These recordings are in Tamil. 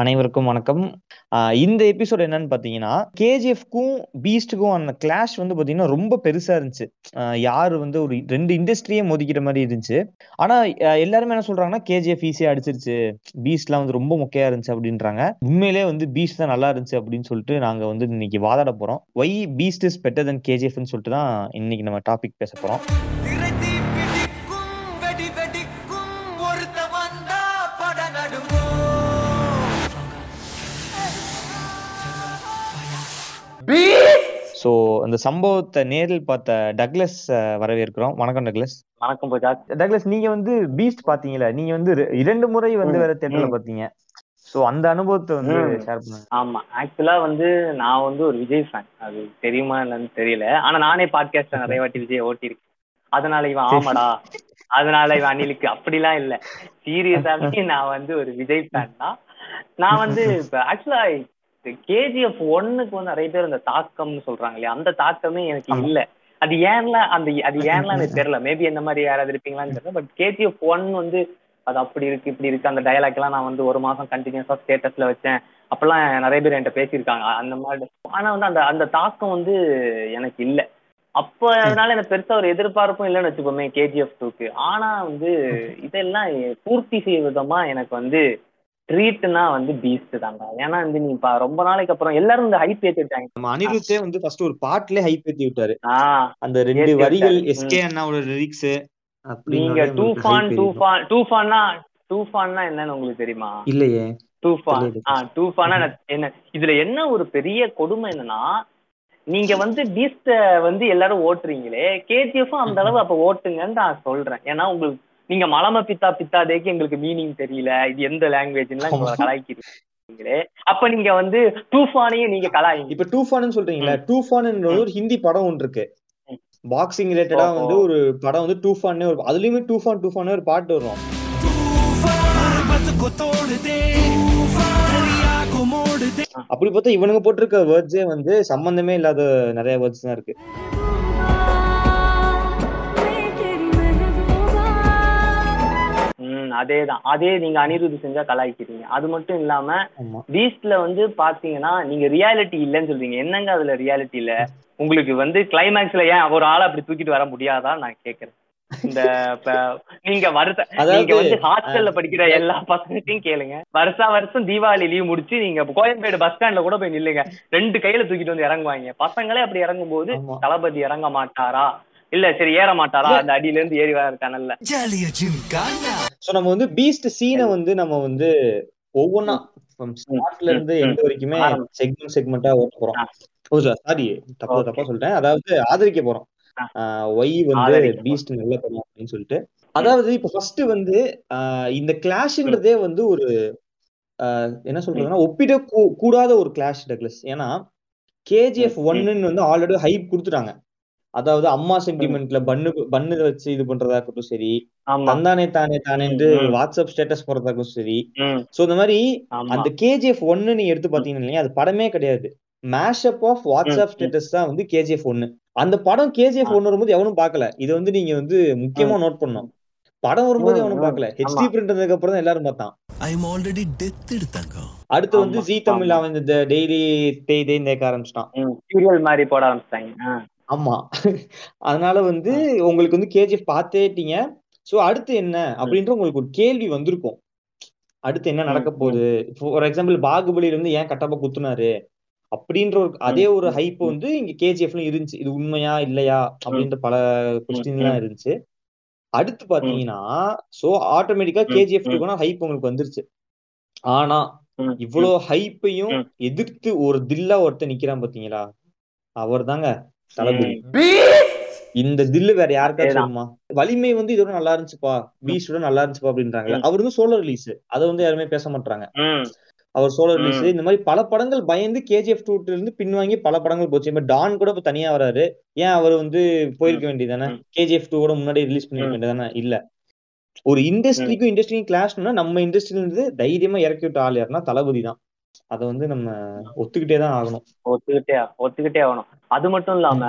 அனைவருக்கும் வணக்கம். இந்த எபிசோட் என்னன்னு பார்த்தீங்கன்னா, கேஜிஎஃப்க்கும், பீஸ்ட்டுக்கும் அந்த கிளாஷ் வந்து பார்த்தீங்கன்னா, ரொம்ப பெருசா இருந்துச்சு. யார் யாரு வந்து ஒரு ரெண்டு இண்டஸ்ட்ரியே மோதிக்கிற மாதிரி இருந்துச்சு. ஆனா எல்லாருமே என்ன சொல்றாங்கன்னா, கேஜிஎஃப் ஈஸியா அடிச்சிருச்சு. பீஸ்ட்லாம் வந்து ரொம்ப மொக்கையா இருந்துச்சு அப்படின்றாங்க உண்மையிலேயே வந்து பீஸ்ட் தான் நல்லா இருந்துச்சு அப்படின்னு சொல்லிட்டு நாங்க வந்து இன்னைக்கு வாதாட போறோம். Why Beast is better than கேஜிஎஃப்ன்னு சொல்லிட்டு தான் இன்னைக்கு நம்ம டாபிக் பேச போறோம். ஸோ அந்த சம்பவத்த நேரில் பார்த்த டக்ளஸ் அ வரவேற்கிறோம். வணக்கம் டக்ளஸ். வணக்கம். டக்ளஸ் நீங்க வந்து பீஸ்ட் பார்த்தீங்கல்ல? நீங்க வந்து 2 முறை வந்து வேற தியேட்டர்ல ம். பார்த்தீங்க. ஸோ அந்த அனுபவத்த வந்து. ஷேர் பண்ணுங்க. ஆமா. ஆக்சுவலா வந்து நான் வந்து ஒரு விஜய் ஃபேன். அது தெரியுமா என்னன்னு தெரியல. ஆனா நானே பாட்காஸ்ட்ல நெறைய வாட்டி விஜய ஓட்டியிருக்கேன். அதனால இவன். ஆமாடா. அதனால இவன் அணிலுக்கு அப்படிலாம் இல்ல. சீரியஸாவே நான் வந்து ஒரு விஜய் ஃபேன் தான். நான் வந்து இப்ப ஆக்சுவலா கேஜிஎஃப் ஒன்னுக்கு வந்து நெறைய பேர் அந்த தாக்கம்னு சொல்றாங்க இல்லையா? அந்த தாக்கமே எனக்கு. இல்ல. அது ஏன்லாம் அந்த அது ஏன்லாம் எனக்கு தெரியல. மேபி அந்த மாரி யாராவது இருப்பீங்களான்னு தெரியல. பட் கேஜிஎஃப் ஒன் வந்து அது அப்படி இருக்கு, இப்படி இருக்கு. அந்த டயலாக் எல்லாம் நான் வந்து ஒரு மாசம் கண்டினியூஸா ஸ்டேட்டஸ்ல வச்சேன். அப்பெல்லாம் நிறைய பேர் என்கிட்ட பேசியிருக்காங்க. அந்த மாதிரி. ஆனா வந்து அந்த அந்த தாக்கம் வந்து எனக்கு இல்ல. அப்ப அதனால எனக்கு பெருசா ஒரு எதிர்பார்ப்பும் இல்லைன்னு வச்சுக்கோமே கேஜிஎஃப் டூக்கு. ஆனா வந்து இதெல்லாம் பூர்த்தி செய்யும் விதமா எனக்கு வந்து ட்ரீட்னா வந்து பீஸ்ட் தான்டா. ஏன்னா வந்து நீ ரொம்ப நாளைக்கு அப்புறம் எல்லாரும் இந்த ஹைப் ஏத்திட்டாங்க. நம்ம அனிருத்தே வந்து ஃபர்ஸ்ட் ஒரு பாட்டுலயே ஹைப் ஏத்தி விட்டாரு. அந்த 2 ஏத்தி வரிகள். எஸ்கே. அண்ணாவோட லிரிக்ஸ் நீங்க டூஃபான். டூஃபான் டூஃபான்னா டூஃபான்னா என்னன்னு உங்களுக்கு தெரியுமா? இல்லையே. டூஃபான். ஆ டூஃபானா ம்ஹ்ம். என்ன இதுல என்ன ஒரு பெரிய கொடுமை என்னன்னா, நீங்க வந்து பீஸ்ட வந்து எல்லாரும் ஓட்டுறீங்களே, கேஜிஎஃப்பும் அந்த அளவு அப்ப ஓட்டுங்கன்னு நான் சொல்றேன். ஏன்னா உங்களுக்கு நீங்க மலம பித்தா பித்தாதேக்கு எங்களுக்கு மீனிங் தெரியல. இது எந்த லாங்குவேஜ்லாம் உங்களை கலாய்க்கிறீங்களே. அப்ப நீங்க வந்து டூஃபானையும் நீங்க கலாயிங்க. இப்ப டூஃபானு சொல்றீங்களா டூஃபானுன்றது ஒரு ஹிந்தி படம் ஒன்று இருக்கு. பாக்ஸிங் ரிலேட்டடா வந்து ஒரு படம் வந்து டூஃபான்னு ஒரு அதுலயுமே டூஃபான் டூஃபான்னு ஒரு பாட்டு வரும். அப்படி பார்த்தா இவனுங்க போட்டிருக்க வேர்ட்ஸே வந்து சம்பந்தமே இல்லாத நிறைய வேர்ட்ஸ் தான் இருக்கு. ம். அதேதான். அதே நீங்க அனிருத் செஞ்சா கலாய்க்கிறீங்க. அது மட்டும் இல்லாம. பீஸ்ட்ல வந்து பாத்தீங்கன்னா, நீங்க ரியாலிட்டி இல்லன்னு சொல்றீங்க. என்னங்க அதுல ரியாலிட்டி இல்ல? உங்களுக்கு வந்து கிளைமாக்ஸ்ல ஏன் ஒரு ஆள அப்படி தூக்கிட்டு வர முடியாதான்னு நான் கேக்குறேன். இந்த நீங்க வருஷ நீங்க வந்து ஹாஸ்டல்ல படிக்கிற எல்லா பசங்கட்டையும் கேளுங்க. வருஷா வருஷம் தீபாவளி லீவ் முடிச்சு நீங்க கோயம்பேடு பஸ் ஸ்டாண்ட்ல கூட போய் நில்லுங்க. 2 கையில தூக்கிட்டு வந்து இறங்குவாங்க. பசங்களே அப்படி இறங்கும்போது ஆமா. தளபதி இறங்க மாட்டாரா? இல்ல சரி ஏற மாட்டாரா? அந்த அடியில இருந்து ஏறி வர கனல்ல. சோ நம்ம வந்து பீஸ்ட் சீனை வந்து நம்ம வந்து ஒவ்வொன்னா இருந்து எந்த வரைக்குமே செக்மெண்ட் செக்மெண்டா ஓட்ட போறோம். சாரி oh, தப்பா தப்பா சொல்றேன் அதாவது ஆதரிக்க போறோம். ஒய் வந்து பீஸ்ட் நல்ல படம் அப்படின்னு சொல்லிட்டு. அதாவது இப்ப ஃபர்ஸ்ட் வந்து இந்த கிளாஷ்ன்றதே வந்து ஒரு என்ன சொல்றதுன்னா ஒப்பிட கூடாத ஒரு கிளாஷ் டக்லஸ் ஏன்னா கேஜிஎஃப் ஒன்னுன்னு வந்து ஆல்ரெடி ஹைப் கொடுத்துட்டாங்க. அதாவது அம்மா சென்டிமெண்ட்ல பண்ணு பண்ணு வச்சு இது பண்றதா இருக்கட்டும் சரி. தந்தானே தானே தானேன்னு வாட்ஸ்அப் ஸ்டேட்டஸ் போடுறதா இருக்கட்டும் சரி. சோ இந்த மாதிரி அந்த கேஜிஎஃப் ஒன்னு நீ எடுத்து பாத்தீங்கன்னா அது படமே கிடையாது. மேஷப் ஆஃப் வாட்ஸ்அப் ஸ்டேட்டஸ் தான் வந்து கேஜிஎஃப் ஒன்னு. அந்த படம் கேஜிஎஃப் ஒன்னு வரும்போது எவனும் பாக்கல. இது வந்து நீங்க வந்து முக்கியமா நோட் பண்ணும் படம் வரும்போது எவனும் பாக்கல. ஹெச்டி பிரிண்ட் வந்ததுக்கு அப்புறம் தான் எல்லாரும் பார்த்தான். அடுத்து வந்து ஜி தமிழ் அவன் இந்த டெய்லி தேய் தேய் தேய்க்க ஆரம்பிச்சிட்டான். சீரியல் மாதிரி போட ஆரம்பிச்சிட்டாங்க. ஆமா. அதனால வந்து. உங்களுக்கு வந்து கேஜிஎஃப் பார்த்தேட்டீங்க. சோ அடுத்து என்ன? அப்படின்ற உங்களுக்கு ஒரு கேள்வி வந்திருக்கும். அடுத்து என்ன. நடக்க. போகுது? ஃபார் எக்ஸாம்பிள் பாகுபலில இருந்து ஏன் கட்டப்ப குத்துனாரு? அப்படின்ற ஒரு அதே. ஒரு. ஹைப். வந்து இங்க கேஜிஎஃப்லயும் இருந்துச்சு. இது உண்மையா? இல்லையா? அப்படின்ற பல. கொஸ்டின்லாம். இருந்துச்சு. அடுத்து ம். பார்த்தீங்கன்னா, சோ ஆட்டோமேட்டிக்கா. கேஜிஎஃப் ஹைப் உங்களுக்கு வந்துருச்சு. ஆனா ம். ஹைப்பையும். எதிர்த்து ஒரு தில்லா ஒருத்தன் நிக்கிறான் பார்த்தீங்களா? அவர்தாங்க தளபதி. இந்த தில்லு வேற யாருக்காச்சும். வருமா? வலிமை வந்து இதோட நல்லா இருந்துச்சுப்பா. பீஸ்டோட நல்லா இருந்துச்சுப்பா அப்படின்றாங்கல்ல. ம். அவர் வந்து சோலோ ரிலீஸ். அத வந்து யாருமே பேச மாட்றாங்க. ம். அவர் சோலோ ரிலீஸ். இந்த மாரி பல படங்கள் பயந்து கேஜிஎஃப் 2 இருந்து பின்வாங்கி பல படங்கள் போச்சு. இப்ப டான் கூட இப்ப தனியா வராரு. ஏன் அவரு வந்து. போயிருக்க வேண்டியதுதானே? ம். கேஜிஎஃப் 2 ஓட முன்னாடியே ரிலீஸ் பண்ணிருக்க ம். வேண்டியதுதானே? இல்ல. ஒரு. இண்டஸ்ட்ரிக்கும் இண்டஸ்ட்ரிக்கும் கிளாஷ்னா நம்ம இண்டஸ்ட்ரில இருந்து தைரியமா இறக்கி விட்ட ஆள் யாருன்னா தளபதி தான். அத வந்து நம்ம. ஒத்துக்கிட்டே தான் ஆகணும். ஒத்துக்கிட்டே ஒத்துக்கிட்டே ஆகணும். அது மட்டும் இல்லாம.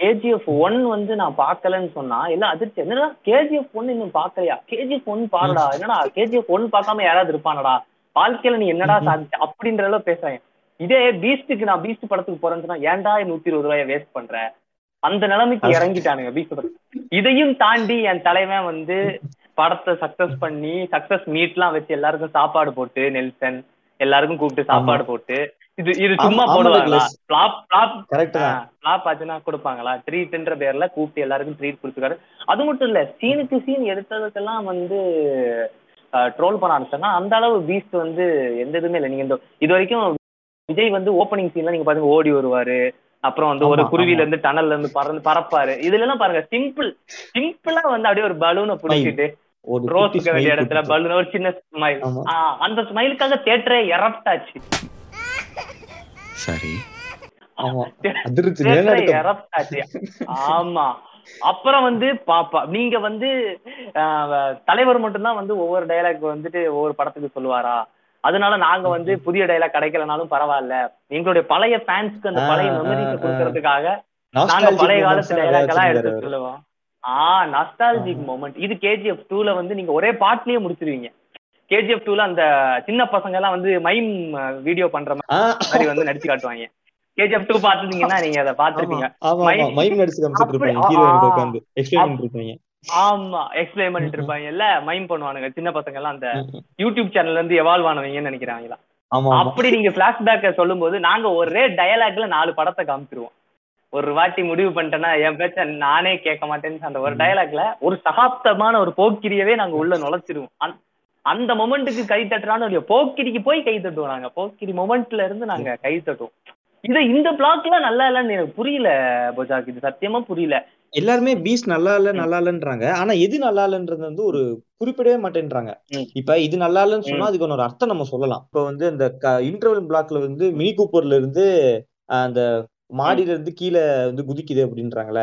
கேஜிஎஃப். ஒன் வந்து நான் பார்க்கலன்னு சொன்னா எல்லாம் அதிர்ச்சி. என்னடா கேஜிஎஃப் ஒன் இன்னும் பார்க்கலையா? கேஜிஎஃப் ஒன் பாருடா. என்னடா கேஜிஎஃப் ஒன் பார்க்காம யாராவது இருப்பானடா வாழ்க்கையில நீ என்னடா. சாதிச்ச? அப்படின்ற அளவு பேசுறாங்க இதே பீஸ்டுக்கு நான் பீஸ்ட் படத்துக்கு போறேன்னு சொன்னா ஏன்டா நூத்தி இருபது ரூபாய வேஸ்ட் பண்ற? அந்த நிலைமைக்கு இறங்கிட்டானுங்க பீஸ்ட் படத்துக்கு இதையும் தாண்டி என் தலைவன் வந்து படத்தை சக்சஸ் பண்ணி சக்சஸ் மீட்லாம் வச்சு எல்லாருக்கும் சாப்பாடு போட்டு நெல்சன் எல்லாருக்கும் கூப்பிட்டு சாப்பாடு போட்டு இது இது சும்மா போடுவாங்களா. பிளாப் பிளாப் கரெக்ட் தான். ஃபிளாப் ஆச்சுன்னா கொடுப்பாங்களா? ட்ரீட்ன்ற பேர்ல கூப்பிட்டு எல்லாருக்கும் ட்ரீட் கொடுத்துருக்காரு. அது மட்டும் இல்ல சீனுக்கு சீன் எடுத்ததுக்கெல்லாம் வந்து ட்ரோல் பண்ண ஆரம்பிச்சாங்க அந்த அளவு பீஸ்ட் வந்து எந்த இதுவுமே இல்லை. நீங்க இந்த இது வரைக்கும் விஜய் வந்து ஓப்பனிங் சீன்ல நீங்க பாருங்க ஓடி வருவாரு. அப்புறம் வந்து ஒரு குருவில. இருந்து டனல்ல இருந்து பறந்து பறப்பாரு. இதுல எல்லாம் பாருங்க சிம்பிள் சிம்பிளா வந்து அப்படியே ஒரு பலூனை பிடிச்சிட்டு ரோஸ் வேண்டிய இடத்துல. பலூன் ஒரு சின்ன ஸ்மைல். அந்த ஸ்மைலுக்காக தேட்டரே எரப்ட் ஆச்சு. சரி. ஆமா. அப்புறம் வந்து பாப்பா நீங்க வந்து ஆஹ், தலைவர் மட்டும்தான் வந்து ஒவ்வொரு டைலாக் வந்துட்டு ஒவ்வொரு படத்துக்கு சொல்லுவாரா? அதனால நாங்க வந்து புதிய டைலாக் கிடைக்கலனாலும் பரவாயில்ல. எங்களுடைய பழைய ஃபேன்ஸ்க்கு அந்த பழைய மெமரிஸ். கொடுக்கறதுக்காக நாங்க Nostalgic பழைய காலத்து டைலாக் எல்லாம் எடுத்து. சொல்லுவோம். ஆ நஸ்டாலஜிக் மொமெண்ட் இது கேஜிஎஃப் டூல வந்து நீங்க ஒரே பாட்லயே முடிச்சிருவீங்க. கேஜிஎஃப் டூல அந்த சின்ன பசங்க எல்லாம் வந்து மைம் வீடியோ பண்ற மாதிரி வந்து நடிச்சு காட்டுவாங்க. கேஜிஎஃப் டூ பாத்துட்டீங்கன்னா நீங்க அதை பாத்துருப்பீங்க ஆமா மைம் நடிச்சு காமிச்சிட்டு எக்ஸ்பிளைன் பண்ணிட்டு இருப்பாங்க. இருப்பாங்கல்ல மைம் பண்ணுவானுங்க. சின்ன பசங்க எல்லாம் அந்த. யூடியூப் சேனல்ல இருந்து எவால்வ் ஆனவங்கன்னு நினைக்கிறாங்களா? அப்படி நீங்க பிளாஷ்பேக்க சொல்லும்போது நாங்க ஒரே டயலாக்ல நாலு படத்தை காமிச்சிருவோம். ஒரு வாட்டி முடிவு பண்ணிட்டேன்னா என் பேச்ச நானே கேட்க மாட்டேன்னு அந்த ஒரு டயலாக்ல ஒரு சகாப்தமான ஒரு போக்கிரியவே நாங்க உள்ள நுழைச்சிருவோம். அந்த- மொமெண்ட்டுக்கு கை தட்டுறான்னு இல்லையோ போக்கிரிக்கு போய் கை தட்டுவோம் நாங்க. போக்கிரி மொமெண்ட்ல இருந்து நாங்க கை தட்டுவோம். இது இந்த பிளாக்ல நல்லா இல்லைன்னு எனக்கு புரியல போஜாக். இது சத்தியமா புரியல. எல்லாருமே பீஸ்ட் நல்லா இல்ல. நல்லா இல்லன்றாங்க. ஆனா எது நல்லா இல்லன்றது வந்து ஒரு குறிப்பிடவே மாட்டேன்றாங்க. இப்ப இது நல்லா இல்லன்னு சொன்னா அதுக்கு ஒரு அர்த்தம் நம்ம சொல்லலாம். இப்ப வந்து இந்த இன்டர்வல் பிளாக்ல வந்து மினி கூப்பர்ல இருந்து அந்த மாடியில இருந்து கீழே வந்து குதிக்குது அப்படின்றாங்கல்ல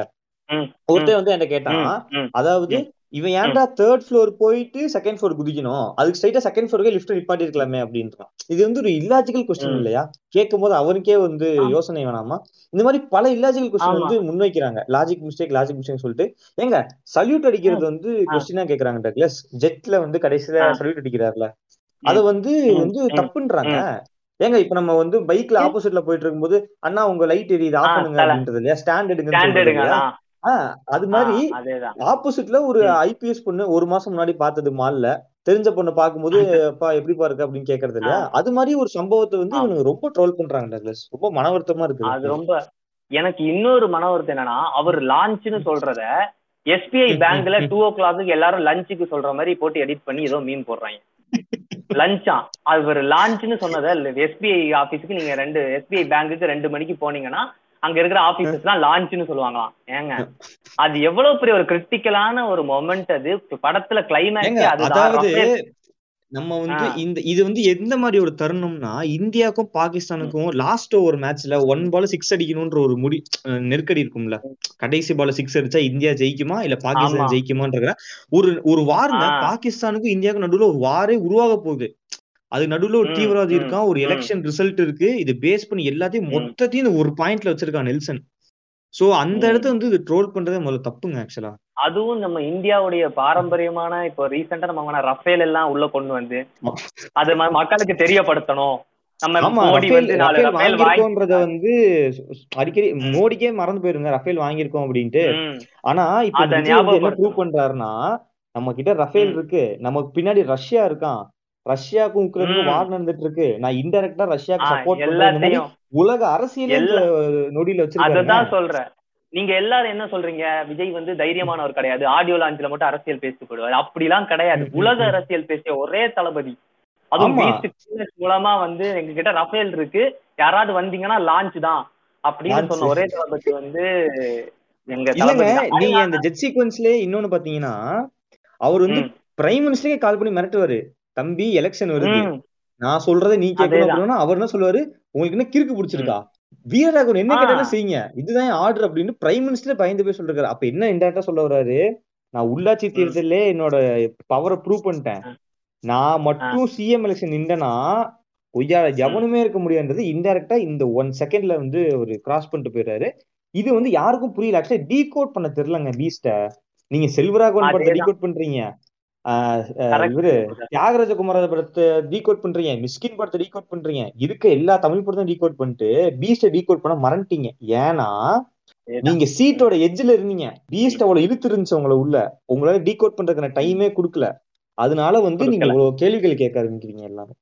ம், ஒருத்தன் வந்து என்கிட்ட கேட்டான். அதாவது. இவன் ஏன்டா தேர்ட் ஃப்ளோர் போயிட்டு செகண்ட் ஃப்ளோர் குதிக்கணும் அதுக்கு ஸ்ட்ரைட்டா செகண்ட் ஃப்ளோருக்கு லிஃப்ட் நிப்பாட்டி இருக்கலாமே அப்படின்றான் இது வந்து ஒரு இல்லாஜிக்கல் கொஸ்டின். இல்லையா கேட்கும் போது அவனுக்கே வந்து. யோசனை வேணாமா இந்த மாதிரி பல இல்லாஜிக்கல் கொஸ்டின். வந்து முன்வைக்கிறாங்க லாஜிக் மிஸ்டேக் லாஜிக் மிஸ்டேக் சொல்லிட்டு ஏங்க சல்யூட் அடிக்கிறது வந்து. கொஸ்டினா கேக்குறாங்க டக்ளஸ் ஜெட்ல வந்து கடைசியில. சல்யூட் அடிக்கிறாருல. அத வந்து. வந்து. தப்புன்றாங்க ஏங்க இப்ப நம்ம வந்து பைக்ல? ஆப்போசிட்ல போயிட்டு இருக்கும்போது அண்ணா உங்க லைட் எரியுது ஆஃப் பண்ணுங்க. அப்படின்றது இல்லையா ஸ்டாண்ட் எடுங்க அது மாதிரி ஆப்போசிட்ல ஒரு. ஐபிஎஸ் பொண்ணு ஒரு மாசம் முன்னாடி பார்த்தது மால்ல தெரிஞ்ச பொண்ணு பார்க்கும்போது அப்பா எப்படிப்பா இருக்கு? அப்படின்னு கேக்குறது இல்லையா. அது மாதிரி ஒரு சம்பவத்தை வந்து ஆ. இவனுங்க ரொம்ப ட்ரோல் பண்றாங்க டக்ளஸ். ரொம்ப மன வருத்தமா அது இருக்குது ரொம்ப எனக்கு இன்னொரு மன வருத்தம் என்னன்னா அவர் லான்ச்னு சொல்றத எஸ்பிஐ பேங்க்ல டூ ஓ கிளாக்கு எல்லாரும் லஞ்சுக்கு சொல்ற மாதிரி போட்டு எடிட் பண்ணி ஏதோ மீன் போடுறாங்க. லஞ்சா அவர் லான்ச்னு சொன்னதை எஸ்பிஐ ஆபீஸ்க்கு நீங்க ரெண்டு எஸ்பிஐ பேங்க்குக்கு ரெண்டு மணிக்கு போனீங்கன்னா அங்க இருக்கிற ஆபீசர்ஸ் தான் லான்ச்னு சொல்லுவாங்களாம். ஏங்க அது எவ்வளவு பெரிய ஒரு கிரிட்டிக்கலான ஒரு மொமெண்ட் அது. படத்துல கிளைமேக்ஸ் அதாவது நம்ம வந்து. இந்த இது வந்து எந்த மாதிரி ஒரு தருணம்னா இந்தியாவுக்கும் பாகிஸ்தானுக்கும் லாஸ்ட் ஓவர் மேட்ச்ல ஒன் பால் சிக்ஸ் அடிக்கணும்ன்ற ஒரு முடி நெருக்கடி இருக்கும்ல. கடைசி பால் சிக்ஸ் அடிச்சா இந்தியா ஜெயிக்குமா? இல்ல பாகிஸ்தான் ஜெயிக்குமான்ற ஒரு ஒரு வார்ல. பாகிஸ்தானுக்கும் இந்தியாவுக்கும் நடுவுல ஒரு வாரே உருவாக போகுது. அது நடுவுல ஒரு தீவிரவாதி இருக்கான் ஒரு எலெக்ஷன் ரிசல்ட் இருக்கு. இது பேஸ் பண்ணி எல்லாத்தையும் மொத்தத்தையும் ஒரு பாயிண்ட்ல வச்சிருக்கான் நெல்சன். சோ அந்த. இடத்த வந்து இது ட்ரோல் பண்றதே முதல்ல தப்புங்க ஆக்சுவலா அதுவும் நம்ம இந்தியாவுடைய பாரம்பரியமான இப்போ ரீசெண்டா நம்ம ரஃபேல் எல்லாம் உள்ள கொண்டு வந்து அது மக்களுக்கு தெரியப்படுத்தணும். வந்து அடிக்கடி மோடிக்கே மறந்து போயிருங்க ரஃபேல் வாங்கியிருக்கோம் அப்படின்ட்டு. ஆனா இப்ப என்ன ப்ரூவ் பண்றாருன்னா நம்ம கிட்ட ரஃபேல் இருக்கு. நமக்கு பின்னாடி ரஷ்யா இருக்கான். ரஷ்யாவுக்கும் உக்ரைனுக்கும். வார் நடந்துட்டு இருக்கு நான் இன்டெரக்டா ரஷ்யாக்கு சப்போர்ட் எல்லாத்தையும். உலக அரசியலே நொடியில வச்சிருக்காருங்க அததான் சொல்றேன். நீங்க எல்லாரும் என்ன சொல்றீங்க? விஜய் வந்து தைரியமானவர் கிடையாது. ஆடியோ லான்ச்ல மட்டும் அரசியல் பேசிட்டு போயிடுவாரு அப்படிலாம் கிடையாது. உலக. அரசியல் பேசிய ஒரே தளபதி. அதுவும் மூலமா வந்து எங்க கிட்ட ரஃபேல் இருக்கு. யாராவது வந்தீங்கன்னா லான்ச் தான் அப்படின்னு சொன்ன ஒரே தளபதி வந்து எங்க நீங்க இந்த ஜெட் சீக்வன்ஸ்லயே இன்னொன்னு பாத்தீங்கன்னா அவர் வந்து பிரைம் மினிஸ்டரே கால் பண்ணி மிரட்டுவாரு. தம்பி எலெக்ஷன் வருது. நான் சொல்றதை நீ கேட்கணும் அப்படின்னா அவர் என்ன சொல்லுவாரு? உங்களுக்கு என்ன கிறுக்கு. பிடிச்சிருக்கா? வீரராகவன் என்ன கேட்டாலும் செய்யுங்க. இதுதான் ஆர்டர் அப்படின்னு பிரைம் மினிஸ்டர் பயந்து போய் சொல்றாரு அப்ப என்ன இன்டெரக்டா சொல்ல வர்றாரு? நான் உள்ளாட்சி தேர்தலே என்னோட பவரை ப்ரூவ் பண்ணிட்டேன். நான் மட்டும் சிஎம் எலெக்ஷன் நின்றனா கொய்யால எவனுமே இருக்க முடியாதுன்றது இன்டெரக்டா இந்த ஒன் செகண்ட்ல வந்து ஒரு கிராஸ் பண்ணிட்டு போயிடுறாரு. இது வந்து யாருக்கும் புரியல. ஆக்சுவலி டீகோட் பண்ண தெரியலங்க பீஸ்ட நீங்க செல்வராகவன் படத்தை டீகோட் பண்றீங்க. இவரு தியாகராஜ குமார படத்தை டீகோட் பண்றீங்க மிஸ்கின் படத்தை டீகோட் பண்றீங்க. இருக்க எல்லா தமிழ் படத்தையும் டீகோட் பண்ணிட்டு பீஸ்ட டீகோட் பண்ண மறந்துட்டீங்க. ஏன்னா. நீங்க சீட்டோட எட்ஜ்ல இருந்தீங்க. பீஸ்ட் அவ்வளவு இழுத்து இருந்துச்சு உங்களை உள்ள. உங்களால டீகோட் பண்றதுக்கான டைமே கொடுக்கல. அதனால வந்து நீங்க. இவ்வளவு கேள்விகள் கேட்க ஆரம்பிக்கிறீங்க எல்லாரும்.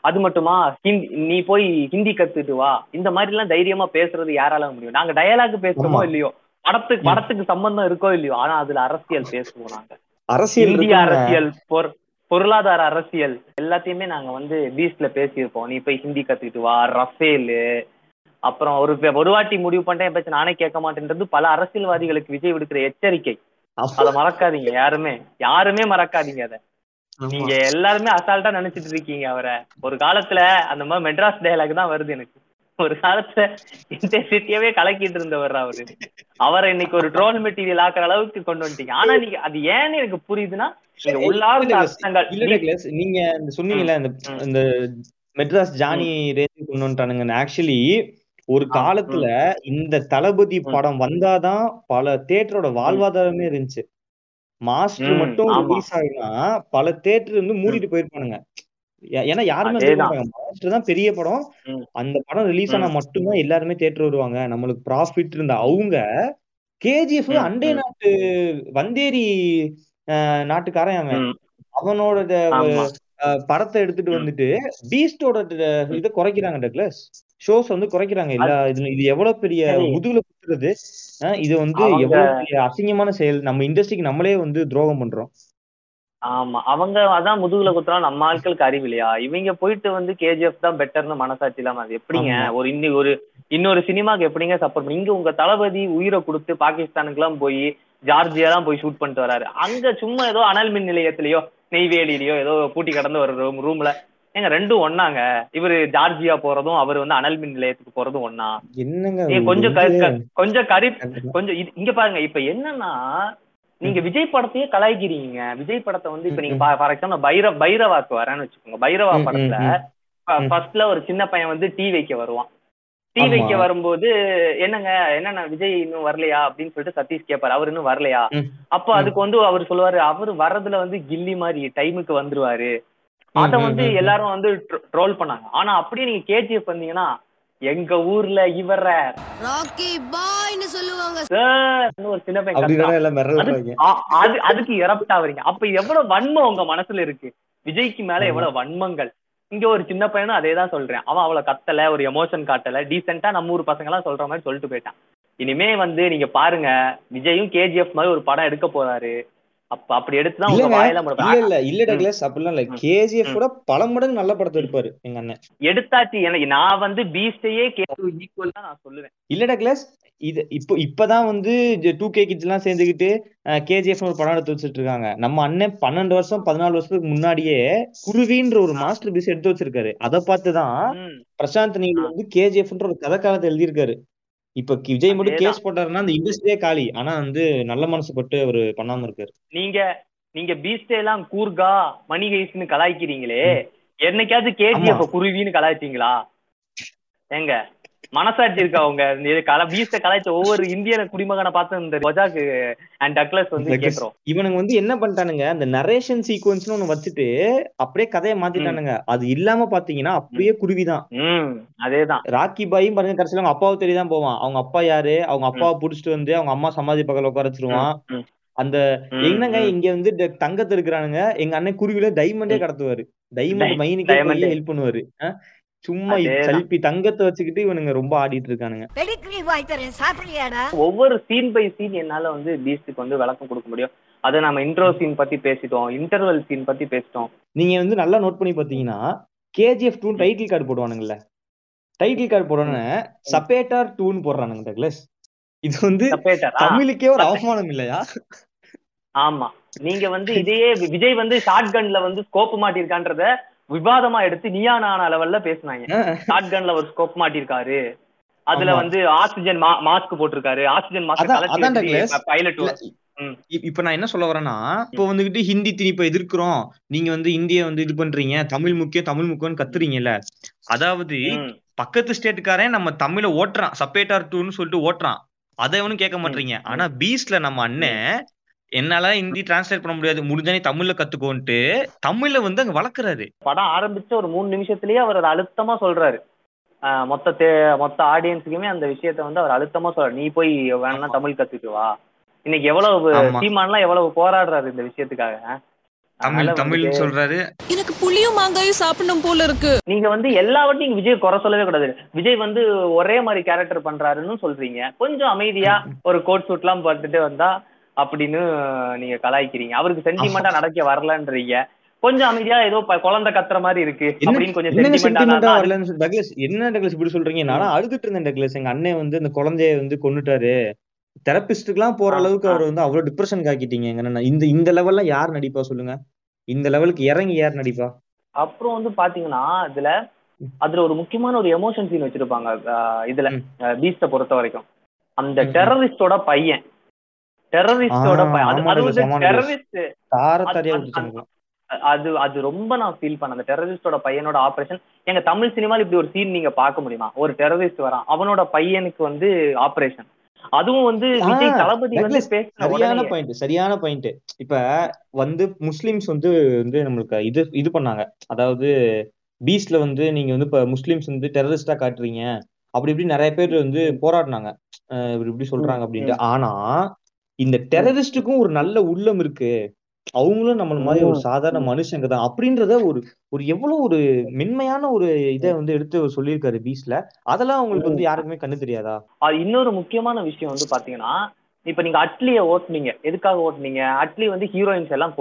அது மட்டுமா ஹிந்தி நீ போய் ஹிந்தி கத்துட்டு வா. இந்த மாதிரி எல்லாம் தைரியமா பேசுறது யாரால முடியும்? நாங்க டயலாக் பேசுறோமோ. இல்லையோ? படத்துக்கு. படத்துக்கு சம்பந்தம் இருக்கோ இல்லையோ? ஆனா அதுல அரசியல் பேசுவோம் நாங்க. அரசியல் இந்திய. அரசியல் பொர்- பொருளாதார அரசியல் எல்லாத்தையுமே நாங்க வந்து பீச்ல பேசியிருப்போம் நீ போய் ஹிந்தி கத்துக்கிட்டு வா ரஃபேல் அப்புறம் ஒரு ஒரு வாட்டி முடிவு பண்ணிட்டேன் பேச்சு நானே கேட்க மாட்டேன்றது பல அரசியல்வாதிகளுக்கு விஜய் விடுக்கிற எச்சரிக்கை. அதை மறக்காதீங்க யாருமே யாருமே மறக்காதீங்க அதை. நீங்க எல்லாருமே அசால்ட்டா நினைச்சிட்டு இருக்கீங்க அவரை ஒரு காலத்துல அந்த மாதிரி மெட்ராஸ் டயலாக் தான் வருது எனக்கு ஒரு காலத்துல இந்த சிட்டியவே கலக்கிட்டு இருந்தவர் அவரு. அவரை இன்னைக்கு ஒரு ட்ரோல் மெட்டீரியல் ஆக்குற அளவுக்கு கொண்டு வந்துட்டீங்க. ஆனா நீங்க அது ஏன்னு எனக்கு புரியுதுன்னா நீங்க சொன்னீங்கல்ல இந்த. இந்த மெட்ராஸ் ஜானி ரேஞ்சுக்கு கொண்டு வந்துட்டானுங்க ஆக்சுவலி ஒரு காலத்துல இந்த தளபதி. படம் வந்தாதான் பல தேட்டரோட வாழ்வாதாரமே இருந்துச்சு. மாஸ்டர் மட்டும். ரிலீஸ் ஆகுனா பல தேட்டர் வந்து மூடிட்டு போயிருப்பானுங்க. ஏன்னா யாருமே மாஸ்டர் தான் பெரிய படம். அந்த படம் ரிலீஸ் ஆனா. மட்டும்தான் எல்லாருமே தேட்டர் வருவாங்க நம்மளுக்கு ப்ராஃபிட் இருந்த அவங்க கேஜிஎஃப் அண்டை. நாட்டு வந்தேரி நாட்டுக்காரன் அவன். அவனோட படத்தை எடுத்துட்டு. வந்துட்டு பீஸ்டோட இதை குறைக்கிறாங்க டக்ளஸ் ஷோஸ் வந்து குறைக்கிறாங்க எல்லா இதுல இது எவ்வளவு பெரிய. முதுகுல குத்துறது இது வந்து எவ்வளவு பெரிய அசிங்கமான செயல் நம்ம இண்டஸ்ட்ரிக்கு நம்மளே வந்து துரோகம் பண்றோம் ஆமா. அவங்க அதான் முதுகுல குத்துறோம் நம்ம ஆட்களுக்கு அறிவு இல்லையா? இவங்க போயிட்டு வந்து கேஜிஎஃப் தான் பெட்டர்னு மனசாட்சி இல்லாம அது எப்படிங்க. ஒரு இன்னி ஒரு இன்னொரு சினிமாக்கு எப்படிங்க சப்போர்ட் பண்ணி இங்க உங்க தளபதி உயிரை கொடுத்து பாகிஸ்தானுக்கு எல்லாம் போய் ஜார்ஜியா தான் போய் ஷூட் பண்ணிட்டு வராரு. அங்க சும்மா ஏதோ அனல் மின் நிலையத்திலயோ நெய்வேலியிலயோ ஏதோ பூட்டி கடந்து ஒரு ரூம் ரூம்ல ஏங்க ரெண்டும் ஒண்ணாங்க. இவரு ஜார்ஜியா போறதும் அவர் வந்து அனல் மின் நிலையத்துக்கு போறதும் ஒண்ணா. என்னங்க கொஞ்சம் கொஞ்சம் கரி கொஞ்சம் இங்க பாருங்க. இப்ப என்னன்னா நீங்க விஜய் படத்தையே கலாய்க்கிறீங்க. விஜய் படத்தை வந்து இப்ப நீங்க ஃபார் எக்ஸாம்பிள் பைரவ பைரவாக்கு வரேன்னு வச்சுக்கோங்க. பைரவா படத்துல. ஃபர்ஸ்ட்ல ஒரு சின்ன பையன் வந்து டீ வைக்க வருவான். டீ. வைக்க வரும்போது என்னங்க என்னண்ணா விஜய் இன்னும் வரலையா? அப்படின்னு சொல்லிட்டு சதீஷ் கேட்பாரு அவர் இன்னும் வரலையா. அப்போ அதுக்கு வந்து அவர் சொல்லுவாரு அவர் வர்றதுல வந்து கில்லி மாதிரி டைமுக்கு வந்துருவாரு. அத வந்து. எல்லாரும் வந்து ட்ரோல் பண்ணாங்க. ஆனா அப்படியே நீங்க கேஜிஎஃப் வந்தீங்கன்னா எங்க ஊர்ல இவர? ராக்கி பாய்னு சொல்லுவாங்க. சார் ஒரு சின்ன பையன் அது அதுக்கு எரப்ட் ஆவறீங்க அப்ப எவ்வளவு வன்மம் உங்க மனசுல இருக்கு? விஜய்க்கு மேல. எவ்வளவு வன்மங்கள்? இங்க ஒரு சின்ன பையனும் அதே தான் சொல்றேன். அவன் அவ்வளவு கத்தல ஒரு எமோஷன் காட்டல. டீசெண்டா நம்ம ஊர் பசங்க எல்லாம் சொல்ற மாதிரி சொல்லிட்டு போயிட்டான். இனிமே வந்து நீங்க பாருங்க விஜயும் கேஜிஎஃப் மாதிரி ஒரு படம் எடுக்க போறாரு. அப்ப அப்படி எடுத்துதான் உங்க வாயில இல்ல இல்ல. இல்ல டக்ளஸ் அப்படிலாம் இல்ல. கேஜிஎஃப் கூட பல மடங்கு நல்ல படத்தை எடுப்பாரு எங்க அண்ணன். எடுத்தாச்சு. எனக்கு நான் வந்து பீஸ்டையே ஈக்குவல் தான் நான் சொல்லுவேன். இல்ல டக்ளஸ் இது இப்போ இப்பதான் வந்து டூ கே கிட்ஸ் எல்லாம் சேர்ந்துக்கிட்டு கேஜிஎஃப் ஒரு படம் எடுத்து வச்சிட்டு இருக்காங்க நம்ம அண்ணன் பன்னெண்டு வருஷம் பதினாலு வருஷத்துக்கு முன்னாடியே குருவின்ற ஒரு மாஸ்டர் பீஸ் எடுத்து வச்சிருக்காரு. அதை பார்த்துதான். பிரசாந்த் நீல் வந்து கேஜிஎஃப்ன்ற ஒரு கதை காலத்தை எழுதியிருக்காரு. இப்ப விஜய் மட்டும். கேஸ் போட்டாருன்னா அந்த இண்டஸ்ட்ரியே காலி. ஆனா வந்து நல்ல மனசு பட்டு அவரு பண்ணாம இருக்காரு. நீங்க நீங்க பீஸ்டே எல்லாம் கூர்கா மணிகைஸ்னு கலாய்க்கிறீங்களே. என்னைக்காவது கேஜிஎஃப் ஆமா. குருவின்னு கலாய்ச்சீங்களா? ஏங்க மனசாட்சி இருக்கா இந்த கல பீஸ்ட கலாய்ச்ச ஒவ்வொரு இந்தியன குடிமகனை பார்த்து இந்த ரொஜாக்கு அண்ட் டக்ளஸ் வந்து. கேக்குறோம். இவனுங்க வந்து என்ன பண்ணிட்டானுங்க அந்த நரேஷன் சீக்வன்ஸ்னு ஒண்ணு வச்சுட்டு அப்படியே கதையை மாத்திட்டானுங்க. அது இல்லாம பாத்தீங்கன்னா அப்படியே குருவிதான். அதேதான். ராக்கி பாயும் பாருங்க கடைசியில அவங்க அப்பாவை தேடி தான் போவான். அவங்க அப்பா யாரு? அவங்க அப்பாவை புடிச்சிட்டு வந்து அவங்க அம்மா சமாதி பக்கத்துல உட்கார வச்சிருவான். அந்த என்னங்க. இங்க வந்து தங்கத்தை எடுக்கிறானுங்க? எங்க அண்ணன் குருவில டைமண்டே. கடத்துவாரு. டைமண்ட் மைனுக்கே ஹெல்ப் பண்ணுவாரு? சும்மா. சல்பி தங்கத்தை வச்சுக்கிட்டு இவனுங்க ரொம்ப ஆடிட்டு இருக்கானுங்க. ஒவ்வொரு சீன் பை சீன் என்னால வந்து பீஸ்டுக்கு வந்து விளக்கம் கொடுக்க முடியும். அது நம்ம இன்ட்ரோ சீன் பத்தி பேசிட்டோம் இன்டர்வல் சீன் பத்தி பேசிட்டோம். நீங்க வந்து நல்லா நோட் பண்ணி பாத்தீங்கன்னா கேஜிஎஃப் டூ டைட்டில் கார்டு போடுவானுங்கல்ல. டைட்டில் கார்டு போடணும்னு சப்பேட்டார் டூன்னு போடுறானுங்க டக்ளஸ் இது வந்து தமிழுக்கே ஒரு அவமானம் இல்லையா? ஆமா. நீங்க வந்து இதையே விஜய் வந்து ஷார்ட் கன்ல வந்து ஸ்கோப் மாட்டிருக்கான்றத விவாதமா எடுத்து நீயா நானா லெவல்ல பேசுனாங்க. ஷார்ட் கன்ல ஒரு ஸ்கோப் மாட்டிருக்காரு. அதுல. வந்து ஆக்சிஜன் மாஸ்க் போட்டிருக்காரு. ஆக்சிஜன் மாஸ்க் பைலட் இப்ப நான் என்ன சொல்ல வரேன்னா இப்போ வந்துகிட்டு ஹிந்தி திணிப்பை எதிர்க்கிறோம். நீங்க வந்து இந்திய வந்து இது பண்றீங்க. தமிழ் முக்கியம் தமிழ் முக்கியம்னு கத்துறீங்கல்ல. அதாவது பக்கத்து ஸ்டேட்டுக்காரன் நம்ம தமிழ ஓட்டுறான். சப்பேட்டார் டூன்னு சொல்லிட்டு ஓட்டுறான். அதை எவனும் கேட்க மாட்டீங்க. ஆனா பீஸ்ல நம்ம அண்ணன் என்னால ஹிந்தி டிரான்ஸ்லேட் பண்ண முடியாது. முடிஞ்சா நீ தமிழ்ல கத்துக்கோன்ட்டு தமிழ்ல வந்து அங்க வளர்க்குறாரு. படம் ஆரம்பிச்ச ஒரு மூணு நிமிஷத்துலயே அவர் அதை அழுத்தமா சொல்றாரு. ஆஹ் மொத்த தே மொத்த ஆடியன்ஸுக்குமே அந்த விஷயத்த வந்து அவர் அழுத்தமா சொல்றாரு. நீ போய் வேணா. தமிழ் கத்துட்டு வா. இன்னைக்கு எவ்வளவு. சீமான்லாம் எவ்வளவு போராடுறாரு இந்த விஷயத்துக்காக. தமிழ் வந்துட்டு சொல்றாரு. எனக்கு புளியும் மாங்காயும் சாப்பிடணும் போல இருக்கு. நீங்க வந்து எல்லாவற்றையும் விஜய் குறை சொல்லவே கூடாது. விஜய் வந்து ஒரே மாதிரி கேரக்டர் பண்றாருன்னு சொல்றீங்க. கொஞ்சம் அமைதியா ஒரு கோட் சூட் எல்லாம் போட்டுட்டு வந்தா அப்படின்னு நீங்க கலாய்க்கிறீங்க. அவருக்கு சென்டிமெண்டா நடக்க வரலன்றீங்க. கொஞ்சம் அமைதியா ஏதோ குழந்தை கத்துற மாதிரி இருக்கு அப்படின்னு கொஞ்சம் சென்டிமெண்டா வரலன்னு டக்ளஸ் என்ன டக்ளஸ் இப்படி சொல்றீங்க? நானா ம். அழுதுட்டு இருந்தேன் டக்ளஸ். எங்க அண்ணன் வந்து இந்த குழந்தைய வந்து கொன்னுட்டாரு. தெரபிஸ்டுக்குலாம் போற அளவுக்கு. அவர் வந்து அவ்வளவு டிப்ரெஷன் காக்கிட்டீங்க. இந்த இந்த லெவல்ல யார் நடிப்பா சொல்லுங்க? இந்த லெவலுக்கு இறங்கி யார் நடிப்பா? அப்புறம் வந்து பாத்தீங்கன்னா இதுல அதுல ஒரு முக்கியமான ஒரு எமோஷன் சீன் வச்சிருப்பாங்க. இதுல. பீஸ்ட பொறுத்த வரைக்கும். அந்த. டெரரிஸ்டோட பையன். டெரரிஸ்டோட அது அது ரொம்ப நான் ஃபீல் பண்ணேன். அந்த டெரரிஸ்டோட பையனோட ஆபரேஷன் எங்க தமிழ் சினிமால இப்படி ஒரு சீன் நீங்க பார்க்க முடியுமா? ஒரு டெரரிஸ்ட் வரான். அவனோட பையனுக்கு வந்து ஆபரேஷன் அதுவும் வந்து விஜய் தளபதி வந்து சரியான பாயிண்ட் சரியான பாயிண்ட் இப்ப வந்து முஸ்லிம்ஸ் வந்து வந்து நம்மளுக்கு இது இது பண்ணாங்க. அதாவது பீஸ்ல வந்து நீங்க வந்து இப்ப முஸ்லிம்ஸ் வந்து டெரரிஸ்டா காட்டுறீங்க. அப்படி இப்படி நிறைய பேர் வந்து போராடினாங்க. இப்படி இப்படி சொல்றாங்க அப்படின்ட்டு. ஆனா இந்த டெரரிஸ்டுக்கும் ஒரு நல்ல உள்ளம் இருக்கு. அவங்களும் நம்மள மாதிரி ஒரு சாதாரண. மனுஷங்க தான் அப்படின்றத ஒரு ஒரு எவ்வளவு ஒரு மென்மையான ஒரு இதை வந்து எடுத்து சொல்லியிருக்காரு பீஸ்ல அதெல்லாம் உங்களுக்கு வந்து யாருக்குமே கண்ணு தெரியாதா? அது இன்னொரு முக்கியமான விஷயம் வந்து பாத்தீங்கன்னா இப்ப நீங்க அட்லிய ஓட்டுனீங்க. எதுக்காக ஓட்டுனீங்க? அட்லி வந்து ஹீரோயின்ஸ் எல்லாம்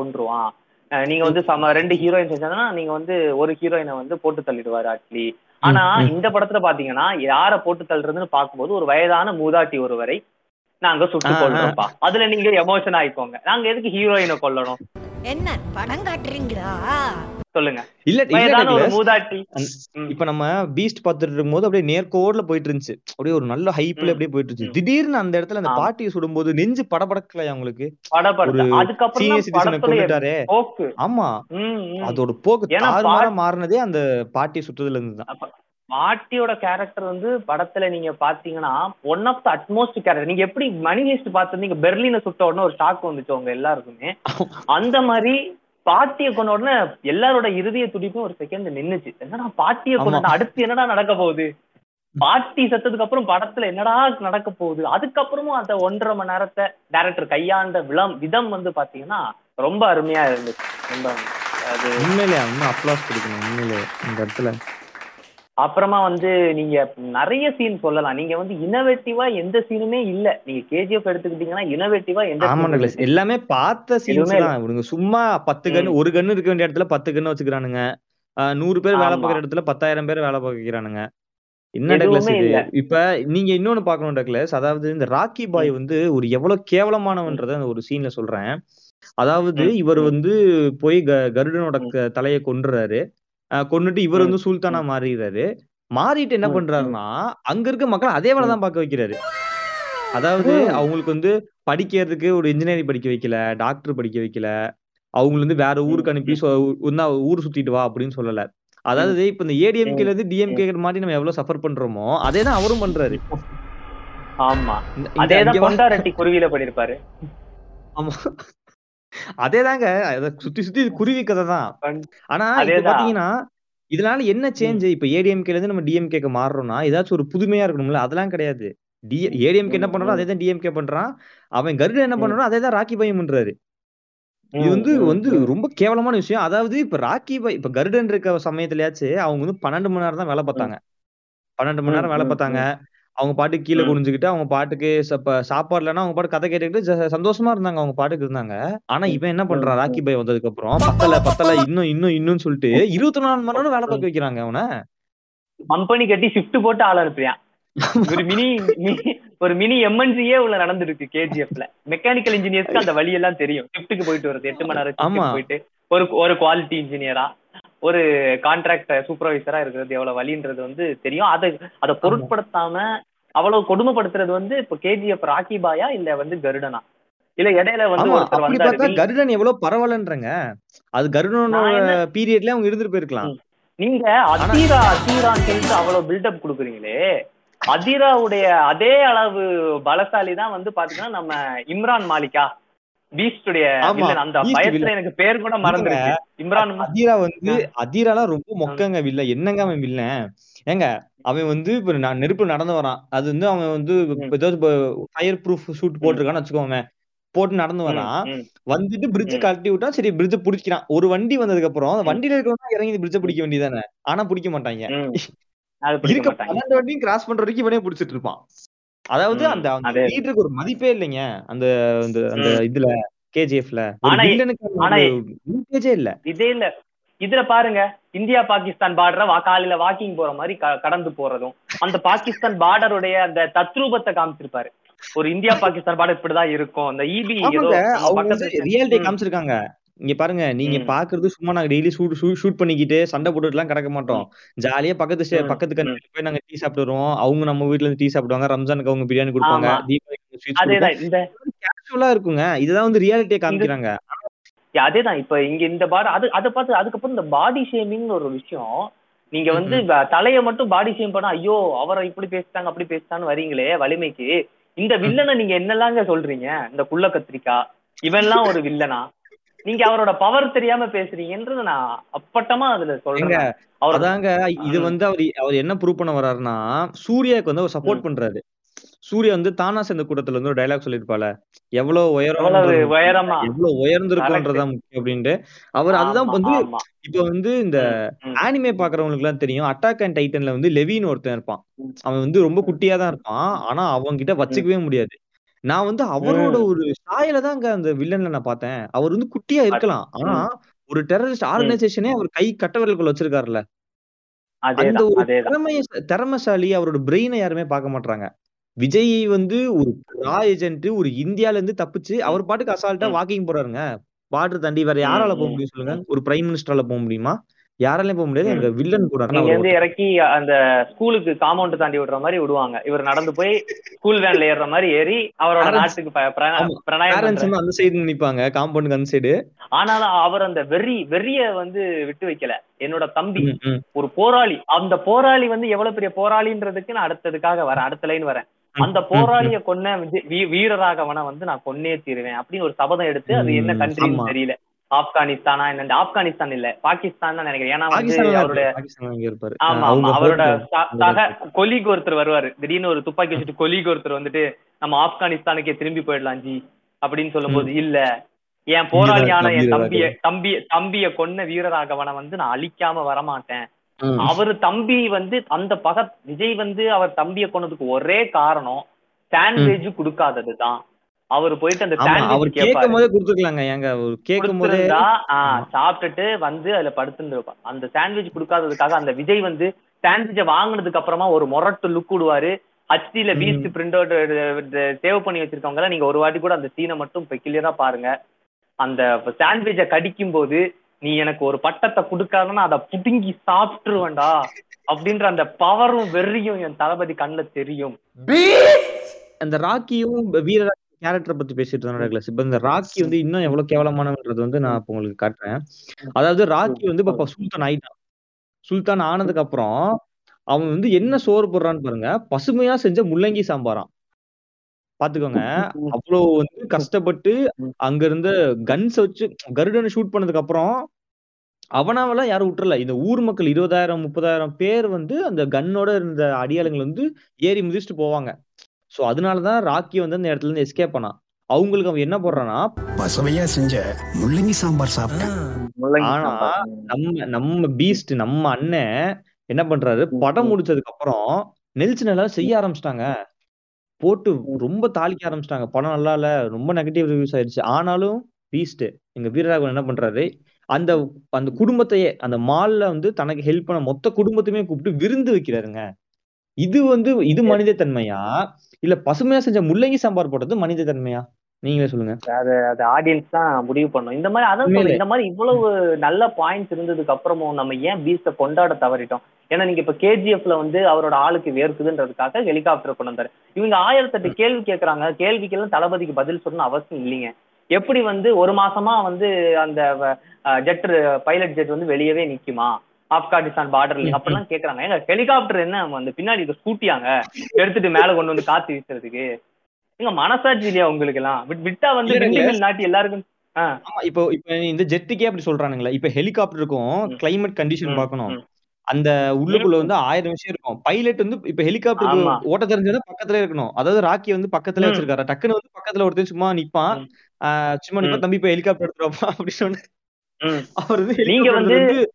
அஹ் நீங்க வந்து சம ரெண்டு ஹீரோயின்ஸ் வச்சாங்கன்னா நீங்க வந்து ஒரு ஹீரோயினை வந்து போட்டு தள்ளிடுவாரு அட்லி. ஆனா. இந்த படத்துல பாத்தீங்கன்னா யார போட்டு தள்ளுறதுன்னு பார்க்கும்போது ஒரு வயதான மூதாட்டி ஒருவரை நாங்க சுட்டு. கொள்றோம்ப்பா அதுல நீங்க எமோஷன் ஆயிக்கோங்க. நாங்க எதுக்கு ஹீரோயினை கொல்லணும்? என்ன படம் காட்டுறீங்களா? சொல்லுங்க. இல்ல மூதாட்டி. இப்ப நம்ம பீஸ்ட் பார்த்துட்டு இருக்கும்போது அப்படியே நேர்கோடுல போயிட்டு இருந்துச்சு. அப்படியே ஒரு நல்ல ஹைப்ல. அப்படியே போயிட்டு இருந்துச்சு. திடீர்னு அந்த இடத்துல அந்த. பாட்டியை சுடும்போது நெஞ்சு படபடக்கலையா உங்களுக்கு? அதுக்கப்புறம் ஆமா. அதோட போக்கு தாறுமாறா மாறினதே அந்த பாட்டியை சுட்டதுல இருந்து தான். பாட்டியோட கேரக்டர் வந்து படத்துல நீங்க பாத்தீங்கன்னா one of the utmost character நீங்க எப்படி மணி ஹேஸ்ட் பார்த்திருந்தீங்க பெர்லினை சுட்ட உடனே ஒரு ஷாக் வந்துச்சு உங்க எல்லாருக்குமே. அந்த மாதிரி பாட்டியை கொண்ட உடனே எல்லாரோட இருதய துடிப்பும் ஒரு செகண்ட் நின்னுச்சு. என்னடா பாட்டியை. கொண்டு அடுத்து என்னடா நடக்க போகுது? பாட்டி செத்ததுக்கு அப்புறம் படத்துல என்னடா நடக்க போகுது? அதுக்கப்புறமும் அந்த ஒன்றரை மணி நேரத்தை டைரக்டர் கையாண்ட விளம் விதம் வந்து பாத்தீங்கன்னா ரொம்ப அருமையா இருந்துச்சு. ரொம்ப அது உண்மையிலே அப்ளாஸ் கொடுக்கணும் உண்மையிலே இந்த இடத்துல. அப்புறமா வந்து நீங்க நிறைய சீன் சொல்லலாம். நீங்க வந்து இனோவேட்டிவா எந்த சீனுமே இல்ல. நீங்க கேஜிஎஃப் எடுத்துக்கிட்டீங்கன்னா இனோவேட்டிவா எந்த. எல்லாமே பார்த்த இவனுங்க சும்மா பத்து கன்னு ஒரு கன்னு இருக்க வேண்டிய இடத்துல பத்து கன்னு வச்சுக்கிறானுங்க. நூறு பேர் வேலை. பார்க்குற இடத்துல பத்தாயிரம் பேர் வேலை பார்க்க வைக்கிறானுங்க என்ன டக்ளஸ் இது. இப்ப நீங்க இன்னொன்னு பார்க்கணும் டக்ளஸ் அதாவது இந்த ராக்கி பாய் வந்து ஒரு எவ்வளவு கேவலமானவன்றத அந்த ஒரு சீன்ல சொல்றேன். அதாவது இவர். வந்து போய் கருடனோட தலையை கொன்றுறாரு. கொன்னுட்டு இவர் வந்து சுல்தானா மாறிடுறாரு மாறிட்டு என்ன பண்றாருன்னா அங்க இருக்க மக்கள் அதே வேலை தான் பார்க்க வைக்கிறாரு. அதாவது. அவங்களுக்கு வந்து படிக்கிறதுக்கு ஒரு இன்ஜினியரிங் படிக்க வைக்கல டாக்டர் படிக்க வைக்கல. அவங்களை வந்து வேற ஊருக்கு அனுப்பி ஊர் சுத்திட்டு வா அப்படின்னு சொல்லல. அதாவது இப்ப இந்த ஏடிஎம்கேல இருந்து டிஎம்கே மாதிரி நம்ம எவ்வளவு சஃபர் பண்றோமோ அதே தான் அவரும் பண்றாரு. ஆமா. அதேதான் குருவியில பண்ணிருப்பாரு. ஆமா. அதேதாங்க அத சுத்தி சுத்தி குருவி கதை தான். ஆனா. பாத்தீங்கன்னா இதனால என்ன சேஞ்ச் இப்ப ஏடிஎம்கேல இருந்து நம்ம டிஎம்கேக்கு மாறுறோம்னா ஏதாச்சும் ஒரு புதுமையா இருக்கணும்ல அதெல்லாம் கிடையாது. டி ஏடிஎம்கே என்ன ம். அதே தான் டிஎம்கே பண்றான். அவன் கருடன் என்ன. பண்றானோ அதே தான் ராக்கி பையன் பண்றாரு. இது வந்து வந்து. ரொம்ப கேவலமான விஷயம். அதாவது இப்ப ராக்கி பை இப்ப கருடன் இருக்க சமயத்திலயாச்சு அவங்க வந்து பன்னெண்டு மணி நேரம் தான் வேலை பார்த்தாங்க. பன்னெண்டு மணி நேரம் வேலை பார்த்தாங்க. அவங்க பாட்டுக்கு கீழே ம். குனிஞ்சுக்கிட்டு அவங்க பாட்டுக்கு சப்ப சாப்பாடு இல்லைன்னா அவங்க பாட்டு கதை கேட்டுக்கிட்டு ஜ- சந்தோஷமா இருந்தாங்க அவங்க பாட்டுக்கு இருந்தாங்க. ஆனா இவன் என்ன பண்றான்? ம், ராக்கி பை வந்ததுக்கு அப்புறம் பத்தல பத்தல இன்னும் இன்னும் இன்னும் சொல்லிட்டு இருபத்தி நாலு மணி நேரம் வேலை பார்க்க வைக்கிறாங்க அவனை. கம்பெனி கட்டி ஷிஃப்ட் போட்டு ஆள் அனுப்புறியான் ஒரு மினி மினி- ஒரு மினி எம்என்சியே உள்ள நடந்திருக்கு கேஜிஎஃப்ல மெக்கானிக்கல் இன்ஜினியர்ஸ்க்கு அந்த வழி எல்லாம் தெரியும் ஷிஃப்ட்டுக்கு போயிட்டு வருது எட்டு மணி நேரம் ஆமா. போயிட்டு ஒரு ஒரு குவாலிட்டி இன்ஜினியரா ஒரு கான்ட்ராக்ட் சூப்பர்வைசரா இருக்கிறது எவ்வளவு வழின்றது வந்து தெரியும். அதை அதை பொருட்படுத்தாம அவ்வளவு கொடுமைப்படுத்துறது வந்து இப்ப கேஜிஎஃப் ராக்கி பாயா இல்ல வந்து கருடனா? இல்ல இடையில வந்து அப்படி பார்த்தா கருடன் எவ்வளவு பரவாயில்லன்றங்க அது கருடனோட பீரியட்ல அவங்க இருந்துட்டு போயிருக்கலாம். நீங்க அதீரா அதீரான்னு சொல்லிட்டு அவ்வளவு பில்டப் கொடுக்குறீங்களே. அதீராவுடைய அதே அளவு பலசாலி தான் வந்து பாத்தீங்கன்னா நம்ம இம்ரான் மாலிகா பீஸ்டுடைய அந்த பயத்துல. எனக்கு பேர் கூட மறந்துருச்சு. இம்ரான் அதீரா வந்து அதீராலாம் ரொம்ப மொக்கங்க வில்ல என்னங்க அவன் வில்லன் ஏங்க அவன் வந்து இப்ப நான் நெருப்பு நடந்து வரான். அது வந்து அவன் வந்து ஏதாவது ஃபயர் ப்ரூஃப் ஷூட் போட்டிருக்கான்னு வச்சுக்கோங்க போட்டு நடந்து வரான். வந்துட்டு பிரிட்ஜ். கழட்டி விட்டா சரி பிரிட்ஜ் பிடிக்கிறான் ஒரு வண்டி வந்ததுக்கு அப்புறம் வண்டியில இருக்கவங்க இறங்கி பிரிட்ஜ பிடிக்க வேண்டியதானே ஆனா பிடிக்க மாட்டாங்க. இருக்க பன்னெண்டு வண்டியும் கிராஸ் பண்ற வரைக்கும் இவனே பிடிச்சிட்டு இருப்பான். அதாவது அந்த. லீடருக்கு ஒரு மதிப்பே இல்லைங்க. அந்த அந்த. இதுல கேஜிஎஃப்ல யூசேஜே இல்ல. இதே இல்ல. இதுல பாருங்க இந்தியா பாகிஸ்தான் பார்டரை காலையில வாக்கிங் போற மாதிரி கடந்து போறதும் அந்த பாகிஸ்தான் பார்டருடைய அந்த தத்ரூபத்தை காமிச்சிருப்பாரு. ஒரு இந்தியா பாகிஸ்தான் பார்டர் இப்படிதான் இருக்கும். அந்த இபி பக்கத்து ரியாலிட்டி. காமிச்சிருக்காங்க. இங்க பாருங்க நீங்க. பாக்குறது சும்மா நாங்க டெய்லி ஷூட் ஷூட் பண்ணிக்கிட்டு சண்டை போட்டுட்டு எல்லாம் கிடக்க மாட்டோம். ஜாலியா பக்கத்து. பக்கத்து கண்ட்ரில போய் நாங்க டீ சாப்பிட்டு வருவோம் அவங்க நம்ம வீட்ல இருந்து டீ சாப்பிடுவாங்க. ரம்ஜானுக்கு அவங்க பிரியாணி கொடுப்பாங்க. கேஷுவலா இருக்குங்க. இதுதான் வந்து ரியாலிட்டியை காமிக்கிறாங்க. அதேதான். இப்ப இங்க இந்த பாடி அது அதை பார்த்து அதுக்கப்புறம் இந்த பாடி ஷேமிங் ஒரு விஷயம். நீங்க வந்து தலைய மட்டும் பாடி ஷேம் பண்ணா ஐயோ அவரை இப்படி பேசிட்டாங்க அப்படி பேசிட்டான்னு வரீங்களே வலிமைக்கு. இந்த வில்லனை நீங்க என்னலாங்க சொல்றீங்க? இந்த குள்ள கத்திரிக்காய் இவன்லாம் ஒரு வில்லனா நீங்க அவரோட பவர் தெரியாம பேசுறீங்கன்றது நான் அப்பட்டமா அதுல சொல்றேன் அவர் அதாங்க இது. வந்து அவர் அவர் என்ன ப்ரூவ் பண்ண வர்றாருன்னா சூர்யாவுக்கு வந்து அவர் சப்போர்ட். பண்றாரு. சூர்யா வந்து தானா சேர்ந்த கூட்டத்துல வந்து ஒரு டைலாக் சொல்லிருப்பால எவ்வளவு உயரம் எவ்வளவு உயரமா? எவ்வளவு உயர்ந்திருக்கோன்றதான் முக்கியம் அப்படின்ட்டு. அவர் அதுதான் வந்து. இப்ப வந்து இந்த ஆனிமே பாக்குறவங்களுக்கு எல்லாம் தெரியும் அட்டாக் அண்ட் டைட்டன்ல வந்து லெவின்னு ஒருத்தன் இருப்பான். அவன் வந்து ரொம்ப குட்டியா தான் இருப்பான். ஆனா அவங்க கிட்ட வச்சுக்கவே முடியாது. நான் வந்து அவரோட. ஒரு சாயல தாங்க அந்த வில்லன்ல நான் பார்த்தேன். அவர் வந்து குட்டியா இருக்கலாம். ஆனா ஒரு டெரரிஸ்ட் ஆர்கனைசேஷனே அவர் கை கட்ட விரலுக்குள்ள வச்சிருக்காருல்ல அந்த ஒரு திறமைய திறமைசாலி அவரோட பிரெயினை யாருமே பார்க்க மாட்டாங்க விஜய் வந்து ஒரு ரா ஏஜென்ட் ஒரு இந்தியால இருந்து தப்பிச்சு அவர் பாட்டுக்கு அசால்ட்டா. வாக்கிங் போறாருங்க. பார்டர் தாண்டி வேற யாரால போக முடியும் சொல்லுங்க? ஒரு பிரைம் மினிஸ்டரால போக முடியுமா? யாராலையும் போக முடியாது. எங்க வில்லன் கூட நீங்க வந்து இறக்கி அந்த ஸ்கூலுக்கு காம்பவுண்ட் தாண்டி விடுற மாதிரி விடுவாங்க. இவர் நடந்து போய் ஸ்கூல் வேன்ல ஏறுற மாதிரி ஏறி அவரோட Parents- நாட்டுக்கு. பிரணாயம் அந்த சைடு நிப்பாங்க. காம்பவுண்டுக்கு அந்த சைடு ஆனாலும் அவர் அந்த வெறி வெறிய வந்து விட்டு வைக்கல. என்னோட தம்பி ஒரு போராளி. அந்த போராளி வந்து எவ்வளவு பெரிய போராளின்றதுக்கு நான் அடுத்ததுக்காக வரேன். அடுத்த லைன் வரேன். அந்த போராளிய கொன்ன வீரராகவனை வந்து நான் கொன்னே தீருவேன் அப்படின்னு ஒரு சபதம் எடுத்து அது என்ன கண்ட்ரின்னு. தெரியல. ஆப்கானிஸ்தானா என்ன ஆப்கானிஸ்தான் இல்ல பாகிஸ்தான் தான் நினைக்கிறேன். ஏன்னா வந்து இருப்பாரு. ஆமா ஆமா அவரோட சக கொலீக் ஒருத்தர் வருவாரு. திடீர்னு ஒரு துப்பாக்கி வச்சுட்டு கொலீக் ஒருத்தர் வந்துட்டு நம்ம ஆப்கானிஸ்தானுக்கே திரும்பி போயிடலாம் ஜி அப்படின்னு சொல்லும்போது இல்ல. என் போராளியான என். தம்பிய தம்பிய தம்பிய கொன்ன வீரராகவனை வந்து நான் அழிக்காம வரமாட்டேன். அவரு தம்பி வந்து அந்த பக விஜய் வந்து அவர் தம்பிய கொன்னதுக்கு ஒரே காரணம் சாண்ட்விச் கொடுக்காததுதான். அவர் போயிட்டு அந்த அவர் சாண்ட்விச் கேட்கும் போதே கொடுத்துருக்கலாங்க ஏங்க அவர் கேட்கும் போதே சாப்பிட்டுட்டு வந்து அதுல படுத்துருப்பான் அந்த சாண்ட்விச் கொடுக்காததுக்காக அந்த விஜய் வந்து சாண்ட்விச்சை வாங்குனதுக்கு அப்புறமா ஒரு மொரட்டு லுக் விடுவாரு ஹச்டில. பீஸ்ட் பிரிண்ட் அவுட் சேவ் பண்ணி வச்சிருக்கவங்க நீங்க ஒரு வாட்டி கூட அந்த சீனை மட்டும் இப்ப கிளியரா பாருங்க. அந்த சாண்ட்விச்சை கடிக்கும் போது நீ எனக்கு ஒரு பட்டத்தை கொடுக்காதன்னா அதை புடுங்கி சாப்பிட்டுருவேன்டா அப்படின்ற அந்த பவரும் வெறியும் என் தளபதி கண்ணுல தெரியும். அந்த ராக்கியும் வீர கேரக்டரை பத்தி பேசிட்டு இருந்தோம். இப்ப இந்த ராக்கி வந்து இன்னும் எவ்வளவு கேவலமானவன்றது வந்து நான் இப்ப உங்களுக்கு காட்டுறேன். அதாவது ராக்கி வந்து இப்ப சுல்தான் ஆயிட்டான். சுல்தான் ஆனதுக்கு அப்புறம் அவன் வந்து என்ன சோறு போடுறான்னு பாருங்க பசுமையா செஞ்ச முள்ளங்கி சாம்பாராம். பாத்துக்கோங்க. அவ்வளவு வந்து கஷ்டப்பட்டு அங்க இருந்த கன்ஸ் வச்சு கருடனை ஷூட் பண்ணதுக்கு அப்புறம் அவனாவெல்லாம் யாரும் விட்டுறல. இந்த ஊர் மக்கள் இருபதாயிரம் முப்பதாயிரம் பேர் வந்து அந்த கன்னோட இருந்த அடியாளுங்களை வந்து ஏறி மிதிச்சுட்டு போவாங்க. சோ அதனாலதான் ராக்கி வந்து அந்த இடத்துல இருந்து எஸ்கேப் பண்ணான். அவங்களுக்கு அவன் என்ன போடுறான்னா பசவையா செஞ்ச முள்ளங்கி சாம்பார் சாப்பிட்டேன் ஆனா. நம்ம நம்ம பீஸ்ட் நம்ம அண்ணன் என்ன பண்றாரு படம் முடிச்சதுக்கு அப்புறம் நெல்சன் எல்லாம் செய்ய ஆரம்பிச்சிட்டாங்க. போட்டு ரொம்ப தாளிக்க ஆரம்பிச்சிட்டாங்க. படம் நல்லா இல்ல ரொம்ப நெகட்டிவ் ரிவ்யூஸ் ஆயிடுச்சு. ஆனாலும் பீஸ்ட் எங்க வீரராகவன் என்ன பண்றாரு அந்த அந்த குடும்பத்தையே அந்த மால்ல வந்து தனக்கு ஹெல்ப் பண்ண மொத்த குடும்பத்தையுமே கூப்பிட்டு விருந்து வைக்கிறாருங்க. இது வந்து இது மனித தன்மையா இல்ல பசுமையா செஞ்ச முள்ளங்கி சாம்பார் போட்டது மனித தன்மையா நீங்களே சொல்லுங்க. அது அது ஆடியன்ஸ் தான் முடிவு பண்ணும். இந்த மாதிரி அதான் இந்த மாதிரி இவ்வளவு நல்ல பாயிண்ட்ஸ் இருந்ததுக்கு அப்புறமும் நம்ம ஏன் பீஸ்ட கொண்டாட தவறிட்டோம்? ஏன்னா நீங்க இப்ப கேஜிஎஃப்ல வந்து அவரோட ஆளுக்கு வேர்க்குதுன்றதுக்காக ஹெலிகாப்டர் கொண்டு வந்தாரு. இவங்க ஆயிரத்தெட்டு கேள்வி கேட்கறாங்க கேள்விக்கெல்லாம் தளபதிக்கு பதில் சொல்லணும் அவசியம் இல்லைங்க. எப்படி வந்து ஒரு மாசமா வந்து அந்த ஜெட் பைலட் ஜெட் வந்து வெளியவே நிக்குமா? ஆப்கானிஸ்தான் பார்டர்ல அப்படிலாம் கேக்குறாங்க ஏங்க ஹெலிகாப்டர் என்ன வந்து பின்னாடி இதை ஸ்கூட்டியாங்க எடுத்துட்டு மேல கொண்டு வந்து காத்து வீசுறதுக்கு எங்க மனசாட்சி இல்லையா உங்களுக்கு எல்லாம் விட்- விட்டா வந்து நாட்டி எல்லாருக்கும் ஆமா இப்போ இப்போ இந்த ஜெட்டுக்கே அப்படி சொல்றானுங்களே இப்ப ஹெலிகாப்டருக்கும். கிளைமேட் கண்டிஷன் ம், பார்க்கணும் ம். அந்த உள்ளுக்குள்ள. வந்து ஆயிரம் விஷயம் இருக்கும் பைலட் வந்து இப்ப ஹெலிகாப்டருக்கு ஆமா. ஓட்ட தெரிஞ்சதுன்னா பக்கத்துல இருக்கணும் அதாவது ராக்கி வந்து பக்கத்துல. வச்சிருக்காரு டக்குன்னு வந்து பக்கத்துல ஒருத்தர் சும்மா நிப்பான் சும்மா நிப்பா. தம்பி இப்ப ஹெலிகாப்டர் எடுத்துருவாப்பா அப்படி சொன்ன. அவர் வந்து நீங்க ஹெலிகாப்டர் வந்து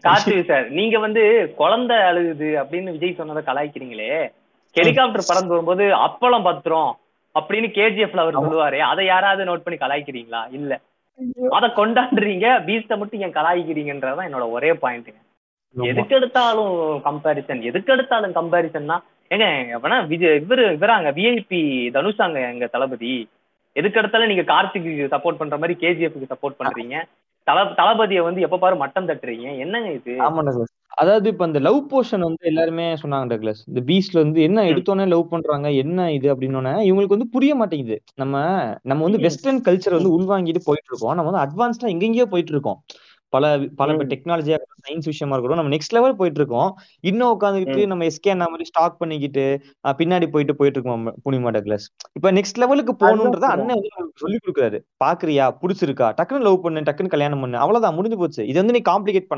காத்து சார் நீங்க வந்து குழந்தை அழுகுது அப்படின்னு விஜய் சொன்னதை கலாய்க்கிறீங்களே. ஹெலிகாப்டர் பறந்து வரும்போது அப்பளம் பத்திரம் அப்படின்னு கேஜிஎஃப்ல அவர். சொல்லுவாரு. அதை யாராவது நோட் பண்ணி கலாய்க்கிறீங்களா? இல்ல. அத கொண்டாடுறீங்க பீஸ்ட மட்டும் ஏன் கலாய்க்கிறீங்கன்றதான் என்னோட ஒரே பாயிண்ட் எதுக்கு எடுத்தாலும் கம்பாரிசன் எதுக்கு எடுத்தாலும் கம்பாரிசன்னா ஏங்க அப்பனா விஜய் இவரு இவராங்க விஐபி தனுஷாங்க எங்க தளபதி. எதுக்கு எடுத்தாலும் நீங்க கார்த்திக்கு சப்போர்ட் பண்ற மாதிரி கேஜிஎஃப்க்கு சப்போர்ட் பண்றீங்க. தல தளபதியை வந்து எப்ப பாரு மட்டம் தட்டுறீங்க. என்னங்க இது? ஆமா டக்ளஸ் அதாவது இப்ப அந்த லவ் போர்ஷன் வந்து எல்லாருமே சொன்னாங்க டக்ளஸ் இந்த பீஸ்ட்ல வந்து என்ன. எடுத்தோன்னே லவ் பண்றாங்க என்ன இது அப்படின்னோடனே இவங்களுக்கு வந்து புரிய மாட்டேங்குது. நம்ம நம்ம வந்து. வெஸ்டர்ன் கல்ச்சர் வந்து உள்வாங்கிட்டு போயிட்டு இருக்கோம். நம்ம வந்து அட்வான்ஸ்டா எங்கெங்கயோ போயிட்டு இருக்கோம். பல பல. டெக்னாலஜியா இருக்கட்டும் சயின்ஸ் விஷயமா இருக்கட்டும் நம்ம நெக்ஸ்ட் லெவல் போயிட்டு இருக்கோம் இன்னும் உட்காந்துக்கிட்டு நம்ம எஸ்கே அந்த மாதிரி ஸ்டாக் பண்ணிக்கிட்டு பின்னாடி போயிட்டு போயிட்டு இருக்கோம் புனிமா டக்ளஸ் இப்ப நெக்ஸ்ட் லெவலுக்கு போகணுன்றத அண்ணன் வந்து சொல்லி கொடுக்குறாரு. பாக்குறியா? புடிச்சிருக்கா? டக்குன்னு லவ் பண்ணு டக்குன்னு கல்யாணம் பண்ணு. அவ்வளவுதான் முடிஞ்சு போச்சு. இது வந்து நீ காம்ப்ளிகேட்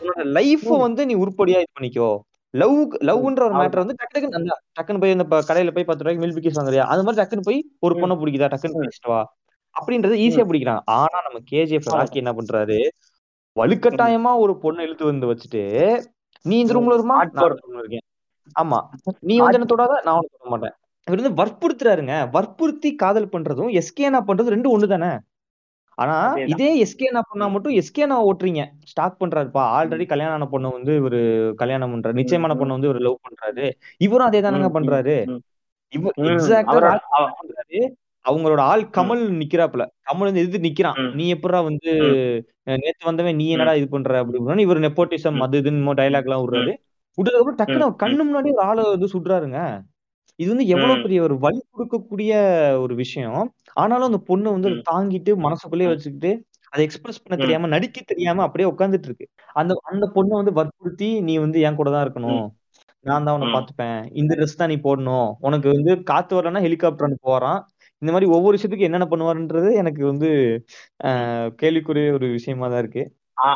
உன்னோட லைஃப் வந்து நீ உருப்படியா இது பண்ணிக்கோ. லவ் லவ்ன்ற ஒரு மேட்டர் வந்து டக்கு டக்குன்னு டக்குன்னு போய் இந்த கடையில போய் பத்து ரூபாய்க்கு மில்க் பிக்கிஸ் வாங்குறியா? அது மாதிரி டக்குன்னு போய் ஒரு. பொண்ணை பிடிக்குதா? டக்குன்னு. பேசிட்டு வா. அப்படின்றது ஈஸியா பிடிக்கிறாங்க. ஆனா நம்ம கேஜிஎஃப். ராக்கி என்ன பண்றாரு? வலுக்கட்டாயமா ஒரு பொண்ணை இழுத்து வந்து வச்சுட்டு நீ இந்த. ரூம்ல இருமா இருக்கேன். ஆமா. நீ வந்து என்ன தொடாத? நான் உனக்கு தொட மாட்டேன். இவர் வந்து வற்புறுத்துறாருங்க. வற்புறுத்தி காதல் பண்றதும் எஸ்கேனா பண்றதும் ரெண்டும் ஒண்ணு தானே? ஆனா. இதே எஸ்கேனா பண்ணா. மட்டும் எஸ்கேனா ஓட்டுறீங்க. ஸ்டாக் பண்றாருப்பா. ஆல்ரெடி கல்யாணம் பொண்ணை வந்து இவரு கல்யாணம் பண்றாரு. நிச்சயமான. பொண்ணை வந்து இவர் லவ் பண்றாரு. இவரும் அதே தானங்க. பண்றாரு. அவங்களோட ஆள் கமல் நிக்கிறாப்ல கமல் வந்து எதிர்த்து நிக்கிறான். நீ எப்படா வந்து நேத்து வந்தவன் நீ என்னடா இது பண்ற? அப்படின்னு இவர் நெப்போட்டிசம். அது இதுன்னு டைலாக் எல்லாம் விடுறாரு. விடுறதுக்கப்புறம் டக்குன்னு அவர் கண்ணு முன்னாடி ஒரு ஆளை வந்து சுடுறாருங்க. இது வந்து எவ்வளவு. பெரிய ஒரு வலி கொடுக்கக்கூடிய ஒரு விஷயம். ஆனாலும் அந்த பொண்ணு வந்து. தாங்கிட்டு மனசுக்குள்ளேயே. வச்சுக்கிட்டு அதை எக்ஸ்பிரஸ் பண்ண. தெரியாம நடிக்க தெரியாம அப்படியே உட்காந்துட்டு இருக்கு அந்த அந்த பொண்ணை வந்து வற்புறுத்தி நீ வந்து என் கூட தான் இருக்கணும். நான் தான் உன்னை. பாத்துப்பேன் இந்த ட்ரெஸ் தான் நீ போடணும். உனக்கு வந்து காத்து வரலன்னா ஹெலிகாப்டர் போறான். இந்த மாதிரி ஒவ்வொரு விஷயத்துக்கும் என்னென்ன பண்ணுவாருன்றது எனக்கு வந்து கேள்விக்குரிய ஒரு விஷயமா தான் இருக்கு.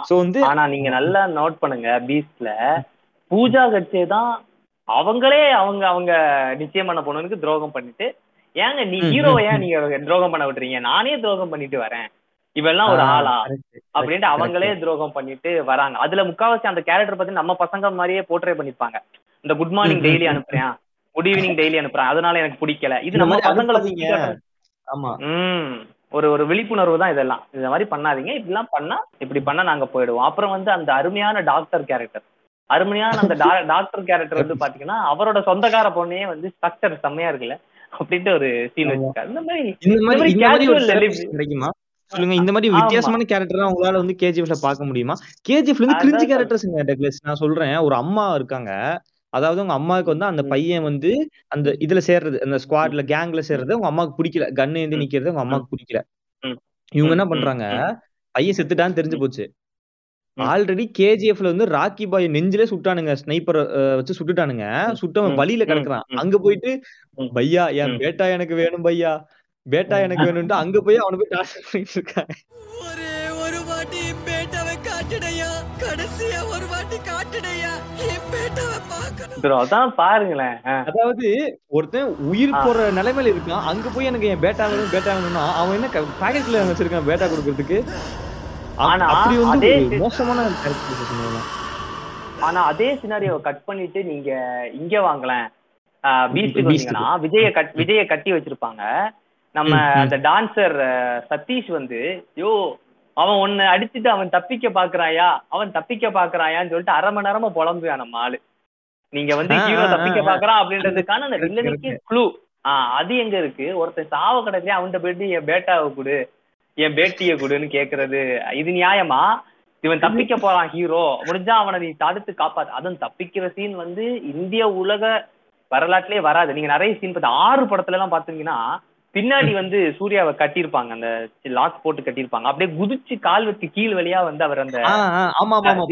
சோ வந்து ஆனா நீங்க நல்லா நோட் பண்ணுங்க பீஸ்ட்ல பூஜா கட்சே தான் அவங்களே அவங்க அவங்க நிச்சயம் பண்ண பொண்ணுக்கு துரோகம் பண்ணிட்டு ஏங்க நீ ஹீரோவை ம், ஏன். நீங்க துரோகம் பண்ண விட்டுறீங்க? நானே துரோகம் பண்ணிட்டு வரேன். இவெல்லாம் ஒரு ஆளா? அப்படின்ட்டு அவங்களே. துரோகம் பண்ணிட்டு வராங்க. அதுல முக்காவாசி அந்த கேரக்டர் பத்தி நம்ம பசங்க மாதிரியே போர்ட்ரே பண்ணிப்பாங்க. இந்த குட் மார்னிங் டெய்லி அனுப்புறேன். குட் ஈவினிங் டெய்லி அனுப்புறேன். அதனால எனக்கு பிடிக்கல. இது நம்ம மாதிரி பசங்களை அனுப்பாதீங்க. ஆமா. ம். ஒரு ஒரு விழிப்புணர்வு தான் இதெல்லாம். இந்த மாதிரி பண்ணாதீங்க. இப்படிலாம் பண்ணா இப்படி பண்ணா நாங்க போயிடுவோம். அப்புறம் வந்து அந்த அருமையான டாக்டர் கேரக்டர் அருமையான அந்த டாக்டர் கேரக்டர் வந்து பாத்தீங்கன்னா அவரோட சொந்தக்கார பொண்ணையே வந்து ஸ்ட்ரக்சர் செம்மையா இருக்குல்ல? அப்படின்ட்டு ஒரு சீன். வச்சிருக்காரு. இந்த மாதிரி. கிடைக்குமா? சொல்லுங்க இந்த மாதிரி. வித்தியாசமான கேரக்டர் உங்களால வந்து கேஜிஎஃப்ல பார்க்க முடியுமா? கேஜிஎஃப்ல இருந்து கிரிஞ்சு டக்ளஸ் நான் சொல்றேன் ஒரு அம்மா இருக்காங்க. அதாவது உங்க அம்மாவுக்கு வந்து அந்த. பையன் வந்து அந்த இதுல சேர்றது அந்த ஸ்குவாட்ல கேங்ல சேர்றது உங்க அம்மாவுக்கு பிடிக்கல கன்னு ஏந்தி. நிக்கிறது உங்க அம்மாவுக்கு பிடிக்கல. இவங்க என்ன பண்றாங்க. பையன் செத்துட்டான்னு தெரிஞ்சு. போச்சு. ஆல்ரெடி கேஜிஎஃப்ல வந்து ராக்கி பாய் நெஞ்சிலே சுட்டானுங்க ஸ்னைப்பர் வச்சு சுட்டுட்டானுங்க. சுட்டவன். வழியில. கிடக்குறான். அங்க போயிட்டு. பையா என். பேட்டா எனக்கு வேணும் பையா பேட்டா. எனக்கு வேணும்ட்டு அங்க போய் அவனை போய் டார்ச்சர் பண்ணிட்டு இருக்காங்க. ஒரே ஒரு வாட்டி பேட்டாவை காட்டுடையா? கடைசியா ஒரு வாட்டி காட்டுடையா? என் பேட்டாவை பார்க்கணும். bro, அதான் பாருங்களேன். அதாவது ஒருத்தன் உயிர். போற நிலைமையில இருக்கான். அங்க போய் எனக்கு என் பேட்டா வேணும் பேட்டா வேணும்னா அவன் என்ன பாக்கெட்ல வச்சிருக்கான் பேட்டா கொடுக்கறதுக்கு? ஆனா, அப்படி வந்து மோசமான ஆனா அதே சினாரியோ கட் பண்ணிட்டு நீங்க இங்க வாங்கலாம் வந்தீங்கன்னா விஜய கட் விஜய கட்டி வச்சிருப்பாங்க. நம்ம. அந்த டான்சர் சதீஷ் வந்து யோ அவன் உன்னை அடிச்சுட்டு அவன் தப்பிக்க பாக்குறாயா? அவன் தப்பிக்க பாக்குறாயான்னு சொல்லிட்டு அரை மணி நேரமா புலம்புவான் நம்ம ஆளு. நீங்க வந்து ஹீரோ தப்பிக்க. பாக்குறான் அப்படின்றதுக்கான அந்த வில்லனுக்கு க்ளூ ஆஹ் அது எங்க இருக்கு? ஒருத்தன் சாவ கடைசியா அவன்கிட்ட போயிட்டு என் பேட்டாவை கொடு என் பேட்டிய கொடுன்னு கேக்குறது. இது நியாயமா? இவன் தப்பிக்க போறான் ஹீரோ முடிஞ்சா அவனை நீ தடுத்து காப்பாத்து. அதுவும் தப்பிக்கிற சீன் வந்து இந்திய உலக வரலாற்றிலே வராது. நீங்க நிறைய சீன் பார்த்து ஆறு படத்துல எல்லாம் பாத்தீங்கன்னா பின்னாடி வந்து சூர்யாவை கட்டியிருப்பாங்க. அந்த லாக் போட்டு கட்டியிருப்பாங்க. அப்படியே குதிச்சு கால் வச்சு கீழ் வழியா வந்து அவர் அந்த ஆமா ஆமா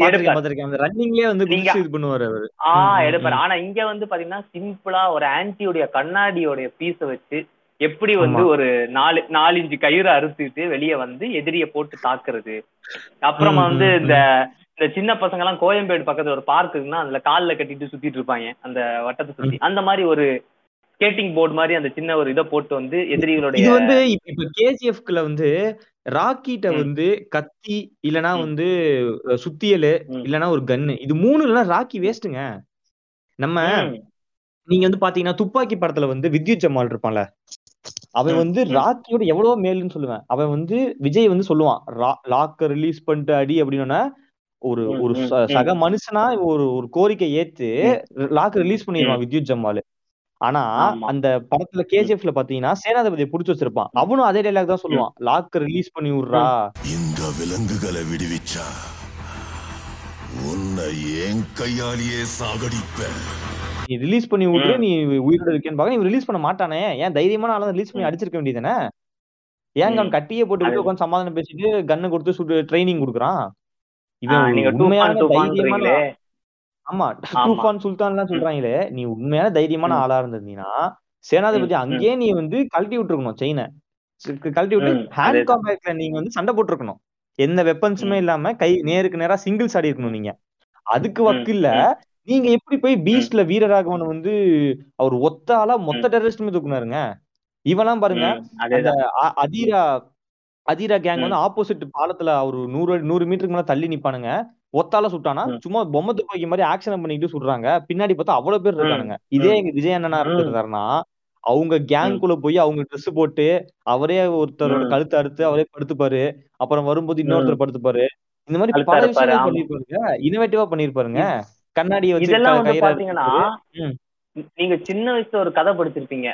ரன்னிங்லயே வந்து நீங்க- இது பண்ணுவாரு அவரு. ஆ ம், ம், எடுப்பாரு. ஆனா இங்க வந்து பாத்தீங்கன்னா சிம்பிளா ஒரு ஆன்டியோடைய கண்ணாடியோடைய பீஸ வச்சு எப்படி வந்து. ஒரு நாலு நாலு இன்ச்சு கயிறு அறுத்துட்டு வெளியே வந்து எதிரிய போட்டு தாக்குறது. அப்புறமா வந்து இந்த இந்த சின்ன பசங்க எல்லாம் கோயம்பேடு பக்கத்துல ஒரு பார்க் இருக்குன்னா அதுல கால்ல கட்டிட்டு சுத்திட்டு இருப்பாங்க. அந்த வட்டத்தை சுத்தி. அந்த மாதிரி ஒரு ஸ்கேட்டிங் போர்டு மாதிரி அந்த சின்ன ஒரு இதை போட்டு வந்து எதிரிகளுடைய இது வந்து இப்ப- கேஜிஎஃப்ல வந்து ராக்கிட்ட. வந்து கத்தி இல்லனா. வந்து சுத்தியலு. இல்லனா ஒரு கன்னு இது மூணு இல்லனா ராக்கி வேஸ்ட்டுங்க நம்ம நீங்க வந்து பாத்தீங்கன்னா துப்பாக்கி படத்துல வந்து வித்யுத் ஜமால் இருப்பான்ல அவன் வந்து. ராக்கியோட எவ்வளவு மேலுன்னு சொல்லுவேன் அவன் வந்து விஜய் வந்து சொல்லுவான் லாக்க ரிலீஸ் பண்ணிட்டு அடி அப்படின்னா ஒரு ஒரு. சக மனுஷனா ஒரு ஒரு கோரிக்கை ஏத்து லாக் ரிலீஸ் பண்ணிடுவான் வித்யுத் ஜமால் ஆனா. அந்த படத்துல கேஜிஎஃப்ல பாத்தீங்கன்னா சேனாதிபதியை புடிச்சு வச்சிருப்பான். அவனும் அதே டைலாக் தான் சொல்லுவான். லாக் ரிலீஸ் பண்ணி விடுறா. இந்த விலங்குகளை விடுவிச்சா உன்னை என் கையாலேயே சாகடிப்பேன். நீ ரிலீஸ் பண்ணி விடுற ம். நீ உயிரோட இருக்கேன்னு பாக்க நீ ரிலீஸ் பண்ண மாட்டானே. ஏன் தைரியமான ஆளா ரிலீஸ் பண்ணி. அடிச்சிருக்க வேண்டியதானே ஏங்க அவன். கட்டியே போட்டு உட்காந்து சமாதானம் பேசிட்டு கன்னு கொடுத்து சுட்டு ட்ரைனிங் கொடுக்குறான்? இவன் உண்மையான தைரியமான ஆமா. டூஃபான் சுல்தான்லாம் சொல்றாங்களே நீ உண்மையான தைரியமான. ஆளா இருந்திருந்தீங்கன்னா சேனாதிபதி அங்கேயே நீ வந்து கழட்டி விட்டுருக்கணும் செயினை கழட்டி விட்டு ஹேண்ட். காம்பேக்ட்ல நீங்க வந்து சண்டை போட்டிருக்கணும் எந்த வெப்பன்ஸுமே. இல்லாம கை நேருக்கு நேரா சிங்கிள்ஸ் ஆடி இருக்கணும் நீங்க அதுக்கு வக்கு இல்ல. நீங்க எப்படி போய் பீஸ்ட்ல வீரராகவன் வந்து அவர் ஒத்த ஆளா மொத்த டெரரிஸ்டுமே தூக்குனாருங்க இவெல்லாம் பாருங்க அதீரா அதீரா கேங். வந்து ஆப்போசிட் பாலத்துல ஒரு நூறு நூறு மீட்டருக்கு மேல தள்ளி நிப்பானுங்க ஒத்தால சுட்டானா. சும்மா பொம்மை துப்பாக்கி மாதிரி ஆக்ஷன் பண்ணிட்டு சுடுறாங்க பின்னாடி பார்த்தா அவ்வளவு பேர். இருக்கானுங்க இதே. எங்க விஜய் அண்ணனா. இருந்திருந்தாருன்னா அவங்க கேங் ம். குள்ள போய் அவங்க ட்ரெஸ் போட்டு அவரே ஒருத்தரோட. கழுத்தை அறுத்து அவரே படுத்துப்பாரு அப்புறம் வரும்போது. இன்னொருத்தர் படுத்துப்பாரு இந்த மாதிரி பல விஷயங்கள். பண்ணிருப்பாருங்க இனோவேட்டிவா பண்ணிருப்பாருங்க கண்ணாடியை வச்சு பாத்தீங்கன்னா. நீங்க சின்ன வயசுல ஒரு கதை படிச்சிருப்பீங்க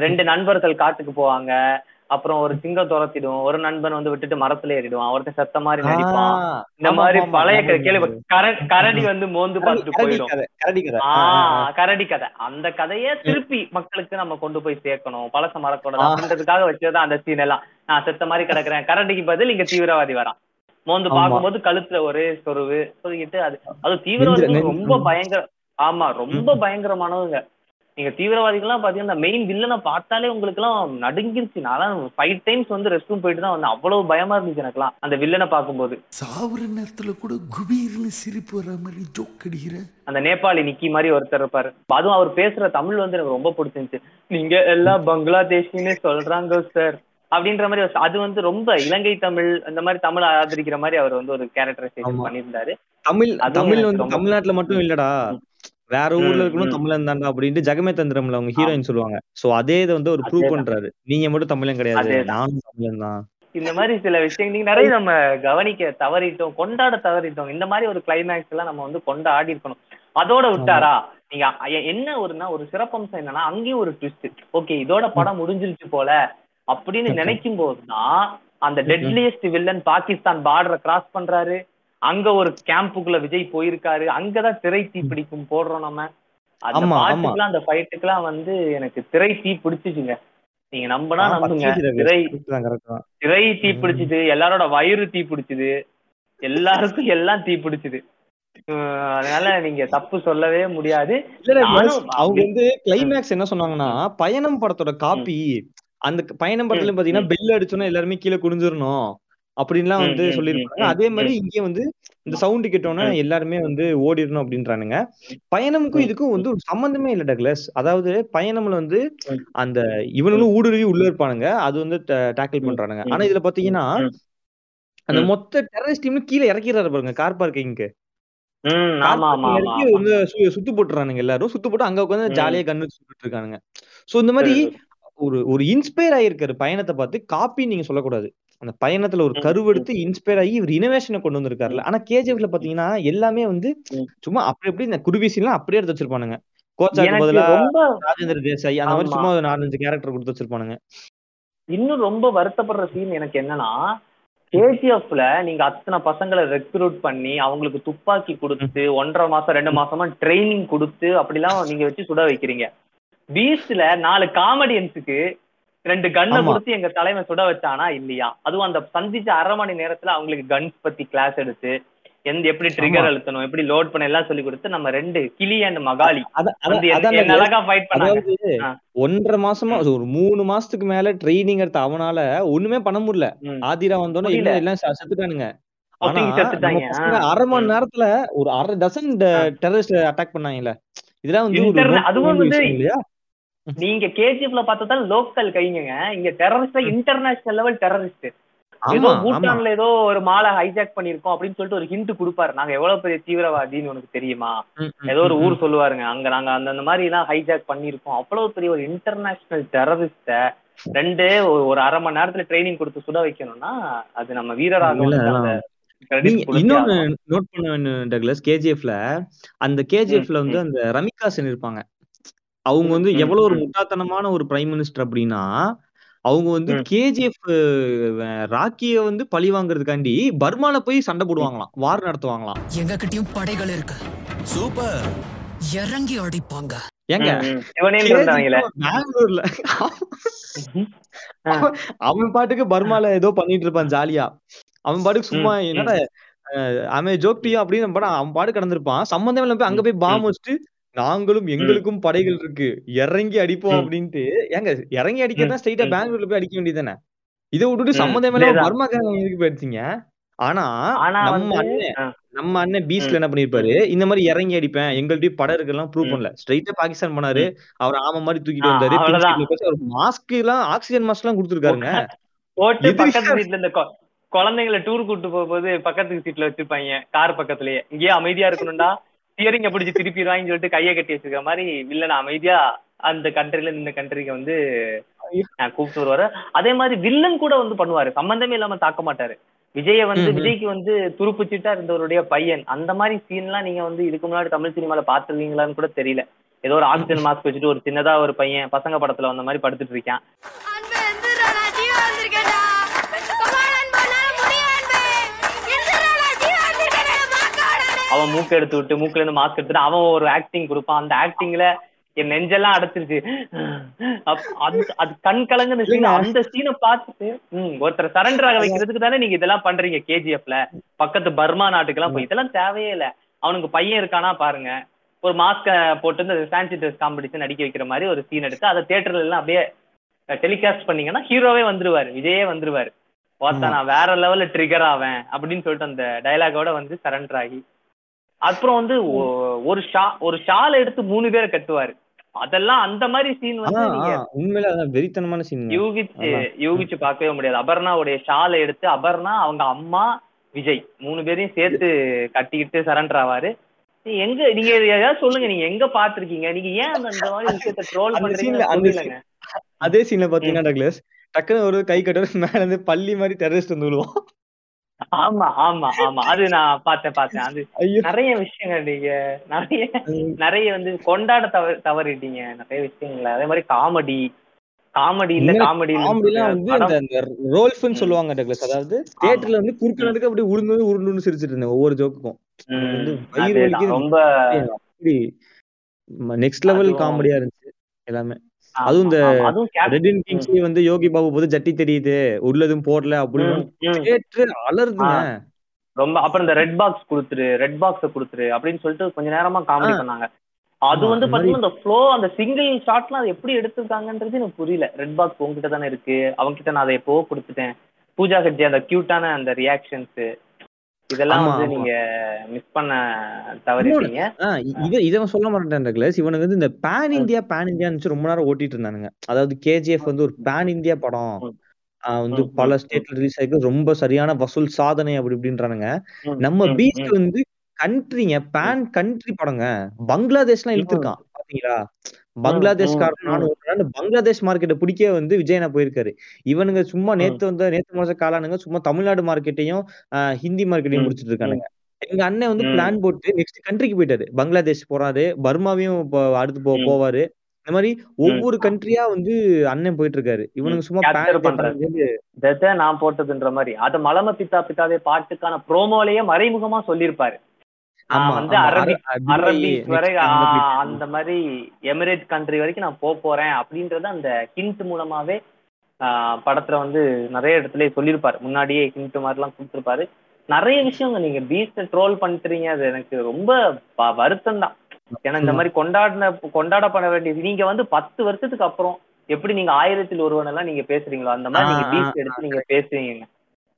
ரெண்டு நண்பர்கள் காட்டுக்கு போவாங்க அப்புறம் ஒரு சிங்கம் துரத்திடும் ஒரு நண்பன் வந்து விட்டுட்டு மரத்துல ஏறிடுவான். ஒருத்தன் செத்த மாதிரி நடிப்பான். இந்த மாதிரி பழைய. கேள்வி கர- கரடி வந்து மோந்து பார்த்துட்டு போயிடும். கரடி கதை. அந்த கதையை திருப்பி மக்களுக்கு நம்ம கொண்டு போய் சேர்க்கணும். பழச மறக்கூடாது. அப்படின்றதுக்காக வச்சதுதான் அந்த சீன் எல்லாம். நான் செத்த மாதிரி கிடக்குறேன். கரடிக்கு பதில் இங்க தீவிரவாதி வரான். மோந்து. பார்க்கும்போது கழுத்துல ஒரே சொருவு சொல்லிக்கிட்டு அது அது தீவிரவாதிகள் நெஞ்சு- ரொம்ப. பயங்கர ஆமா ரொம்ப பயங்கரமானவங்க. நீங்க தீவிரவாதிகள்லாம் பாத்தீங்கன்னா மெயின் வில்லனை பார்த்தாலே உங்களுக்கு எல்லாம் நடுங்கிருச்சு. நான் ஃபைவ் டைம்ஸ் வந்து ரெஸ்ட் ரூம் போயிட்டு தான் வந்து அவ்வளவு பயமா இருந்துச்சு எனக்குலாம் அந்த வில்லனை பார்க்கும்போது. சாவுற நேரத்துல கூட குபீர்னு சிரிப்பு வர மாதிரி ஜோக் அடிக்கிற? அந்த நேபாளி நிக்கி மாதிரி ஒருத்தர் இருப்பாரு. அதுவும் அவர் பேசுற தமிழ் வந்து எனக்கு ரொம்ப பிடிச்சிருந்துச்சு. நீங்க எல்லாம் பங்களாதேஷ்னே சொல்றாங்க சார் அப்படின்ற மாதிரி அது வந்து ரொம்ப இலங்கை தமிழ் இந்த மாதிரி தமிழ் ஆதரிக்கிற மாதிரி அவர் வந்து ஒரு கேரக்டரைசேஷன். பண்ணியிருந்தாரு. தமிழ் தமிழ் வந்து தமிழ்நாட்டுல மட்டும் இல்லடா. வேற ஊர்ல இருக்கணும். தமிழன் தான்டா அப்படின்ட்டு ஜெகமே தந்திரம்ல அவங்க ஹீரோயின் சொல்லுவாங்க. சோ அதே இதை வந்து ஒரு ப்ரூவ். பண்றாரு. நீங்க மட்டும் தமிழன் கிடையாது. நானும் தமிழன் தான். இந்த மாதிரி சில விஷயங்கள் நீங்க நிறைய நம்ம கவனிக்க தவறிட்டோம் கொண்டாட தவறிட்டோம். இந்த மாதிரி ஒரு கிளைமேக்ஸ் எல்லாம் நம்ம வந்து கொண்டாடி இருக்கணும் அதோட விட்டாரா? நீங்க என்ன ஒருனா ஒரு சிறப்பம்சம் என்னன்னா அங்கேயும் ஒரு ட்விஸ்ட் ஓகே இதோட படம் முடிஞ்சிருச்சு போல அப்படின்னு. நினைக்கும் போதுதான் அந்த டெட்லியஸ்ட் வில்லன் பாகிஸ்தான் பார்டரை கிராஸ் பண்றாரு. அங்க ஒரு கேம்புக்குள்ள விஜய் போயிருக்காரு. அங்கதான் திரை தீ பிடிக்கும் போடுறோம் நம்ம. அந்த. பாட்டுக்கெல்லாம் ஃபைட்டுக்கெல்லாம் வந்து எனக்கு திரை தீ பிடிச்சிச்சுங்க. நீங்க நம்பினா நம்புங்க. திரை திரை தீ பிடிச்சது. எல்லாரோட வயிறு தீ பிடிச்சது. எல்லாருக்கும் எல்லாம் தீ பிடிச்சது. அதனால நீங்க தப்பு சொல்லவே முடியாது. அவங்க வந்து கிளைமேக்ஸ் என்ன சொன்னாங்கன்னா பயணம் படத்தோட காப்பி அந்த பயணம் படத்துல பாத்தீங்கன்னா பெல் அடிச்சோன்னா எல்லாருமே கீழே குனிஞ்சிரணும். அப்படின்லாம் வந்து சொல்லியிருப்பாங்க. அதே மாதிரி. இங்கே வந்து இந்த சவுண்ட் கேட்டோன்னே. எல்லாருமே வந்து ஓடிடணும் அப்படின்றானுங்க. பயணமுக்கும் இதுக்கும் வந்து ஒரு சம்பந்தமே இல்ல டக்ளஸ். அதாவது பயணம்ல வந்து. அந்த இவனுங்களும் ஊடுருவி உள்ள இருப்பானுங்க. அது வந்து டேக்கிள் பண்றானுங்க. ஆனா இதுல பாத்தீங்கன்னா. அந்த. மொத்த டெரரிஸ்ட் டீம் கீழே இறக்கிறாரு பாருங்க கார் பார்க்கிங்க்கு. வந்து சுத்து போட்டுறானுங்க எல்லாரும். சுத்து போட்டு அங்க உட்காந்து. ஜாலியா கண்ணு சுட்டுட்டு இருக்கானுங்க. சோ இந்த மாதிரி. ஒரு ஒரு இன்ஸ்பயர் ஆயிருக்காரு பயணத்தை பார்த்து. காப்பி நீங்க சொல்லக்கூடாது. அந்த பயணத்துல ஒரு கருவெடுத்து இன்ஸ்பயர் ஆகி ஒரு இனோவேஷனை கொண்டு வந்திருக்காருல்ல. ஆனா கேஜிஎஃப்ல பாத்தீங்கன்னா எல்லாமே வந்து. சும்மா அப்படி எப்படி இந்த குருவிசிலாம் அப்படியே எடுத்து வச்சிருப்பானுங்க. கோச்சாக்கு பதிலா ராஜேந்திர தேசாய் அந்த மாதிரி. சும்மா ஒரு நாலஞ்சு கேரக்டர் கொடுத்து வச்சிருப்பானுங்க. இன்னும் ரொம்ப வருத்தப்படுற சீன் எனக்கு என்னன்னா கேஜிஎஃப்ல நீங்க அத்தனை பசங்களை ரெக்ரூட் பண்ணி அவங்களுக்கு துப்பாக்கி கொடுத்து ஒன்றரை மாசம் ரெண்டு மாசமா ட்ரைனிங் கொடுத்து அப்படிலாம் நீங்க வச்சு சுட வைக்கிறீங்க. பீஸ்ட்ல நாலு காமெடியன்ஸுக்கு ரெண்டு கன்னை. கொடுத்து எங்க தலைமை சுட வச்சானா இல்லையா அதுவும் அந்த சந்திச்ச அரை மணி நேரத்துல அவங்களுக்கு கன்ஸ் பத்தி கிளாஸ் எடுத்து எந்த எப்படி ட்ரிகர். அழுத்தணும் எப்படி லோட் பண்ண எல்லாம் சொல்லி கொடுத்து நம்ம ரெண்டு கிளி அண்ட் மகாலி அழகா ஃபைட் பண்ணாங்க. ஒன்றரை மாசமா ஒரு மூணு மாசத்துக்கு மேல ட்ரைனிங் எடுத்த அவனால ஒண்ணுமே பண்ண முடியல. ஆதிரா வந்தோடனே முடியல. எல்லாம் செத்துட்டானுங்க. அரை மணி. நேரத்துல ஒரு அரை டசன் டெரரிஸ்ட் அட்டாக் பண்ணாங்கல்ல இதெல்லாம் வந்து அதுவும் வந்து நீங்க கேஜிஎஃப்ல பார்த்தா லோக்கல் கைங்க இங்க டெரரிஸ்ட் இன்டர்நேஷனல் லெவல் டெரரிஸ்ட் ஏதோ பூட்டான்ல ஏதோ ஒரு மாலை ஹைஜாக் பண்ணிருக்கோம் அப்படின்னு சொல்லிட்டு ஒரு ஹிண்ட் கொடுப்பாரு. நாங்க எவ்வளவு பெரிய தீவிரவாதின்னு உனக்கு தெரியுமா? ஏதோ ஒரு ஊர் சொல்லுவாருங்க. அங்க நாங்க அந்த மாதிரி எல்லாம் ஹைஜாக் பண்ணிருக்கோம் அவ்வளவு பெரிய ஒரு இன்டர்நேஷனல் டெரரிஸ்ட ரெண்டு ஒரு அரை மணி நேரத்துல ட்ரைனிங் கொடுத்து சுட வைக்கணும்னா அது நம்ம வீரராக இன்னொன்னு நோட் பண்ண டக்ளஸ். கேஜிஎஃப்ல அந்த கேஜிஎஃப்ல வந்து. அந்த ரமிகாசன் இருப்பாங்க. அவங்க வந்து எவ்வளவு ஒரு. முட்டாத்தனமான ஒரு பிரைம் மினிஸ்டர் அப்படின்னா அவங்க வந்து. கேஜிஎஃப் ராக்கிய வந்து பழி வாங்குறதுக்காண்டி பர்மால போய் சண்டை போடுவாங்களாம். வார் நடத்துவாங்களாம். எங்க கிட்டயும் படைகள் இருக்கு. சூப்பர். இறங்கி அடிப்பாங்க. ஏங்க பெங்களூர்ல அவன் பாட்டுக்கு பர்மால ஏதோ பண்ணிட்டு இருப்பான் ஜாலியா. அவன் பாட்டுக்கு சும்மா என்னடா அவன் ஜோக்டியா அப்படின்னு அவன் பாட்டு கடந்திருப்பான். சம்பந்தம் இல்லாம போய் அங்க போய் பாம் வச்சுட்டு நாங்களும் எங்களுக்கும் படைகள் இருக்கு. இறங்கி அடிப்போம். அப்படின்ட்டு. ஏங்க இறங்கி அடிக்கிறதா ஸ்ட்ரைட்டா. பெங்களூர்ல போய் அடிக்க வேண்டியதானே இதை விட்டுட்டு சம்மந்தம் இல்லாம. பர்மாக்காரங்க எதுக்கு போயிடுச்சீங்க? ஆனா நம்ம அண்ணன் நம்ம அண்ணன் பீஸ்ட்ல ம். என்ன பண்ணிருப்பாரு? இந்த மாதிரி இறங்கி அடிப்பேன். எங்கள்ட்டயும் படம் இருக்குலாம் ப்ரூவ். பண்ணல. ஸ்ட்ரைட்டா பாகிஸ்தான் போனாரு. அவர் ஆம மாதிரி தூக்கிட்டு வந்தாரு. மாஸ்க் எல்லாம் ஆக்சிஜன் மாஸ்க் எல்லாம் கொடுத்துருக்காருங்க. குழந்தைங்களை டூர் கூட்டு போகும்போது பக்கத்து சீட்ல வச்சிருப்பாங்க. கார் பக்கத்துலயே. இங்கேயே அமைதியா இருக்கணும்டா. ஸ்டியரிங்க பிடிச்சி திருப்பிடுவாங்கன்னு சொல்லிட்டு கையை கட்டி வச்சிருக்க மாதிரி வில்லன் அமைதியா அந்த கண்ட்ரில இந்த கண்ட்ரிக்கு வந்து கூப்பிட்டு வருவாரு. அதே மாதிரி வில்லன் கூட வந்து பண்ணுவாரு. சம்பந்தமே இல்லாம தாக்க மாட்டாரு. விஜய வந்து. விஜய்க்கு வந்து துருப்புச்சிட்டா இருந்தவருடைய பையன். அந்த மாதிரி சீன்லாம் நீங்க வந்து இதுக்கு முன்னாடி தமிழ் சினிமால பாத்துருக்கீங்களான்னு கூட தெரியல. ஏதோ ஒரு ஆக்சிஜன் மாஸ்க் வச்சுட்டு ஒரு சின்னதா ஒரு பையன் பசங்க படத்துல வந்த மாதிரி படுத்துட்டு இருக்கான். அவன் மூக்கு எடுத்து விட்டு மூக்குல இருந்து மாஸ்க் எடுத்துட்டு அவன் ஒரு ஆக்டிங் கொடுப்பான். அந்த ஆக்டிங்ல என் நெஞ்செல்லாம் அடைச்சிருச்சு. அது அது கண் கலங்குன சீன். அந்த சீனை பார்த்துட்டு ம், ஒருத்தர் சரண்டர் ஆக வைக்கிறதுக்கு தானே நீங்க இதெல்லாம் பண்றீங்க கேஜிஎஃப்ல பக்கத்து பர்மா நாட்டுக்கெல்லாம் போய் இதெல்லாம் தேவையே இல்ல. அவனுக்கு பையன் இருக்கானா பாருங்க. ஒரு மாஸ்க போட்டு இந்த ஃபேன்சி ட்ரெஸ் காம்படிஷன் நடிக்க வைக்கிற மாதிரி ஒரு சீன் எடுத்து அதை தியேட்டர்ல எல்லாம் அப்படியே டெலிகாஸ்ட் பண்ணீங்கன்னா ஹீரோவே வந்துருவாரு. விஜயே வந்துருவாரு. பார்த்தா நான் வேற லெவல்ல ட்ரிகர் ஆவேன். அப்படின்னு சொல்லிட்டு அந்த டயலாகோட வந்து சரண்டர் ஆகி. அப்புறம் வந்து ஒரு ஷா ஒரு ஷால் எடுத்து மூணு பேரை கட்டுவாரு. அதெல்லாம் அந்த மாதிரி சீன் வந்து உண்மையில அதான் வெறித்தனமான சீன் யூகிச்சு. யூகிச்சு பார்க்கவே முடியாது. அபர்ணாவுடைய ஷாலை எடுத்து அபர்ணா அவங்க அம்மா விஜய் மூணு பேரையும் சேர்த்து கட்டிக்கிட்டு சரண்டர் ஆவாரு. நீ எங்க நீங்க ஏதாவது சொல்லுங்க நீங்க எங்க பாத்திருக்கீங்க நீங்க ஏன் அந்த மாதிரி விஷயத்த ட்ரோல் புரியலங்க அதே சீன்ல பாத்தீங்கன்னா டக்ளஸ் டக்குன்னு ஒரு கை கட்டுற மேல இருந்து பள்ளி மாதிரி டெரரிஸ்ட் வந்து விழுவோம் ஆமா ஆமா ஆமா. அது நான் பார்த்தேன் பார்த்தேன். அது நிறைய விஷயங்கள் நீங்க நிறைய நிறைய வந்து கொண்டாட தவறு தவறிட்டீங்க. நிறைய விஷயங்கள். அதே மாதிரி காமெடி. காமெடி இல்ல காமெடி வந்து ரோல்ஃப்னு சொல்லுவாங்க டக்ளஸ். அதாவது தியேட்டர்ல வந்து குறுக்க நடுக்க அப்படி உருண்டு உருண்டுன்னு சிரிச்சிட்டு இருந்தேன் ஒவ்வொரு ஜோக்குக்கும். ரொம்ப நெக்ஸ்ட் லெவல் காமெடியா இருந்துச்சு எல்லாமே. அதுவும் இந்த ரெட் இன் வந்து யோகி பாபு போது ஜட்டி தெரியுது உள்ளதும் போடல அப்படின்னு. தியேட்டர் அலறுதுங்க ரொம்ப அப்புறம் இந்த ரெட் பாக்ஸ் கொடுத்துரு ரெட் பாக்ஸ கொடுத்துரு அப்படின்னு சொல்லிட்டு கொஞ்ச நேரமா காமெடி. பண்ணாங்க. அது வந்து பாத்தீங்கன்னா இந்த ஃப்ளோ அந்த சிங்கிள் ஷாட்லாம் அது எப்படி எடுத்திருக்காங்கன்றது எனக்கு புரியல. ரெட் பாக்ஸ் உங்ககிட்ட தானே இருக்கு. அவங்க கிட்ட நான் அதை எப்போ கொடுத்துட்டேன். பூஜா ஹெட்ஜி அந்த கியூட்டான அந்த ரியாக்ஷன்ஸ் இதெல்லாம் வந்து. நீங்க மிஸ் பண்ண தவறிட்டீங்க. இத இத சொல்ல மாட்டேன் டக்ளஸ் இவனுக்கு வந்து இந்த பேன் இந்தியா பேன் இந்தியான்னு ரொம்ப நேரம் ஓட்டிட்டு இருந்தானுங்க. அதாவது கேஜிஎஃப் வந்து ஒரு பேன் இந்தியா படம். வந்து பல ஸ்டேட்ல ரிலீஸ் ஆயிருக்கு. ரொம்ப சரியான வசூல் சாதனை அப்படி இப்படின்றானுங்க. நம்ம ம். வந்து கண்ட்ரிங்க பேன் கண்ட்ரி படங்க. பங்களாதேஷ்லாம் இழுத்துருக்கான் பாத்தீங்களா? பங்களாதேஷ்காரன் நானும் பங்களாதேஷ் மார்க்கெட்டை பிடிக்க வந்து விஜயனா போயிருக்காரு. இவனுங்க சும்மா நேத்து வந்து நேத்து மாச காலானுங்க சும்மா தமிழ்நாடு மார்க்கெட்டையும் ஹிந்தி மார்க்கெட்டையும் முடிச்சிட்டு இருக்கானுங்க எங்க அண்ணன் வந்து. பிளான் போட்டு நெக்ஸ்ட் கண்ட்ரிக்கு போயிட்டாரு. பங்களாதேஷ் போறாரு பர்மாவையும் அடுத்து போ. போவாரு. இந்த மாதிரி ஒவ்வொரு கண்ட்ரியா வந்து அண்ணன் போயிட்டு இருக்காரு இவனுங்க சும்மா நான் போட்டதுன்ற மாதிரி. அது மலம பித்தா பித்தாதே பாட்டுக்கான ப்ரோமோலயே மறைமுகமா சொல்லியிருப்பாரு. வந்து அரபிக் வரை அந்த மாதிரி எமிரேட் கண்ட்ரி வரைக்கும் நான் போக போறேன் அப்படின்றத அந்த ஹிண்ட் மூலமாவே படத்துல வந்து நிறைய இடத்துல சொல்லியிருப்பாரு. முன்னாடியே ஹிண்ட் மாதிரிலாம் கொடுத்துருப்பாரு. நிறைய விஷயங்க நீங்க பீஸ்ட ட்ரோல் பண்ணிட்டுறீங்க அது எனக்கு ரொம்ப வருத்தம் தான் ஏன்னா இந்த மாதிரி கொண்டாடின கொண்டாடப்பட வேண்டியது. நீங்க வந்து பத்து வருஷத்துக்கு அப்புறம் எப்படி நீங்க ஆயிரத்தில் ஒருவன் எல்லாம் நீங்க பேசுறீங்களோ அந்த மாதிரி நீங்க ஆ, எடுத்து நீங்க பேசுவீங்க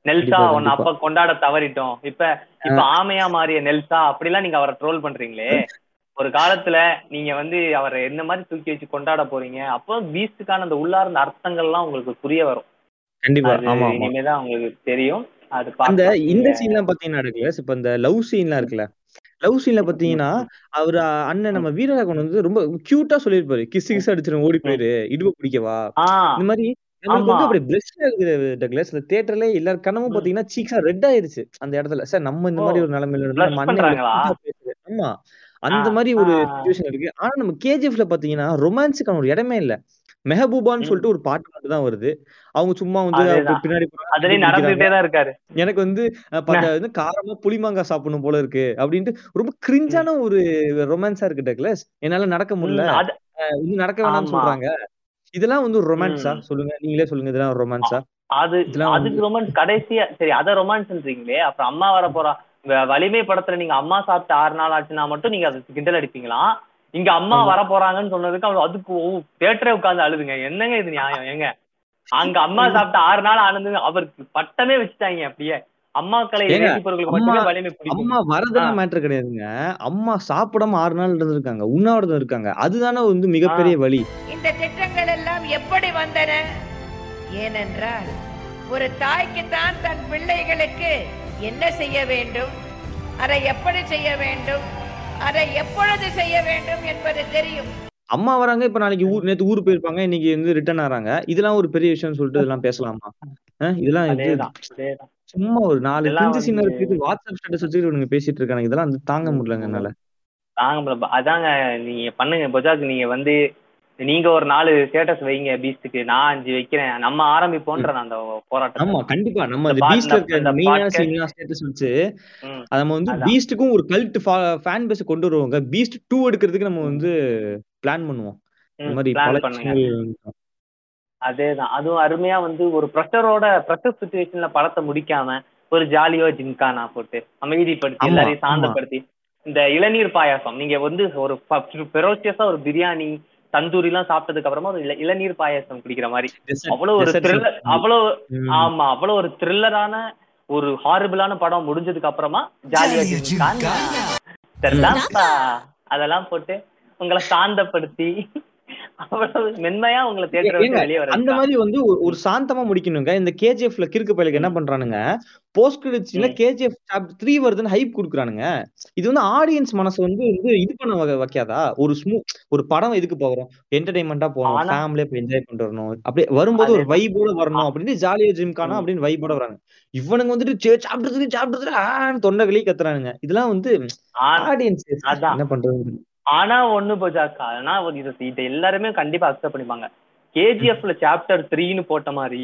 நெல்சா உன்னை அப்ப. கொண்டாட தவறிட்டோம். இப்ப இப்ப ஆமையா மாறிய நெல்சா அப்படிலாம் நீங்க அவரை ட்ரோல் பண்றீங்களே. ஒரு காலத்துல நீங்க வந்து அவரை என்ன மாதிரி தூக்கி வச்சு கொண்டாட போறீங்க அப்போ பீஸ்டுக்கான அந்த உள்ளார்ந்த அர்த்தங்கள்லாம் உங்களுக்கு புரிய வரும். கண்டிப்பா ஆமா இனிமேதான் உங்களுக்கு தெரியும். அது அந்த. இந்த சீன்லாம் பாத்தீங்கன்னா டக்ளஸ் இப்ப இந்த லவ் சீன்லாம் இருக்குல்ல? லவ் சீன்ல பாத்தீங்கன்னா அவர் அண்ணன் நம்ம வீரராகவன் வந்து ரொம்ப கியூட்டா சொல்லியிருப்பாரு. கிஸ் கிஸ் அடிச்சிடும் ஓடி போயிரு இடுப்பு பிடிக்கவா? இந்த மாதிரி நம்மளுக்கு ஆமா. வந்து அப்படி பிளஸ் ஆகுது டக்ளஸ். இந்த தியேட்டர்ல எல்லார் கனவும் ம். பாத்தீங்கன்னா சீக்ஸா ரெட் ஆயிருச்சு அந்த இடத்துல. சார் நம்ம இந்த மாதிரி ஒரு நிலைமையில. ஆமா. அந்த மாதிரி ஒரு. சுச்சுவேஷன் இருக்கு. ஆனா நம்ம கேஜிஎஃப்ல பாத்தீங்கன்னா ரொமான்ஸுக்கான ஒரு இடமே இல்ல. மெஹபூபான்னு. சொல்லிட்டு ஒரு பாட்டு மட்டும் தான் வருது. அவங்க சும்மா வந்து பின்னாடி இருக்காரு. எனக்கு வந்து வந்து காரமா புளிமாங்காய் சாப்பிடணும் போல இருக்கு அப்படின்ட்டு ரொம்ப கிரிஞ்சான ஒரு ரொமான்ஸா இருக்கு டக்ளஸ். என்னால நடக்க முடியல. நடக்க வேணாம்னு. சொல்றாங்க. இதெல்லாம் வந்து ரொமான்ஸா. சொல்லுங்க. நீங்களே சொல்லுங்க. இதெல்லாம் ரொமான்ஸா? அது அதுக்கு ரொமான்ஸ் கடைசியா சரி அத ரொமான்ஸ்ன்றீங்களே அப்புறம் அம்மா வர போறா. வலிமை படத்துல நீங்க அம்மா சாப்பிட்டு ஆறு நாள் ஆச்சுன்னா மட்டும் நீங்க அதுக்கு கிண்டல் அடிப்பீங்களா? இங்க அம்மா. வர போறாங்கன்னு சொன்னதுக்கு அவன் அதுக்கு தேட்டரே உட்கார்ந்து அழுதுங்க. என்னங்க இது நியாயம்? ஏங்க? அங்க அம்மா சாப்பிட்டு ஆறு நாள் ஆனது அவருக்கு பட்டமே வச்சுட்டாங்க அப்படியே. அம்மா- வலிமை பிடிக்கும். அம்மா வரதெல்லாம் மேட்டர் கிடையாதுங்க. அம்மா சாப்பிடாம ஆறு நாள் இருந்திருக்காங்க. உண்ணாவிரதம் இருக்காங்க. அதுதானே வந்து மிகப்பெரிய வழி இந்த திட்டங்கள் எப்படி வந்தன? ஏனென்றால் ஒரு தாய்க்கு தான் தன் பிள்ளைகளுக்கு என்ன செய்ய வேண்டும்? அதை எப்படி செய்ய வேண்டும்? அதை எப்பொழுது செய்ய வேண்டும் என்பது தெரியும். அம்மா வராங்க இப்ப நாளைக்கு ஊர் நேத்து ஊர் போயிருப்பாங்க இன்னைக்கு வந்து ரிட்டர்ன் ஆறாங்க. இதெல்லாம் ஒரு பெரிய விஷயம் சொல்லிட்டு இதெல்லாம் பேசலாமா? இதெல்லாம் சும்மா ஒரு நாலு இதெல்லாம் கிரிஞ்சு சீன் வந்து- இருக்கு வாட்ஸ்அப் ஸ்டேட்டஸ் வச்சுக்கிட்டு பேசிட்டு இருக்காங்க இதெல்லாம் வந்து தாங்க முடியலங்க என்னால. தாங்க முடியல. அதாங்க நீங்க பண்ணுங்க பஜாஜ் நீங்க வந்து நீங்க ஒரு நாலு ஸ்டேட்டஸ் வைங்க பீஸ்டுக்கு நான் அஞ்சு வைக்கிறேன். நம்ம ஆரம்பிப்போன்ற அந்த போராட்டம் ஆமா கண்டிப்பா. நம்ம அந்த பீஸ்ட்ல இருக்க இந்த மெயினான சீன்லாம் ஸ்டேட்டஸ் வச்சு நம்ம வந்து. பீஸ்டுக்கும் ஒரு கல்ட் ஃபேன் பேஸ் கொண்டு வருவாங்க. பீஸ்ட் டூ எடுக்கிறதுக்கு நம்ம வந்து பிளான் பண்ணுவோம். இந்த மாதிரி பல அதேதான். அதுவும் அருமையா வந்து ஒரு ப்ரெஷரோட ப்ரெஷர் சுச்சுவேஷன்ல படத்தை முடிக்காம ஒரு ஜாலியோ ஜிம்கானா போட்டு அமைதிப்படுத்தி எல்லாரையும். சாந்தப்படுத்தி இந்த இளநீர் பாயாசம். நீங்க வந்து ஒரு பெரோசியஸா ஒரு பிரியாணி தந்தூரி எல்லாம் சாப்பிட்டதுக்கு அப்புறமா ஒரு இள- இளநீர் பாயாசம் குடிக்கிற மாதிரி. அவ்வளவு ஒரு த்ரில்லர். அவ்வளவு. ஆமா அவ்வளவு ஒரு த்ரில்லரான ஒரு ஹாரிபிளான படம் முடிஞ்சதுக்கு அப்புறமா ஜாலியா அதெல்லாம் போட்டு உங்களை சாந்தப்படுத்தி. மென்மையா உங்களை வெளியே வர அந்த மாதிரி வந்து ஒரு- சாந்தமா முடிக்கணுங்க. இந்த கேஜிஎஃப்ல கிறுக்கு பயிலுக்கு என்ன பண்றானுங்க? போஸ்ட் கிரெடிட்ஸ்ல. கேஜிஎஃப் சாப்டர் த்ரீ வருதுன்னு ஹைப் குடுக்குறானுங்க. இது வந்து ஆடியன்ஸ் மனசு வந்து இது இது பண்ண வைக்காதா? ஒரு ஸ்மூ ஒரு படம் எதுக்கு போகிறோம் என்டர்டைன்மெண்டா போகணும் ஆனா- ஃபேமிலியா போய் என்ஜாய் பண்ணிட்டு வரணும். அப்படியே வரும்போது ஒரு. வைபோட வரணும். அப்படின்னு ஜாலியா ஜிம்கானா ம். அப்படின்னு வைபோட வராங்க. இவனுங்க வந்துட்டு த்ரீ சாப்பிட்டு த்ரீ ஆன்னு தொண்டை கலி கத்துறானுங்க. இதெல்லாம் வந்து ஆடியன்ஸ். என்ன பண்றது ஆனா ஒண்ணு போஜாக்கா ஆனா இது இதை எல்லாருமே கண்டிப்பா அக்செப்ட் பண்ணிப்பாங்க. கேஜிஎஃப்ல சாப்டர் த்ரீன்னு போட்ட மாதிரி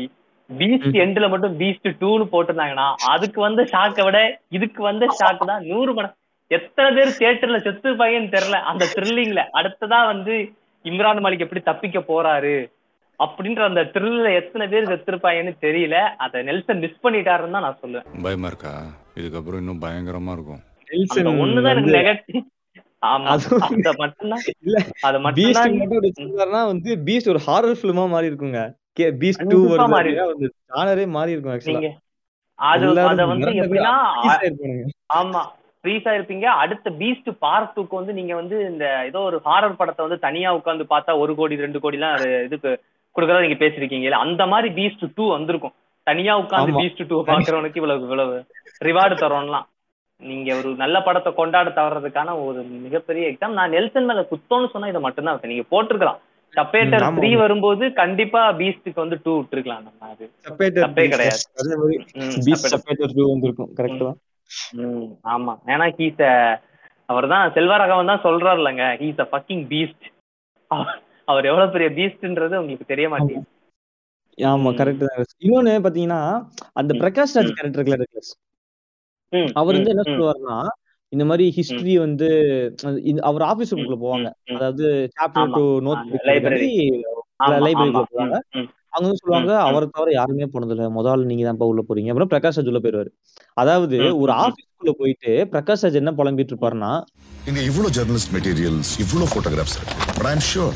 பீஸ்ட். எண்ட்ல மட்டும் பீஸ்ட் டூன்னு போட்டிருந்தாங்கன்னா அதுக்கு வந்த ஷாக்கை விட இதுக்கு வந்த ஷாக் தான் நூறு மடம் எத்தனை பேர் தியேட்டர்ல செத்து பையன்னு தெரியல. அந்த த்ரில்லிங்ல அடுத்ததா வந்து இம்ரான் மாலிக் எப்படி தப்பிக்க போறாரு அப்படின்ற அந்த த்ரில்ல எத்தனை பேர் செத்துருப்பாங்கன்னு தெரியல. அதை நெல்சன் மிஸ் பண்ணிட்டாருன்னு தான் நான் சொல்லுவேன். பயமா இருக்கா? இதுக்கப்புறம் இன்னும் பயங்கரமா இருக்கும். ஒண்ணுதான் எனக்கு நெகட்டிவ் வந்து பீஸ்ட் ஒரு ஹாரர் ஃபிலிமா மாறி இருக்குங்க. பீஸ்ட் டூ வருது. மாறி அப்படின்னா வந்து ஜானரே மாறி இருக்கும் ஆக்சுவலா நீங்க அது அத வந்து எப்படின்னா அ- ஆமா ஃப்ரீஸா இருப்பீங்க அடுத்த பீஸ்ட் பார்ட் டூக்கு வந்து நீங்க வந்து இந்த ஏதோ ஒரு ஹாரர் படத்தை வந்து தனியா உட்கார்ந்து பார்த்தா ஒரு கோடி ரெண்டு கோடி எல்லாம் இதுக்கு கொடுக்கறதா நீங்க பேசிருக்கீங்கல்ல அந்த மாதிரி பீஸ்ட் டூ வந்திருக்கும். தனியா உட்கார்ந்து ஆமா. பீஸ்ட் டூ பாக்குறவனுக்கு இவ்வளவு இவ்வளவு ரிவார்டு தரோம்லாம். நீங்க ஒரு நல்ல படத்தை கொண்டாட தவறதுக்கான ஒரு மிகப்பெரிய எக்ஸாம் நான் நெல்சன் மேல குத்தோன்னு சொன்னா இதை மட்டும்தான். நீங்க போட்டிருக்கலாம் ஆமா, த்ரீ. வரும்போது கண்டிப்பா பீஸ்டுக்கு வந்து டூ விட்டுருக்கலாம் நம்ம அது தப்பே கிடையாது. ஆமா ஏன்னா ஹீஸ் அவர் தான் செல்வராகவன் தான் சொல்றாரு இல்லைங்க ஹீஸ் அ ஃபக்கிங் பீஸ்ட் அவர் எவ்வளவு பெரிய பீஸ்ட்ன்றது உங்களுக்கு தெரிய மாட்டேங்குது ஆமா. கரெக்ட் தான் இன்னொன்னு பாத்தீங்கன்னா அந்த பிரகாஷ் ராஜ். கேரக்டர் இருக்குல்ல அவர் வந்து என்ன சொல்லுவாருன்னா இந்த மாதிரி ஹிஸ்டரி வந்து அவர் ஆபீஸ் ரூமுக்குள்ள போவாங்க. அதாவது சாப்டர். Two note. ஆமா, லைப்ரரிக்குள்ள. போவாங்க. அவங்க வந்து சொல்லுவாங்க. அவரை தவிர யாருமே போனதில்ல முதல்ல நீங்க தான்ப்பா உள்ள போறீங்க அப்புறம் பிரகாஷ் ராஜ் உள்ள போயிருவாரு அதாவது ஒரு. ஆபீஸ்க்குள்ள போயிட்டு பிரகாஷ் ராஜ் என்ன புலம்பிட்டு இருப்பாருன்னா இங்க இவ்ளோ ஜெர்னலிஸ்ட் மெட்டீரியல்ஸ் இவ்ளோ போட்டோகிராஃப்ஸ் இருக்கு பட் ஐ ஷூர்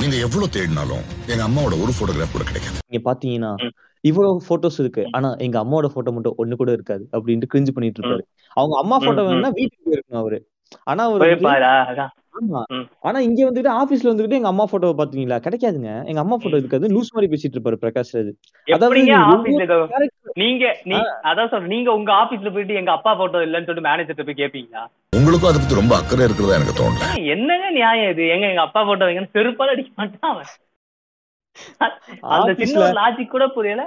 நீங்க எவ்வளவு தேடினாலும் எங்க அம்மாவோட ஒரு போட்டோகிராஃப் கூட கிடைக்காது நீங்க பாத்தீங்கன்னா. இவ்வளவு போட்டோஸ் இருக்கு. ஆனா எங்க அம்மாவோட போட்டோ மட்டும் ஒண்ணு கூட இருக்காது. அப்படின்ட்டு கிரிஞ்சு பண்ணிட்டு இருப்பாரு. அவங்க அம்மா போட்டோ. வேணும்னா வீட்டுக்கு போயிருக்கணும் அவரு. ஆனா அவர் ஆமா. ஆனா இங்க வந்துட்டு ஆபீஸ்ல வந்துட்டு எங்க அம்மா போட்டோ பாத்தீங்களா? கிடைக்காதுங்க. எங்க அம்மா போட்டோ இருக்காது லூஸ் மாதிரி பேசிட்டு இருப்பாரு பிரகாஷ் ராஜ். அதாவது நீங்க நீ அதான் சொல்றேன். நீங்க உங்க ஆபீஸ்ல போயிட்டு எங்க அப்பா போட்டோ இல்லன்னு சொல்லிட்டு மேனேஜர் போய் கேப்பீங்களா? உங்களுக்கும் அதை பத்தி ரொம்ப அக்கறை இருக்கிறதா எனக்கு தோணல. ஆ, என்னங்க நியாயம் இது? எங்க எங்க அப்பா போட்டோ வைங்கன்னு செருப்பால அடிக்க மாட்டான் அவன். அந்த சின்ன ஒரு லாஜிக் கூட புரியல.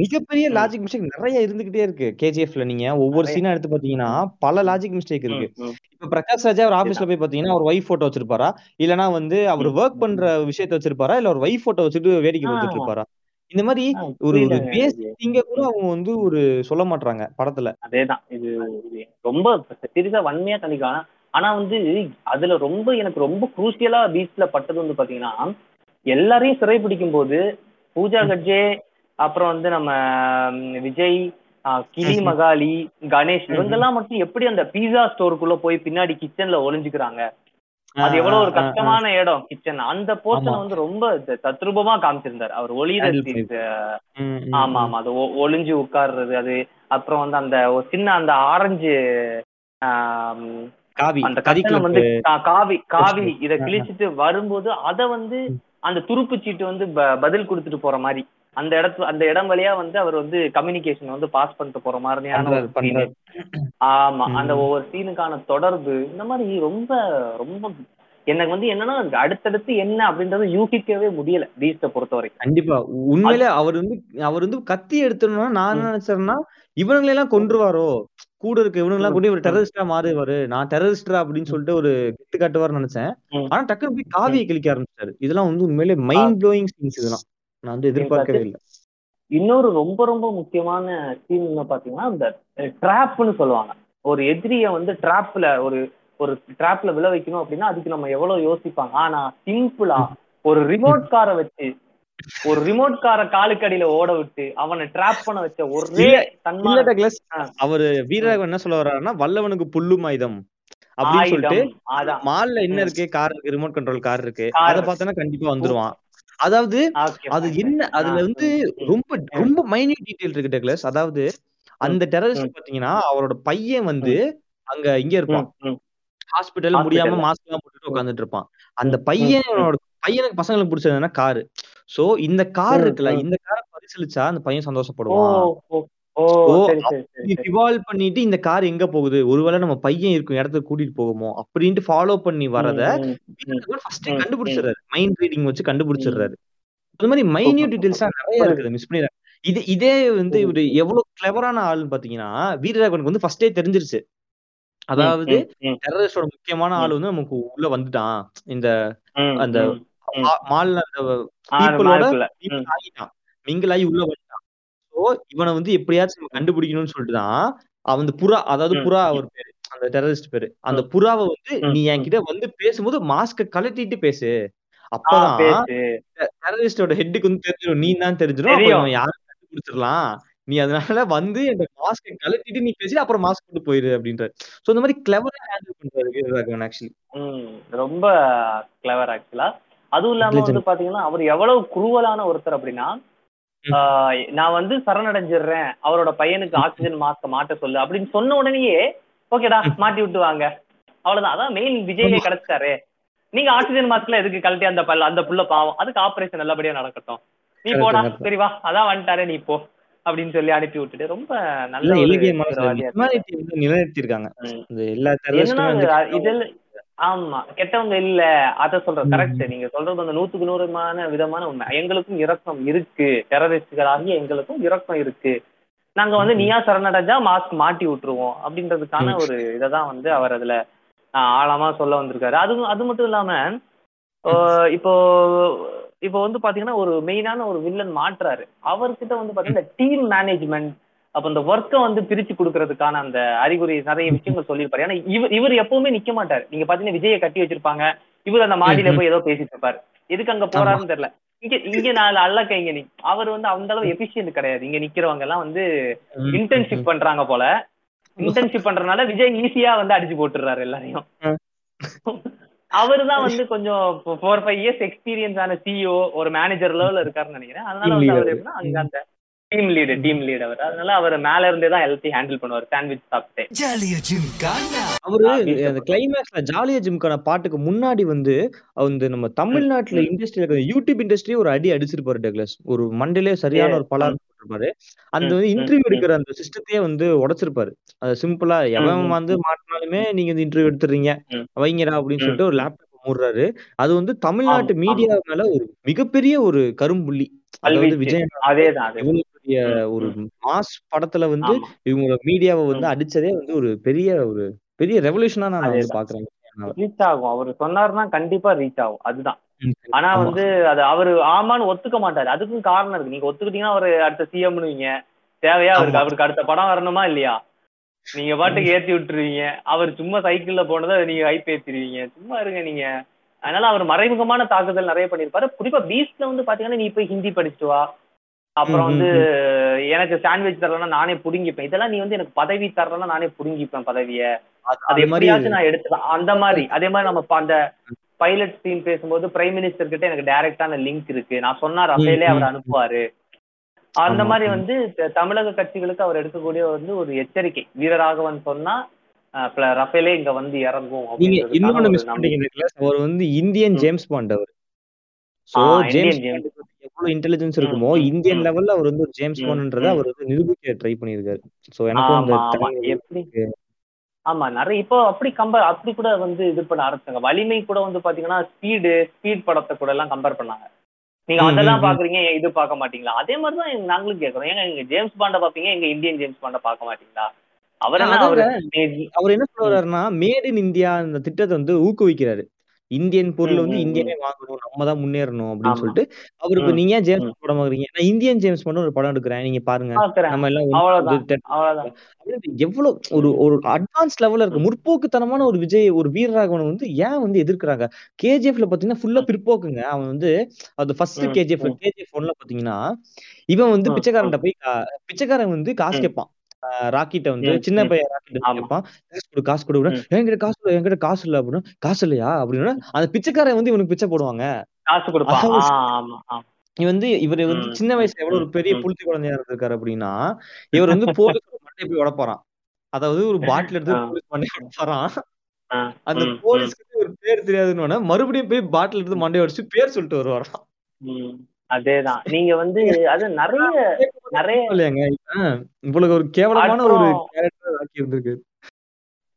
மிகப்பெரிய. லாஜிக் மிஸ்டேக் நிறைய இருந்துகிட்டே இருக்கு கேஜிஎஃப்ல நீங்க ஒவ்வொரு. சீனா எடுத்து பாத்தீங்கன்னா பல லாஜிக் மிஸ்டேக் இருக்கு. இப்ப பிரகாஷ் ராஜா அவர் ஆபீஸ்ல போய் பாத்தீங்கன்னா அவர் ஒய்ஃப் போட்டோ வச்சிருப்பாரா? இல்லனா வந்து அவர் ஒர்க் பண்ற விஷயத்த வச்சிருப்பாரா? இல்ல அவர் ஒய்ஃப் போட்டோ வச்சுட்டு வேடிக்கை. பார்த்துட்டு இருப்பாரா? இந்த மாதிரி ஒரு ஒரு. திங்க கூட அவங்க வந்து ஒரு சொல்ல மாட்றாங்க படத்துல. அதேதான். இது இது ரொம்ப சீரியஸா வன்மையா கணிக்கலாம் ஆனா வந்து அதுல ரொம்ப எனக்கு ரொம்ப குரூசியலா பீச்ல பட்டது வந்து பாத்தீங்கன்னா எல்லாரையும் சிறைப்பிடிக்கும் போது பூஜா கட்ஜே அப்புறம் வந்து நம்ம விஜய் கிளி. மகாலி கணேஷ். இவங்கெல்லாம் மட்டும் எப்படி அந்த பீஸா ஸ்டோருக்குள்ள போய் பின்னாடி கிச்சன்ல ஒளிஞ்சுக்கிறாங்க அது எவ்வளவு ஒரு. கஷ்டமான இடம் கிச்சன் அந்த போர்ஷன். வந்து ரொம்ப தத்ரூபமா காமிச்சிருந்தாரு அவர் ஒளியிற Handle scenes, பண்ணிருப்பாரு. ம், ம், ஆமா. ஆமா அது ஒளிஞ்சு உட்கார்றது அது அப்புறம் வந்து அந்த ஒரு சின்ன அந்த ஆரஞ்சு காவி அந்த கட்டணம் வந்து காவி காவி. இத. கிழிச்சிட்டு வரும்போது அத வந்து அந்த துருப்பு சீட்டு வந்து பதில் கொடுத்துட்டு போற மாதிரி. அந்த இடத்துல அந்த இடம் வழியா வந்து அவர் வந்து கம்யூனிகேஷன் வந்து பாஸ் பண்ணிட்டு போற மாதிரியான ஆமா அந்த. ஒவ்வொரு சீனுக்கான தொடர்பு இந்த மாதிரி ரொம்ப ரொம்ப எனக்கு வந்து என்னன்னா அடுத்தடுத்து என்ன அப்படின்றத யூகிக்கவே முடியல பீஸ்ட பொறுத்தவரை கண்டிப்பா. உண்மையிலே அவர் வந்து அவர் வந்து கத்தி எடுத்தோம்னா நான் என்ன நினைச்சேன்னா இவனுங்களை எல்லாம் கொன்றுவாரோ? கூட இருக்க இவனுங்க எல்லாம் கொண்டு இவர் டெரரிஸ்டா மாறுவாரு. நான் டெரரிஸ்டா அப்படின்னு சொல்லிட்டு ஒரு கெட்டு காட்டுவார்னு நினைச்சேன். ஆனா டக்குனு போய் காவியை கிழிக்க ஆரம்பிச்சாரு இதெல்லாம் வந்து உண்மையிலே மைண்ட் ப்ளோயிங் சீன்ஸ் இதெல்லாம். நான் வந்து எதிர்பார்க்கவே இல்லை. இன்னொரு ரொம்ப ரொம்ப முக்கியமான சீன் என்ன பாத்தீங்கன்னா இந்த ட்ராப்னு சொல்லுவாங்க. ஒரு எதிரிய வந்து ட்ராப்ல ஒரு ஒரு ட்ராப்ல விழ வைக்கணும் அப்படின்னா அதுக்கு நம்ம எவ்வளவு யோசிப்பாங்க? ஆனா சிம்பிளா ஒரு ரிமோட் காரை வச்சு ஒரு ரிமோட் காரை காலுக்கடியில ஓட விட்டு அவனை ட்ராப் பண்ண வச்ச ஒரே தன்மான. அவரு வீரராகவன் என்ன சொல்ல வர்றாருன்னா வல்லவனுக்கு புல்லும் ஆயுதம் அப்படின்னு சொல்லிட்டு மால்ல என்ன. இருக்கு? கார் இருக்கு ரிமோட் கண்ட்ரோல் கார் இருக்கு. அத பார்த்தனா கண்டிப்பா வந்துருவான். அதாவது அது என்ன. அதுல வந்து. ரொம்ப ரொம்ப மைன்யூட் டீடைல் இருக்கு டக்ளஸ். அதாவது அந்த டெரரிஸ்ட். பாத்தீங்கன்னா அவரோட பையன் வந்து அங்க இங்க இருப்பான். ஹாஸ்பிட்டல் முடியாம. மாஸ்க் எல்லாம் போட்டுட்டு உட்கார்ந்துட்டு இருப்பான். அந்த பையனோட பையனுக்கு பசங்களுக்கு பிடிச்சதுன்னா காரு சோ இந்த கார் இருக்குல்ல. இந்த காரை பரிசீலிச்சா அந்த பையன் சந்தோஷப்படுவான் ரிவால்வ் பண்ணிட்டு இந்த கார் எங்க போகுது ஒருவேளை நம்ம பையன் இருக்கும் இடத்துக்கு கூட்டிட்டு போகுமோ அப்படின்ட்டு ஃபாலோ பண்ணி வரத. ஃபர்ஸ்ட். கண்டுபிடிச்சிடுறாரு மைண்ட் ரீடிங் வச்சு கண்டுபிடிச்சிடுறாரு அது மாதிரி மைன்யூட் டீடைல்ஸா நிறைய. இருக்குது மிஸ் பண்ணிடுறாங்க இது இதே வந்து இவரு எவ்வளவு கிளவரான ஆளுன்னு பாத்தீங்கன்னா வீரராகவனுக்கு வந்து ஃபர்ஸ்டே தெரிஞ்சிருச்சு அதாவது டெரரிஸ்டோட முக்கியமான. ஆள் வந்து நமக்கு உள்ள வந்துட்டான் இந்த அந்த. மால்ல அந்த. மிங்கிள் ஆகி உள்ள வந்துட்டான் சோ இவனை வந்து எப்படியாச்சும் கண்டுபிடிக்கணும்னு சொல்லிட்டு தான் அவன் புறா அதாவது. புறா அவர் பேரு. அந்த டெரரிஸ்ட் பேரு. அந்த. புறாவை வந்து நீ. என்கிட்ட வந்து பேசும்போது மாஸ்க கழட்டிட்டு பேசு. அப்பதான் டெரரிஸ்டோட ஹெட்டுக்கு வந்து தெரிஞ்சிடும் நீ தான் தெரிஞ்சிடும் யாரும் கண்டுபிடிச்சிடலாம். நீ அதனால வந்து இந்த மாஸ்க கழட்டிட்டு நீ பேசி. அப்புறம் மாஸ்க் கொண்டு போயிரு அப்படின்றாரு. சோ இந்த மாதிரி கிளவரா ஹேண்டில் பண்றாரு ஆக்சுவலி ரொம்ப கிளவர் ஆக்சுவலா அதுவும் இல்லாம வந்து. பாத்தீங்கன்னா அவர் எவ்வளவு குருவலான ஒருத்தர் அப்படின்னா நான் வந்து சரணடைஞ்சிடுறேன் அவரோட பையனுக்கு ஆக்சிஜன் மாஸ்க் மாட்ட சொல்லு அப்படின்னு சொன்ன உடனேயே ஓகேடா மாட்டி விட்டு வாங்க. அவ்வளவுதான். அதான் மெயின் விஜய்கே கிடைச்சிட்டாரு நீங்க ஆக்சிஜன் மாஸ்க்ல எதுக்கு கழட்டி அந்த பல்ல அந்த புள்ள பாவம். அதுக்கு ஆபரேஷன் நல்லபடியா நடக்கட்டும். நீ போடா correct. சரி வா அதான் வந்துட்டாரே நீ போ அப்படின்னு சொல்லி அனுப்பி விட்டுட்டு ரொம்ப நல்ல நிலைநிறுத்திருக்காங்க ஆமா. கெட்டவங்க இல்ல. அத சொல்றேன் ம். கரெக்ட் நீங்க சொல்றது அந்த நூத்துக்கு நூறுமான விதமான உண்மை. எங்களுக்கும் இரக்கம் இருக்கு. டெரரிஸ்டுகளாகிய எங்களுக்கும் இரக்கம் இருக்கு. நாங்க வந்து. நீயா சரணடைஞ்சா மாஸ்க் மாட்டி விட்டுருவோம். அப்படின்றதுக்கான. ஒரு இததான் வந்து அவர் அதுல ஆழமா சொல்ல வந்திருக்காரு. அது அது மட்டும் இல்லாம இப்போ இப்போ வந்து பாத்தீங்கன்னா ஒரு மெயினான ஒரு வில்லன் மாற்றுறாரு அவர்கிட்ட வந்து பாத்தீங்கன்னா டீம் மேனேஜ்மெண்ட் அப்ப இந்த ஒர்க்கை வந்து பிரிச்சு கொடுக்கறதுக்கான அந்த அறிகுறி நிறைய விஷயங்கள் சொல்லியிருப்பாரு. ஏன்னா இவர் இவர் எப்பவுமே நிக்க மாட்டாரு. நீங்க பாத்தீங்கன்னா விஜயை கட்டி வச்சிருப்பாங்க. இவர் அந்த மாடியில. போய் ஏதோ பேசிட்டு இருப்பாரு. எதுக்கு அங்க போறாருன்னு தெரியல. இங்க இங்க நாலு அல்லக்க இங்க நீ. அவர் வந்து அந்த அளவு எபிஷியன்ட் கிடையாது. இங்க நிக்கிறவங்க எல்லாம் வந்து இன்டர்ன்ஷிப் பண்றாங்க போல. இன்டர்ன்ஷிப் பண்றதுனால விஜய் ஈஸியா வந்து அடிச்சு போட்டுறாரு எல்லாரையும். அவரு தான் வந்து கொஞ்சம் ஃபோர் ஃபைவ் இயர்ஸ் எக்ஸ்பீரியன்ஸ் ஆன சிஇஓ ஒரு மேனேஜர் லெவல்ல இருக்காருன்னு நினைக்கிறேன். அதனால வந்து. அவர் எப்படின்னா அங்க அந்த டீம் லீடு டீம் லீட் அவர். அதனால அவர் மேல இருந்தே தான் எல்லாத்தையும் ஹேண்டில் பண்ணுவார். சாண்ட்விச் சாப்பிட்டு. ஜாலியா ஜிம்கானா அவரு அந்த கிளைமேக்ஸ்ல ஜாலியா ஜிம்கான பாட்டுக்கு முன்னாடி வந்து வந்து நம்ம தமிழ்நாட்டுல இண்டஸ்ட்ரியில இருக்கிற யூடியூப் இண்டஸ்ட்ரி ஒரு அடி அடிச்சிருப்பாரு டக்ளஸ். ஒரு மண்டலே சரியான ஒரு பலார் போட்டிருப்பாரு. அந்த வந்து இன்டர்வியூ எடுக்கிற அந்த சிஸ்டத்தையே வந்து உடைச்சிருப்பாரு. அது சிம்பிளா எவன் வந்து மாட்டினாலுமே நீங்க இந்த இன்டர்வியூ எடுத்துறீங்க. வைங்கடா அப்படின்னு சொல்லிட்டு ஒரு லேப்டாப் மூடுறாரு. அது வந்து தமிழ்நாட்டு மீடியா மேல ஒரு மிகப்பெரிய ஒரு கரும்புள்ளி. அதாவது கல்வீச்சு. விஜய் அதேதான் அது பெரிய ஒரு ம். மாஸ் படத்துல வந்து ஆமா. இவங்க மீடியாவை வந்து ம். அடிச்சதே வந்து ஒரு பெரிய ஒரு பெரிய ரெவல்யூஷனா நான் வந்து அதேதான். ரீச் ஆகும். அவர் சொன்னாருன்னா கண்டிப்பா ரீச் ஆகும். அதுதான். ஆனா ஆமா. வந்து அது அவரு ஆமான்னு ஒத்துக்க மாட்டாரு. அதுக்கும் காரணம் இருக்கு. நீங்க ஒத்துக்கிட்டீங்கன்னா அவரு அடுத்த சிஎம்னுவீங்க தேவையா? அவருக்கு ஆமா. அவருக்கு அடுத்த படம் வரணுமா இல்லையா? நீங்க பாட்டுக்கு ஏத்தி விட்டுருவீங்க. அவர் சும்மா சைக்கிள்ல போனதை நீங்க ஹைப் ஏத்திடுவீங்க சும்மா இருங்க நீங்க. அதனால அவர் மறைமுகமான தாக்குதல் நிறைய பண்ணிருப்பாரு. குறிப்பா பீச்ல வந்து பாத்தீங்கன்னா நீ போய் ஹிந்தி படிச்சுட்டு வா. அப்புறம் வந்து எனக்கு சாண்ட்விச் தரலன்னா நானே புடுங்கிப்பேன். இதெல்லாம் நீ வந்து எனக்கு பதவி தரலன்னா நானே புடுங்கிப்பேன் பதவிய. அது- மாதிரி எப்படியாச்சும் நான் எடுத்துக்கலாம் அந்த மாதிரி அதே மாதிரி நம்ம அந்த பைலட் சீன் பேசும்போது பிரைம் மினிஸ்டர் கிட்ட எனக்கு டைரக்டான லிங்க் இருக்கு. நான் சொன்னா ரஃபேலே ம், அவர். அனுப்புவாரு. அந்த மாதிரி. வந்து தமிழக கட்சிகளுக்கு அவர் எடுக்கக்கூடிய வந்து ஒரு எச்சரிக்கை. வீரராகவன் சொன்னா ரஃபேலே இங்க வந்து இறங்கும் இன்னொன்னு. அவர் வந்து இந்தியன். ஜேம்ஸ் பாண்ட் அவர். எவ்வளவு இன்டெலிஜென்ஸ் இருக்குமோ இந்தியன். லெவல்ல அவர் வந்து ஒரு ஜேம்ஸ் பாண்டுன்றத. அவர் வந்து நிரூபிக்க ட்ரை பண்ணியிருக்காரு. சோ எனக்கும் அந்த ஆமா நிறைய இப்போ அப்படி கம்பேர் அப்படி கூட வந்து இது பண்ண ஆரம்பிச்சாங்க. வலிமை கூட வந்து பாத்தீங்கன்னா ஸ்பீடு ஸ்பீட் படத்தை கூட எல்லாம் கம்பேர் பண்ணாங்க. நீங்க அதெல்லாம். பாக்குறீங்க இது பார்க்க மாட்டீங்களா? அதே மாதிரி தான் எங்க- நாங்களும் கேக்குறோம். ஏங்க எங்க ஜேம்ஸ் பாண்ட பாப்பீங்க எங்க இந்தியன் ஜேம்ஸ் பாண்ட பார்க்க மாட்டீங்களா? அவர் என்ன அவரு என்ன சொல்ல வர்றாருன்னா மேட் இன் இந்தியா இந்த திட்டத்தை வந்து ஊக்குவிக்கிறாரு. இந்தியன் பொருள் வந்து இந்தியனே வாங்கணும் நம்ம தான் முன்னேறணும் அப்படின்னு. சொல்லிட்டு அவர் இப்ப ம், நீங்க ஏன் ஜேம்ஸ் படம் பாக்குறீங்க நான் இந்தியன் ஜேம்ஸ் பாண்ட் ஒரு படம் எடுக்கிறேன் நீங்க பாருங்க. நம்ம எல்லாம் எவ்வளவு ஒரு ஒரு அட்வான்ஸ் லெவல்ல இருக்கு. முற்போக்குத்தனமான ஒரு விஜய் ஒரு வீரராகவன் வந்து ஏன் வந்து எதிர்க்கிறாங்க? கேஜிஎஃப்ல பாத்தீங்கன்னா ஃபுல்லா பிற்போக்குங்க. அவன் வந்து அது ஃபர்ஸ்ட் கேஜிஎஃப். கேஜிஎஃப் ஒன்ல பாத்தீங்கன்னா இவன் வந்து பிச்சைக்காரன்ட்ட போய் பிச்சைக்காரன் வந்து காசு. கேட்பான் ராக்கிட்ட வந்து சின்ன. பையன் ராக்கிட்ட காசு கொடு. என்கிட்ட காசு இல்ல என்கிட்ட காசு இல்ல அப்படின்னா காசு இல்லையா அப்படின்னா அந்த பிச்சைக்காரன் வந்து இவனுக்கு பிச்சை போடுவாங்க காசு கொடுப்பான் இவன் வந்து இவர் வந்து சின்ன வயசுல எவ்வளவு ஒரு பெரிய. புளுத்தி குழந்தையா இருந்திருக்காரு அப்படின்னா இவர் வந்து போலீஸ் மண்டையை போய் உடப்பாரான் அதாவது ஒரு பாட்டில் எடுத்து. போலீஸ் மண்டையை உடப்பாரான் ஆ, அந்த போலீஸ்க்கு ஒரு பேர் தெரியாதுன்னு மறுபடியும் போய் பாட்டில் எடுத்து மண்டையை உடைச்சு பேர் சொல்லிட்டு வருவாராம். அதேதான். நீங்க வந்து அது நிறைய நிறைய இல்லையாங்க இவ்வளவு ஒரு கேவலமான ஒரு கேரக்டர் ஆக்கி இருந்திருக்கு.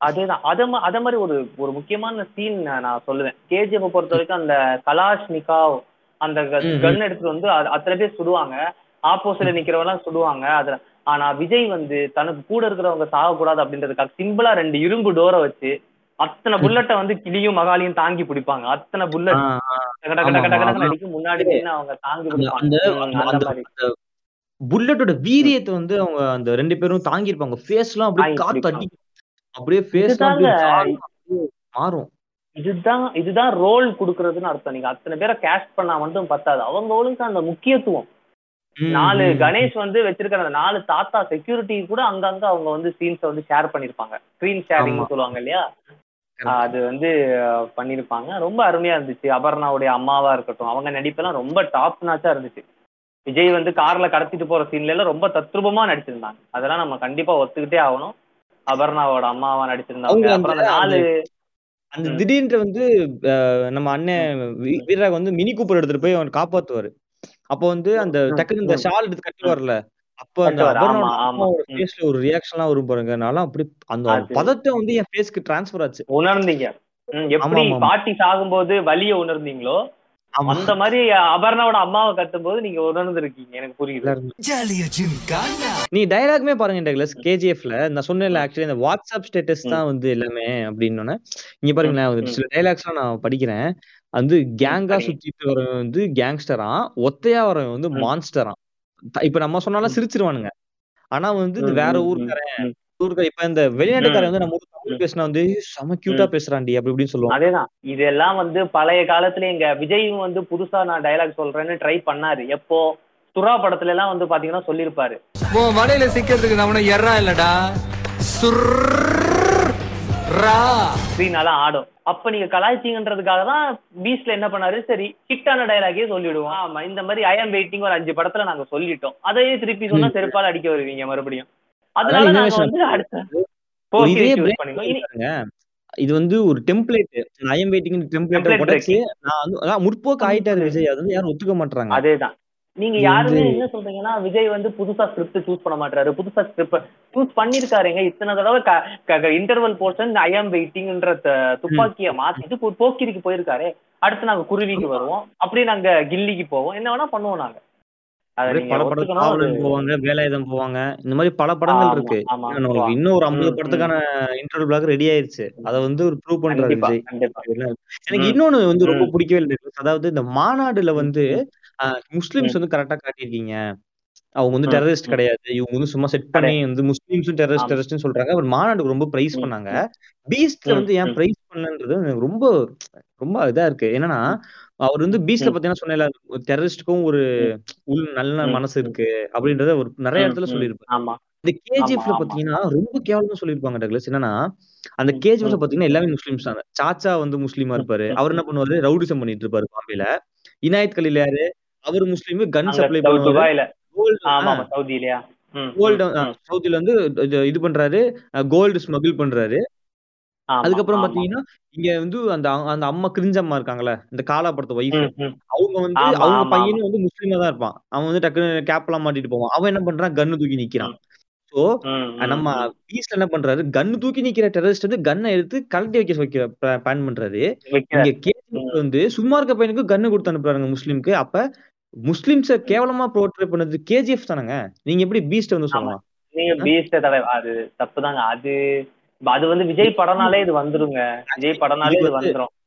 அதேதான். அத அத மாதிரி ஒரு ஒரு முக்கியமான சீன் நான் சொல்லுவேன். கேஜிஎஃப் பொறுத்த வரைக்கும் அந்த கலாஷ் நிகாவ் அந்த. கன் எடுத்துட்டு வந்து அத்தனை பேர் சுடுவாங்க. ஆப்போசிட்ல நிக்கிறவங்க எல்லாம் சுடுவாங்க. அதுல ஆனா விஜய் வந்து தனக்கு கூட இருக்கிறவங்க சாகக்கூடாது அப்படின்றதுக்காக சிம்பிளா ரெண்டு இரும்பு டோரை வச்சு அத்தனை புல்லட்டை வந்து கிளியும் மகாலியும் தாங்கி பிடிப்பாங்க. அத்தனை புல்லட். கட கட கட அடிக்கும். முன்னாடி அவங்க தாங்கி பிடிப்பாங்க. புல்லட்டோட வீரியத்தை வந்து அவங்க அந்த ரெண்டு பேரும் தாங்கியிருப்பாங்க. ஃபேஸ் எல்லாம் அப்படியே தாங்கி காத்து அடிக்கும். அப்படியே ஃபேஸ் மாறும். இதுதான் இதுதான் ரோல் கொடுக்கறதுன்னு அர்த்தம். நீங்க அத்தனை பேரை கேஸ்ட் பண்ணா மட்டும் பத்தாது. அவங்களுக்கு அந்த முக்கியத்துவம். நாலு. கணேஷ் வந்து வச்சிருக்கிற அந்த நாலு தாத்தா செக்யூரிட்டி கூட அங்கங்க அவங்க வந்து சீன்ஸை வந்து ஷேர் பண்ணிருப்பாங்க ஸ்கிரீன் ஷேரிங் சொல்லுவாங்க இல்லையா? அது வந்து பண்ணிருப்பாங்க. ரொம்ப அருமையா இருந்துச்சு. அபர்ணாவுடைய அம்மாவா இருக்கட்டும் அவங்க நடிப்பெல்லாம் ரொம்ப டாப் நாச்சா இருந்துச்சு. விஜய் வந்து கார்ல கடத்திட்டு போற சீன்ல எல்லாம் ரொம்ப தத்ரூபமா நடிச்சிருந்தாங்க. அதெல்லாம் நம்ம கண்டிப்பா ஒத்துக்கிட்டே ஆகணும். அபர்ணாவோட அம்மாவா நடிச்சிருந்தாங்க அப்புறம் அந்த நாலு அந்த திடீர்னு வந்து நம்ம அண்ணன் வீரராக வந்து மினி கூப்பர் எடுத்துட்டு போய் அவனை காப்பாத்துவாரு. அப்போ வந்து அந்த டக்குன்னு இந்த ஷால் எடுத்து கட்டி. வரல அப்ப அந்த அபர்ணாவோட. ஃபேஸ்ல ஒரு ரியாக்ஷன்லாம் வரும் பாருங்க. அப்படி அந்த பதட்டம் வந்து என் ஃபேஸ்க்கு டிரான்ஸ்ஃபர் ஆச்சு. உணர்ந்தீங்க. எப்படி பாட்டி சாகும்போது வலிய உணர்ந்தீங்களோ? அந்த மாதிரி அபர்ணாவோட அம்மாவை கட்டும்போது நீங்க உணர்ந்திருக்கீங்க. எனக்கு புரியுது. நீ டயலாக்மே பாருங்க டக்ளஸ் கேஜிஎஃப்ல நான் சொன்னேன்ல ஆக்சுவலி இந்த வாட்ஸ்அப் ஸ்டேட்டஸ் தான் வந்து எல்லாமே அப்படின்னு இங்க பாருங்களேன் சில டைலாக்ஸ்லாம் நான் படிக்கிறேன். வந்து கேங்கா சுத்திட்டு வரவன் வந்து கேங்ஸ்டரா ஒத்தையா வரவன் வந்து மான்ஸ்டரா இப்ப நம்ம சொன்னாலும் சிரிச்சிருவானுங்க. ஆனா வந்து வேற ஊருக்காரன் ம், ஊருக்கார இப்ப இந்த வெளிநாட்டுக்காரன் வந்து நம்ம ஊர் தமிழ் பேசினா வந்து செம கியூட்டா பேசுறான்டி அப்படி இப்படின்னு சொல்லுவாங்க அதேதான். இதெல்லாம் வந்து பழைய காலத்துல எங்க விஜயும் வந்து புதுசா நான் டயலாக் சொல்றேன்னு ட்ரை பண்ணாரு. எப்போ? சுறா படத்துல எல்லாம் வந்து பாத்தீங்கன்னா சொல்லியிருப்பாரு. உன் வலையில சிக்கிறதுக்கு நம்மன எறா இல்லடா. சுர்ரா ஸ்க்ரீனாலாம் ஆடும். அப்ப நீங்க கலாய்ச்சிங்கன்றதுக்காக தான் பீச்ல என்ன பண்ணாரு? சரி ஹிட்டான டயலாகே சொல்லிடுவோம். ஆமா இந்த மாதிரி ஐ ஆம் வெயிட்டிங் ஒரு அஞ்சு படத்துல நாங்க சொல்லிட்டோம். அதையே திருப்பி சொன்னா செருப்பால அடிக்க வருவீங்க மறுபடியும். அதனால அதான் நாங்க. வந்து அடுத்த இதே வந்து ஒரு டெம்ப்ளேட் ஐஎம் வெயிட்டிங் டெம்ப்ளேட்டை Template உடைச்சு நான் வந்து முற்போக்கு ஆயிட்டாரு விஜய். அது வந்து யாரும் ஒத்துக்க மாட்டாங்க அதேதான். நீங்க யாருமே என்ன சொல்றீங்கன்னா விஜய் வந்து புதுசா ஸ்கிரிப்ட் சூஸ் பண்ண மாட்டாரு புதுசா ஸ்கிரிப்ட் சூஸ் பண்ணிருக்காருங்க. இத்தனை தடவை இன்டர்வல் போர்ஷன் ஐ ஆம் வெயிட்டிங்ன்ற துப்பாக்கிய மாத்திட்டு போ- போக்கிரிக்கு போயிருக்காரு. அடுத்து நாங்க குருவிக்கு வருவோம். அப்படியே நாங்க கில்லிக்கு போவோம். என்ன வேணா பண்ணுவோம் நாங்க. போவாங்க வேலாயுதம் போவாங்க. இந்த மாதிரி பல படங்கள் இருக்கு. இன்னும் ஒரு ஐம்பது படத்துக்கான இன்டர்வல் பிளாக் ரெடி ஆயிருச்சு. அதை வந்து ஒரு ப்ரூவ் பண்றாரு எனக்கு. இன்னொன்னு வந்து ரொம்ப. பிடிக்கவே இல்லை அதாவது இந்த மாநாடுல வந்து ஆஹ், முஸ்லிம்ஸ் ம். வந்து கரெக்டா காட்டியிருக்கீங்க அவங்க வந்து ம். டெரரிஸ்ட் ம். கிடையாது இவங்க வந்து சும்மா செட் பண்ணி வந்து முஸ்லிம்ஸும் டெரரிஸ்ட் ஆமா. டெரரிஸ்ட்னு சொல்றாங்க அவர் மாநாடுக்கு ரொம்ப பிரைஸ் ம். பண்ணாங்க ம். பீஸ்ட்ல ம். வந்து ஏன் ம். பிரைஸ் பண்ணன்றது எனக்கு ரொம்ப ரொம்ப இதா இருக்கு என்னன்னா அவர் வந்து பீஸ்ட்ல ம். பாத்தீங்கன்னா சொன்ன டெரரிஸ்டுக்கும் ஒரு உள் நல்ல ம். மனசு இருக்கு அப்படின்றத ஒரு நிறைய ம். இடத்துல ம். சொல்லியிருப்பாரு ஆமா இந்த கேஜிஎஃப்ல ஆமா. பாத்தீங்கன்னா ரொம்ப கேவலமா சொல்லியிருப்பாங்க டக்ளஸ் என்னன்னா அந்த ம். கேஜிஎஃப்ல ம். பாத்தீங்கன்னா எல்லாமே முஸ்லிம்ஸ் தான் சாச்சா வந்து முஸ்லீமா ம். இருப்பாரு ம். அவர் என்ன பண்ணுவாரு ரவுடிசம் பண்ணிட்டு இருப்பாரு பாம்பேல இனாயத் கலீல் யாரு அவர் முஸ்லீம் கன் சப்ளை பண்ணுவாரு. துபாயில. கோல்டு ஆமா ஆமா சவுதியிலயா? ம், ம், கோல்டு ம். சவுதில வந்து இது- பண்றாரு. கோல்டு ஸ்மகிள் பண்றாரு. அதுக்கப்புறம். பாத்தீங்கன்னா இங்க வந்து அந்த அந்த அம்மா கிரிஞ்சம்மா இருக்காங்கல்ல இந்த காலா படத்து ம். அவங்க வந்து அவங்க பையனும் வந்து முஸ்லீமா தான் இருப்பான். அவன் வந்து டக்குன்னு கேப் எல்லாம் மாட்டிட்டு போவான். அவன் என்ன பண்றான்? கன்னு தூக்கி நிக்கிறான். சோ நம்ம. பீஸ்ல என்ன பண்றாரு? கன்னு தூக்கி நிக்கிற டெரரிஸ்ட் வந்து கன்னை எடுத்து கழட்டி வைக்க வைக்கிற பிளான் பண்றாரு. இங்க கேஜிஎஃப் வந்து சும்மா இருக்க பையனுக்கு கன்னு கொடுத்து அனுப்புறாங்க முஸ்லீம்க்கு. அப்ப முஸ்லிம்ஸ கேவலமா போர்ட்ரே பண்ணது கேஜிஎஃப் தானங்க. நீங்க எப்படி பீஸ்ட் வந்து. சொல்லலாம்? நீங்க பீஸ்ட தடவை அது தப்புதாங்க. அது அது வந்து விஜய் படம்னாலே இது வந்துருங்க. விஜய் படம்னாலே இது இது வந்து- வந்துரும்.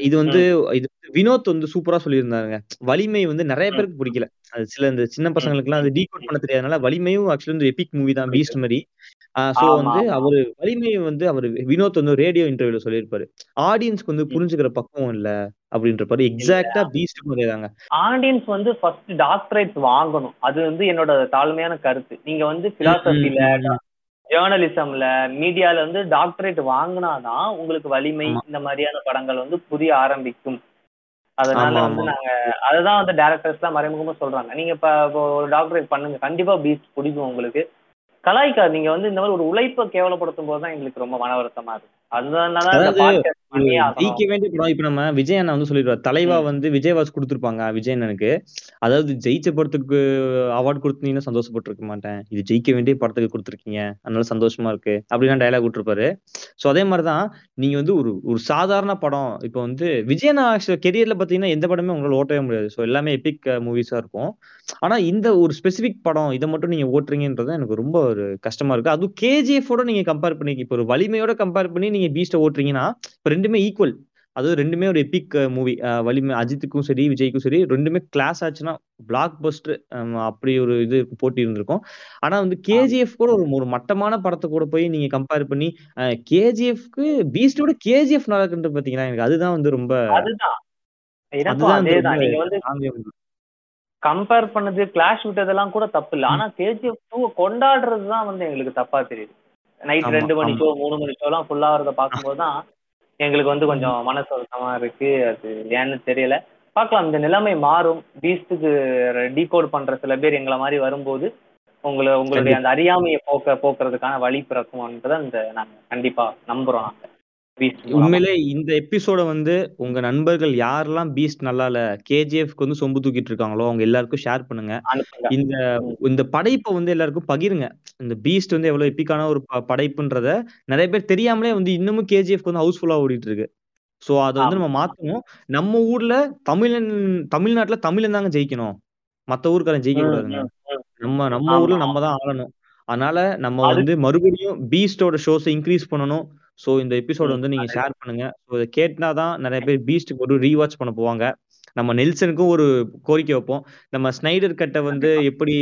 இது வந்து இது வந்து வினோத் வந்து சூப்பரா சொல்லியிருந்தாருங்க. வலிமை வந்து நிறைய. பேருக்கு பிடிக்கல. அது சில இந்த சின்ன பசங்களுக்கு எல்லாம் அது டீகோட் பண்ண தெரியாதனால வலிமையும் ஆக்சுவலி வந்து எபிக் மூவி தான் பீஸ்ட் மாதிரி. சோ வந்து. அவரு வலிமையை வந்து அவர் வினோத் வந்து ரேடியோ இன்டர்வியூல சொல்லியிருப்பாரு. ஆடியன்ஸ்க்கு வந்து. புரிஞ்சுக்கிற பக்குவம் இல்ல அப்படின்றப்பாரு எக்ஸாக்டா பீஸ்ட் மாதிரியே தாங்க. ஆடியன்ஸ் வந்து ஃபர்ஸ்ட் டாக்டரேட் வாங்கணும். அது வந்து என்னோட தாழ்மையான கருத்து. நீங்க வந்து பிலாசபில ஜேர்னலிசம்ல மீடியால வந்து டாக்டரேட் வாங்கினாதான் உங்களுக்கு வலிமை. இந்த மாதிரியான படங்கள் வந்து புரிய ஆரம்பிக்கும். அதனால வந்து. நாங்க அதுதான் வந்து டேரக்டர்ஸ் எல்லாம் மறைமுகமா சொல்றாங்க. நீங்க இப்ப இப்போ ஒரு டாக்டரேட் பண்ணுங்க கண்டிப்பா பீச் பிடிக்கும் உங்களுக்கு. கலாய்க்கா நீங்க வந்து இந்த மாதிரி ஒரு உழைப்பை கேவலப்படுத்தும் போது தான் எங்களுக்கு ரொம்ப மன வருத்தமா இருக்கு. இப்ப நம்ம விஜய் அண்ணா வந்து சொல்லிடுவார் தலைவா வந்து விஜயவாஸ் கொடுத்துருப்பாங்க விஜய் அண்ணனுக்கு. அதாவது ஜெயிச்ச படத்துக்கு அவார்ட் கொடுத்தீங்கன்னா சந்தோஷப்பட்டிருக்க மாட்டேன். இது ஜெயிக்க வேண்டிய படத்துக்கு கொடுத்துருக்கீங்க அதனால சந்தோஷமா இருக்கு அப்படின்னு டைலாக் விட்டுருப்பாரு. சோ அதே மாதிரிதான் நீங்க வந்து ஒரு ஒரு சாதாரண படம் இப்போ வந்து விஜய் அண்ணா கெரியர்ல பாத்தீங்கன்னா எந்த படமே உங்களால ஓட்டவே முடியாது. சோ எல்லாமே எபிக் மூவிஸா இருக்கும். ஆனா இந்த ஒரு ஸ்பெசிபிக் படம் இதை மட்டும் நீங்க ஓட்டுறீங்கன்றது எனக்கு ரொம்ப ஒரு கஷ்டமா இருக்கு. அதுவும் கேஜிஎஃபோட நீங்க கம்பேர் பண்ணி இப்போ ஒரு வலிமையோட கம்பேர் பண்ணி நீங்க பீஸ்ட ஓட்டுறீங்கன்னா இப்ப ரெண்டுமே ஈக்குவல் அது ரெண்டுமே ஒரு எபிக் மூவி வலிமை அஜித்துக்கும் சரி விஜய்க்கும் சரி ரெண்டுமே கிளாஸ் ஆச்சுன்னா பிளாக் பஸ்டர் அப்படி ஒரு இது போட்டி இருந்திருக்கும். ஆனா வந்து கேஜிஎஃப் கூட ஒரு ஒரு மட்டமான படத்தை கூட போய் நீங்க கம்பேர் பண்ணி கேஜிஎஃப்க்கு பீஸ்டோட கேஜிஎஃப் நல்லா இருக்குன்றது பாத்தீங்கன்னா எனக்கு அதுதான் வந்து ரொம்ப நீங்க. கம்பேர் பண்ணது கிளாஷ் விட்டதெல்லாம் கூட தப்பு இல்ல. ஆனா கேஜிஎஃப் டூ கொண்டாடுறது தான் வந்து எங்களுக்கு தப்பா தெரியுது. நைட் ரெண்டு மணி ஆமா. ஷோ மூணு மணி ஷோ எல்லாம் ஃபுல்லா வரத பார்க்கும்போது தான் எங்களுக்கு வந்து கொஞ்சம் மனசு வருத்தமா இருக்கு. அது ஏன்னு தெரியல. பார்க்கலாம் இந்த நிலைமை மாறும். பீஸ்டுக்கு டீகோட் பண்ற சில பேர் எங்களை மாதிரி வரும்போது உங்களை உங்களுடைய அந்த அறியாமையை போக்க போக்குறதுக்கான வழி பிறக்கும்ன்றதை இந்த நாங்க கண்டிப்பா நம்புறோம் நாங்க. உண்மையிலே இந்த எபிசோட வந்து உங்க நண்பர்கள் யாரெல்லாம் பீஸ்ட் நல்லா இல்ல கேஜிஎஃப்க்கு வந்து சொம்பு தூக்கிட்டு இருக்காங்களோ அவங்க எல்லாருக்கும் ஷேர் பண்ணுங்க. இந்த இந்த படைப்பை வந்து எல்லாருக்கும் பகிருங்க. இந்த பீஸ்ட் வந்து எவ்வளவு எப்பிக்கான ஒரு படைப்புன்றத நிறைய பேர் தெரியாமலே வந்து இன்னமும் கேஜிஎஃப் வந்து ஹவுஸ்ஃபுல்லா ஓடிட்டு இருக்கு. சோ அதை வந்து நம்ம மாத்தணும். நம்ம ஊர்ல தமிழன் தமிழ்நாட்டுல தமிழன் தாங்க ஜெயிக்கணும். மத்த ஊருக்காரன் ஜெயிக்க கூடாதுங்க. நம்ம நம்ம. ஊர்ல நம்ம தான் ஆளணும். அதனால நம்ம வந்து மறுபடியும் பீஸ்டோட ஷோஸ் இன்க்ரீஸ் பண்ணணும். சோ இந்த எபிசோட் வந்து நீங்க. ஷேர் பண்ணுங்க. ஸோ இதை கேட்டாதான் நிறைய பேர் பீஸ்ட்டுக்கு ஒரு ரீவாட்ச் பண்ண போவாங்க. நம்ம நெல்சனுக்கும் ஒரு கோரிக்கை வைப்போம். நம்ம ஸ்னைடர் கட்டை வந்து எப்படி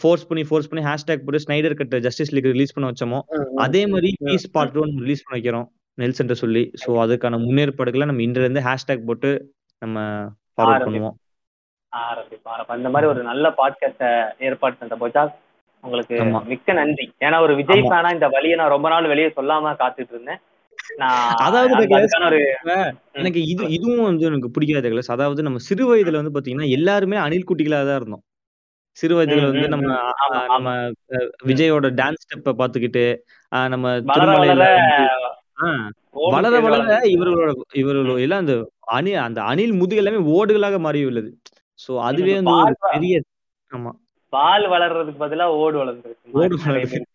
ஃபோர்ஸ் பண்ணி ஃபோர்ஸ் பண்ணி ஹேஷ்டேக் போட்டு ஸ்னைடர் கட்டை ஜஸ்டிஸ் லீக் ரிலீஸ் பண்ண வச்சோமோ அதே மாதிரி பீஸ் பார்ட் ஒன் ரிலீஸ் பண்ண வைக்கிறோம் நெல்சன்ட்ட சொல்லி. ஸோ அதுக்கான முன்னேற்பாடுகளை நம்ம இன்றில இருந்து ஹேஷ்டேக் போட்டு நம்ம ஃபார்வர்ட். பண்ணுவோம். ஆரம்பிப்போம். இந்த மாதிரி ஒரு நல்ல பாட்காஸ்ட ஏற்பாடு பண்ற போஜாஸ் உங்களுக்கு. மிக்க நன்றி. ஏன்னா ஒரு விஜய். ஃபேனா இந்த வழியை நான் ரொம்ப நாள் வெளியே சொல்லாம காத்துட்டு இருந்தேன். நான் அதாவது எனக்கு இது இதுவும் வந்து எனக்கு பிடிக்காது டக்ளஸ் அதாவது நம்ம சிறு வயதுல வந்து பாத்தீங்கன்னா எல்லாருமே அணில் குட்டிகளா தான் இருந்தோம். சிறு வயதுல வந்து நம்ம நம்ம விஜயோட டான்ஸ் ஸ்டெப்ப பாத்துக்கிட்டு நம்ம திருமலையில வளர வளர. இவர்களோட இவர்களோட எல்லாம் அந்த அணி அந்த அணில் முதுகு எல்லாமே ஓடுகளாக மாறி உள்ளது சோ அதுவே வந்து பெரிய ஆமா. பால் வளர்றதுக்கு பதிலா ஓடு வளர்ந்துருக்கு. ஓடு பேர்.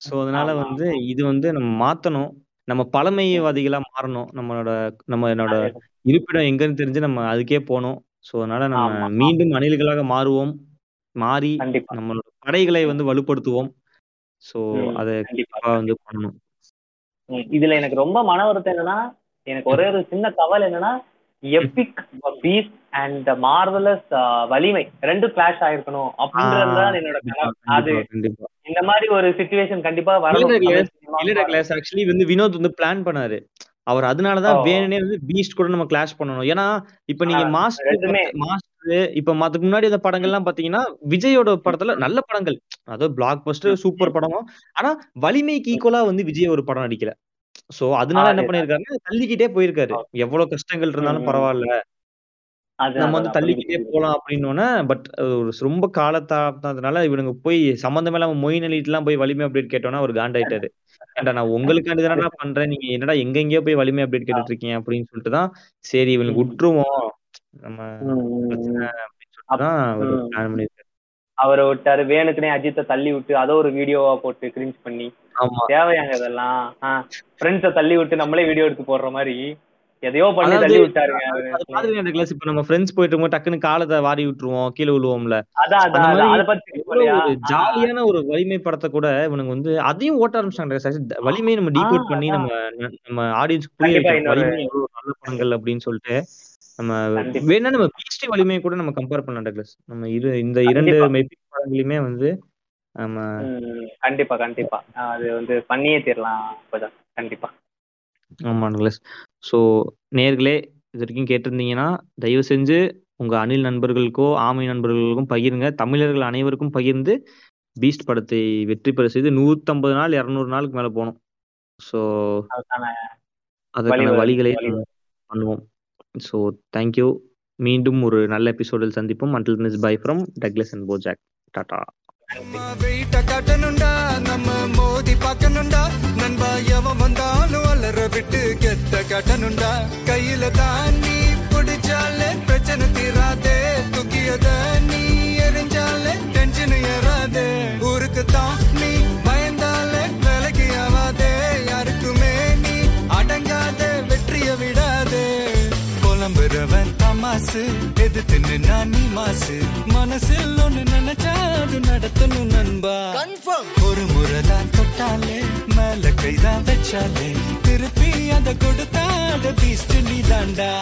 சோ அதனால வந்து இது வந்து நம்ம மாத்தணும். நம்ம பழமைவாதிகளா மாறணும். நம்மளோட நம்ம என்னோட. இருப்பிடம் எங்கன்னு தெரிஞ்சு நம்ம அதுக்கே போகணும். சோ அதனால நம்ம. மீண்டும் அணில்களாக மாறுவோம். மாறி நம்மளோட படைகளை வந்து வலுப்படுத்துவோம். சோ ம், அதை கண்டிப்பா. வந்து பண்ணணும். இதுல எனக்கு ரொம்ப மன வருத்தம் என்னன்னா எனக்கு ஒரே ஒரு சின்ன கவலை என்னன்னா எபிக் பீஸ் அண்ட் மார்வலஸ் வலிமை. ரெண்டும் கிளாஷ் ஆயிருக்கணும் அப்படின்றதுதான் என்னோட அது இந்த மாதிரி ஒரு சுச்சுவேஷன் கண்டிப்பா வரணும் டக்ளஸ் ஆக்சுவலி வந்து வினோத் வந்து பிளான் பண்ணாரு. அவர் அதனாலதான். வேணுனே வந்து பீஸ்ட் கூட நம்ம கிளாஷ் பண்ணணும். ஏன்னா இப்ப நீங்க மாஸ்டர். மாஸ்டர் இப்ப அதுக்கு முன்னாடி அந்த படங்கள்லாம் பாத்தீங்கன்னா விஜயோட படத்துல நல்ல படங்கள். அதாவது பிளாக் பஸ்டர் சூப்பர் படம். ஆனா வலிமைக்கு ஈக்குவலா வந்து விஜய் ஒரு படம் நடிக்கல. சோ அதனால என்ன அதேதான். பண்ணிருக்காரு தள்ளிக்கிட்டே போயிருக்காரு. எவ்வளவு கஷ்டங்கள் இருந்தாலும் ம். பரவாயில்ல. நம்ம வந்து அதான் தள்ளிக்கிட்டே புரியுது, போலாம் அப்படின்னோடனே பட் ஒரு ரொம்ப காலத்தாத்தினால இவனுங்க போய் சம்பந்தமே இல்லாம மொயின் அலிட்டுலாம் போய் வலிமை அப்டேட் கேட்டோன்னா அவர் காண்டாயிட்டாரு. ஏன்டா நான் உங்களுக்காண்டி தானடா பண்றேன்? நீங்க என்னடா எங்க எங்கேயோ போய் வலிமை அப்டேட் கேட்டுட்டு இருக்கீங்க அப்படின்னு சொல்லிட்டு தான் சரி இவனுக்கு ம். விட்டுருவோம் நம்ம ம், ம், பிரச்சனை ம். அப்படின்னு சொல்லிட்டு தான் ம். பிளான் அவரை விட்டாரு. வேணுக்குனே அஜித்தை தள்ளி விட்டு அதை ஒரு வீடியோவா போட்டு கிரிஞ்ச் பண்ணி தேவையாங்க இதெல்லாம் ஃப்ரெண்ட்ஸை தள்ளி விட்டு நம்மளே வீடியோ எடுத்து போடுற மாதிரி எதையோ பண்ணி தள்ளி விட்டாருங்க. மாதிரி அந்த கிளாஸ் இப்ப நம்ம ஃப்ரெண்ட்ஸ் போயிட்டு இருக்கும்போது டக்குன்னு காலத்தை வாரி விட்டுருவோம் கீழே விழுவோம்ல. ஜாலியான ஒரு வலிமை படத்தை கூட இவனுங்க வந்து அதையும் ஓட்ட ஆரம்பிச்சாங்க வலிமையை நம்ம டீகோட் பண்ணி. நம்ம நம்ம ஆடியன்ஸ்க்கு புரிய வலிமை நல்ல படங்கள் அப்படின்னு சொல்லிட்டு நம்ம. வேணா நம்ம பீஸ்டி வலிமையை கூட நம்ம கம்பேர் பண்ணலாம் டக்ளஸ். நம்ம இரு இந்த இரண்டு. மெபிக் படங்களையுமே வந்து நம்ம ம், கண்டிப்பா கண்டிப்பா. அது வந்து பண்ணியே தீரலாம் இப்பதான் கண்டிப்பா. ஆமா டக்ளஸ் ஸோ நேர்களே இது வரைக்கும் கேட்டிருந்தீங்கன்னா தயவு செஞ்சு உங்க அணில் நண்பர்களுக்கோ ஆமை நண்பர்களுக்கும் பகிருங்க. தமிழர்கள் அனைவருக்கும் பகிர்ந்து பீஸ்ட் படத்தை வெற்றி பெற செய்து நூத்தம்பது நாள் இரநூறு நாளுக்கு மேல போகணும். ஸோ அதற்கான வழிகளை பண்ணுவோம். ஸோ தேங்க்யூ மீண்டும் ஒரு நல்ல எபிசோடில் சந்திப்போம். Until miss bye from Douglas and BoJack tata நம்ம நம்ம மோதி பார்க்கணும்டா. நண்பா எவன் வந்தாலும் அலற விட்டு கெத்த காட்டணும்டா. கையில தான் நீ பிடிச்சாலே பிரச்சனை தீராதே தூக்கியத புலம்புறவன் தமாசு எதிர்த்து நின்னா நீ மாசு. மனசில் ஒண்ணு நினைச்சா அது நடத்தணும் நண்பா. ஒரு முறை தான் தொட்டாலே மேல கைதான் வச்சாலே. திருப்பி அதை கொடுத்தா அதை பீஸ்ட் நீ தாண்டா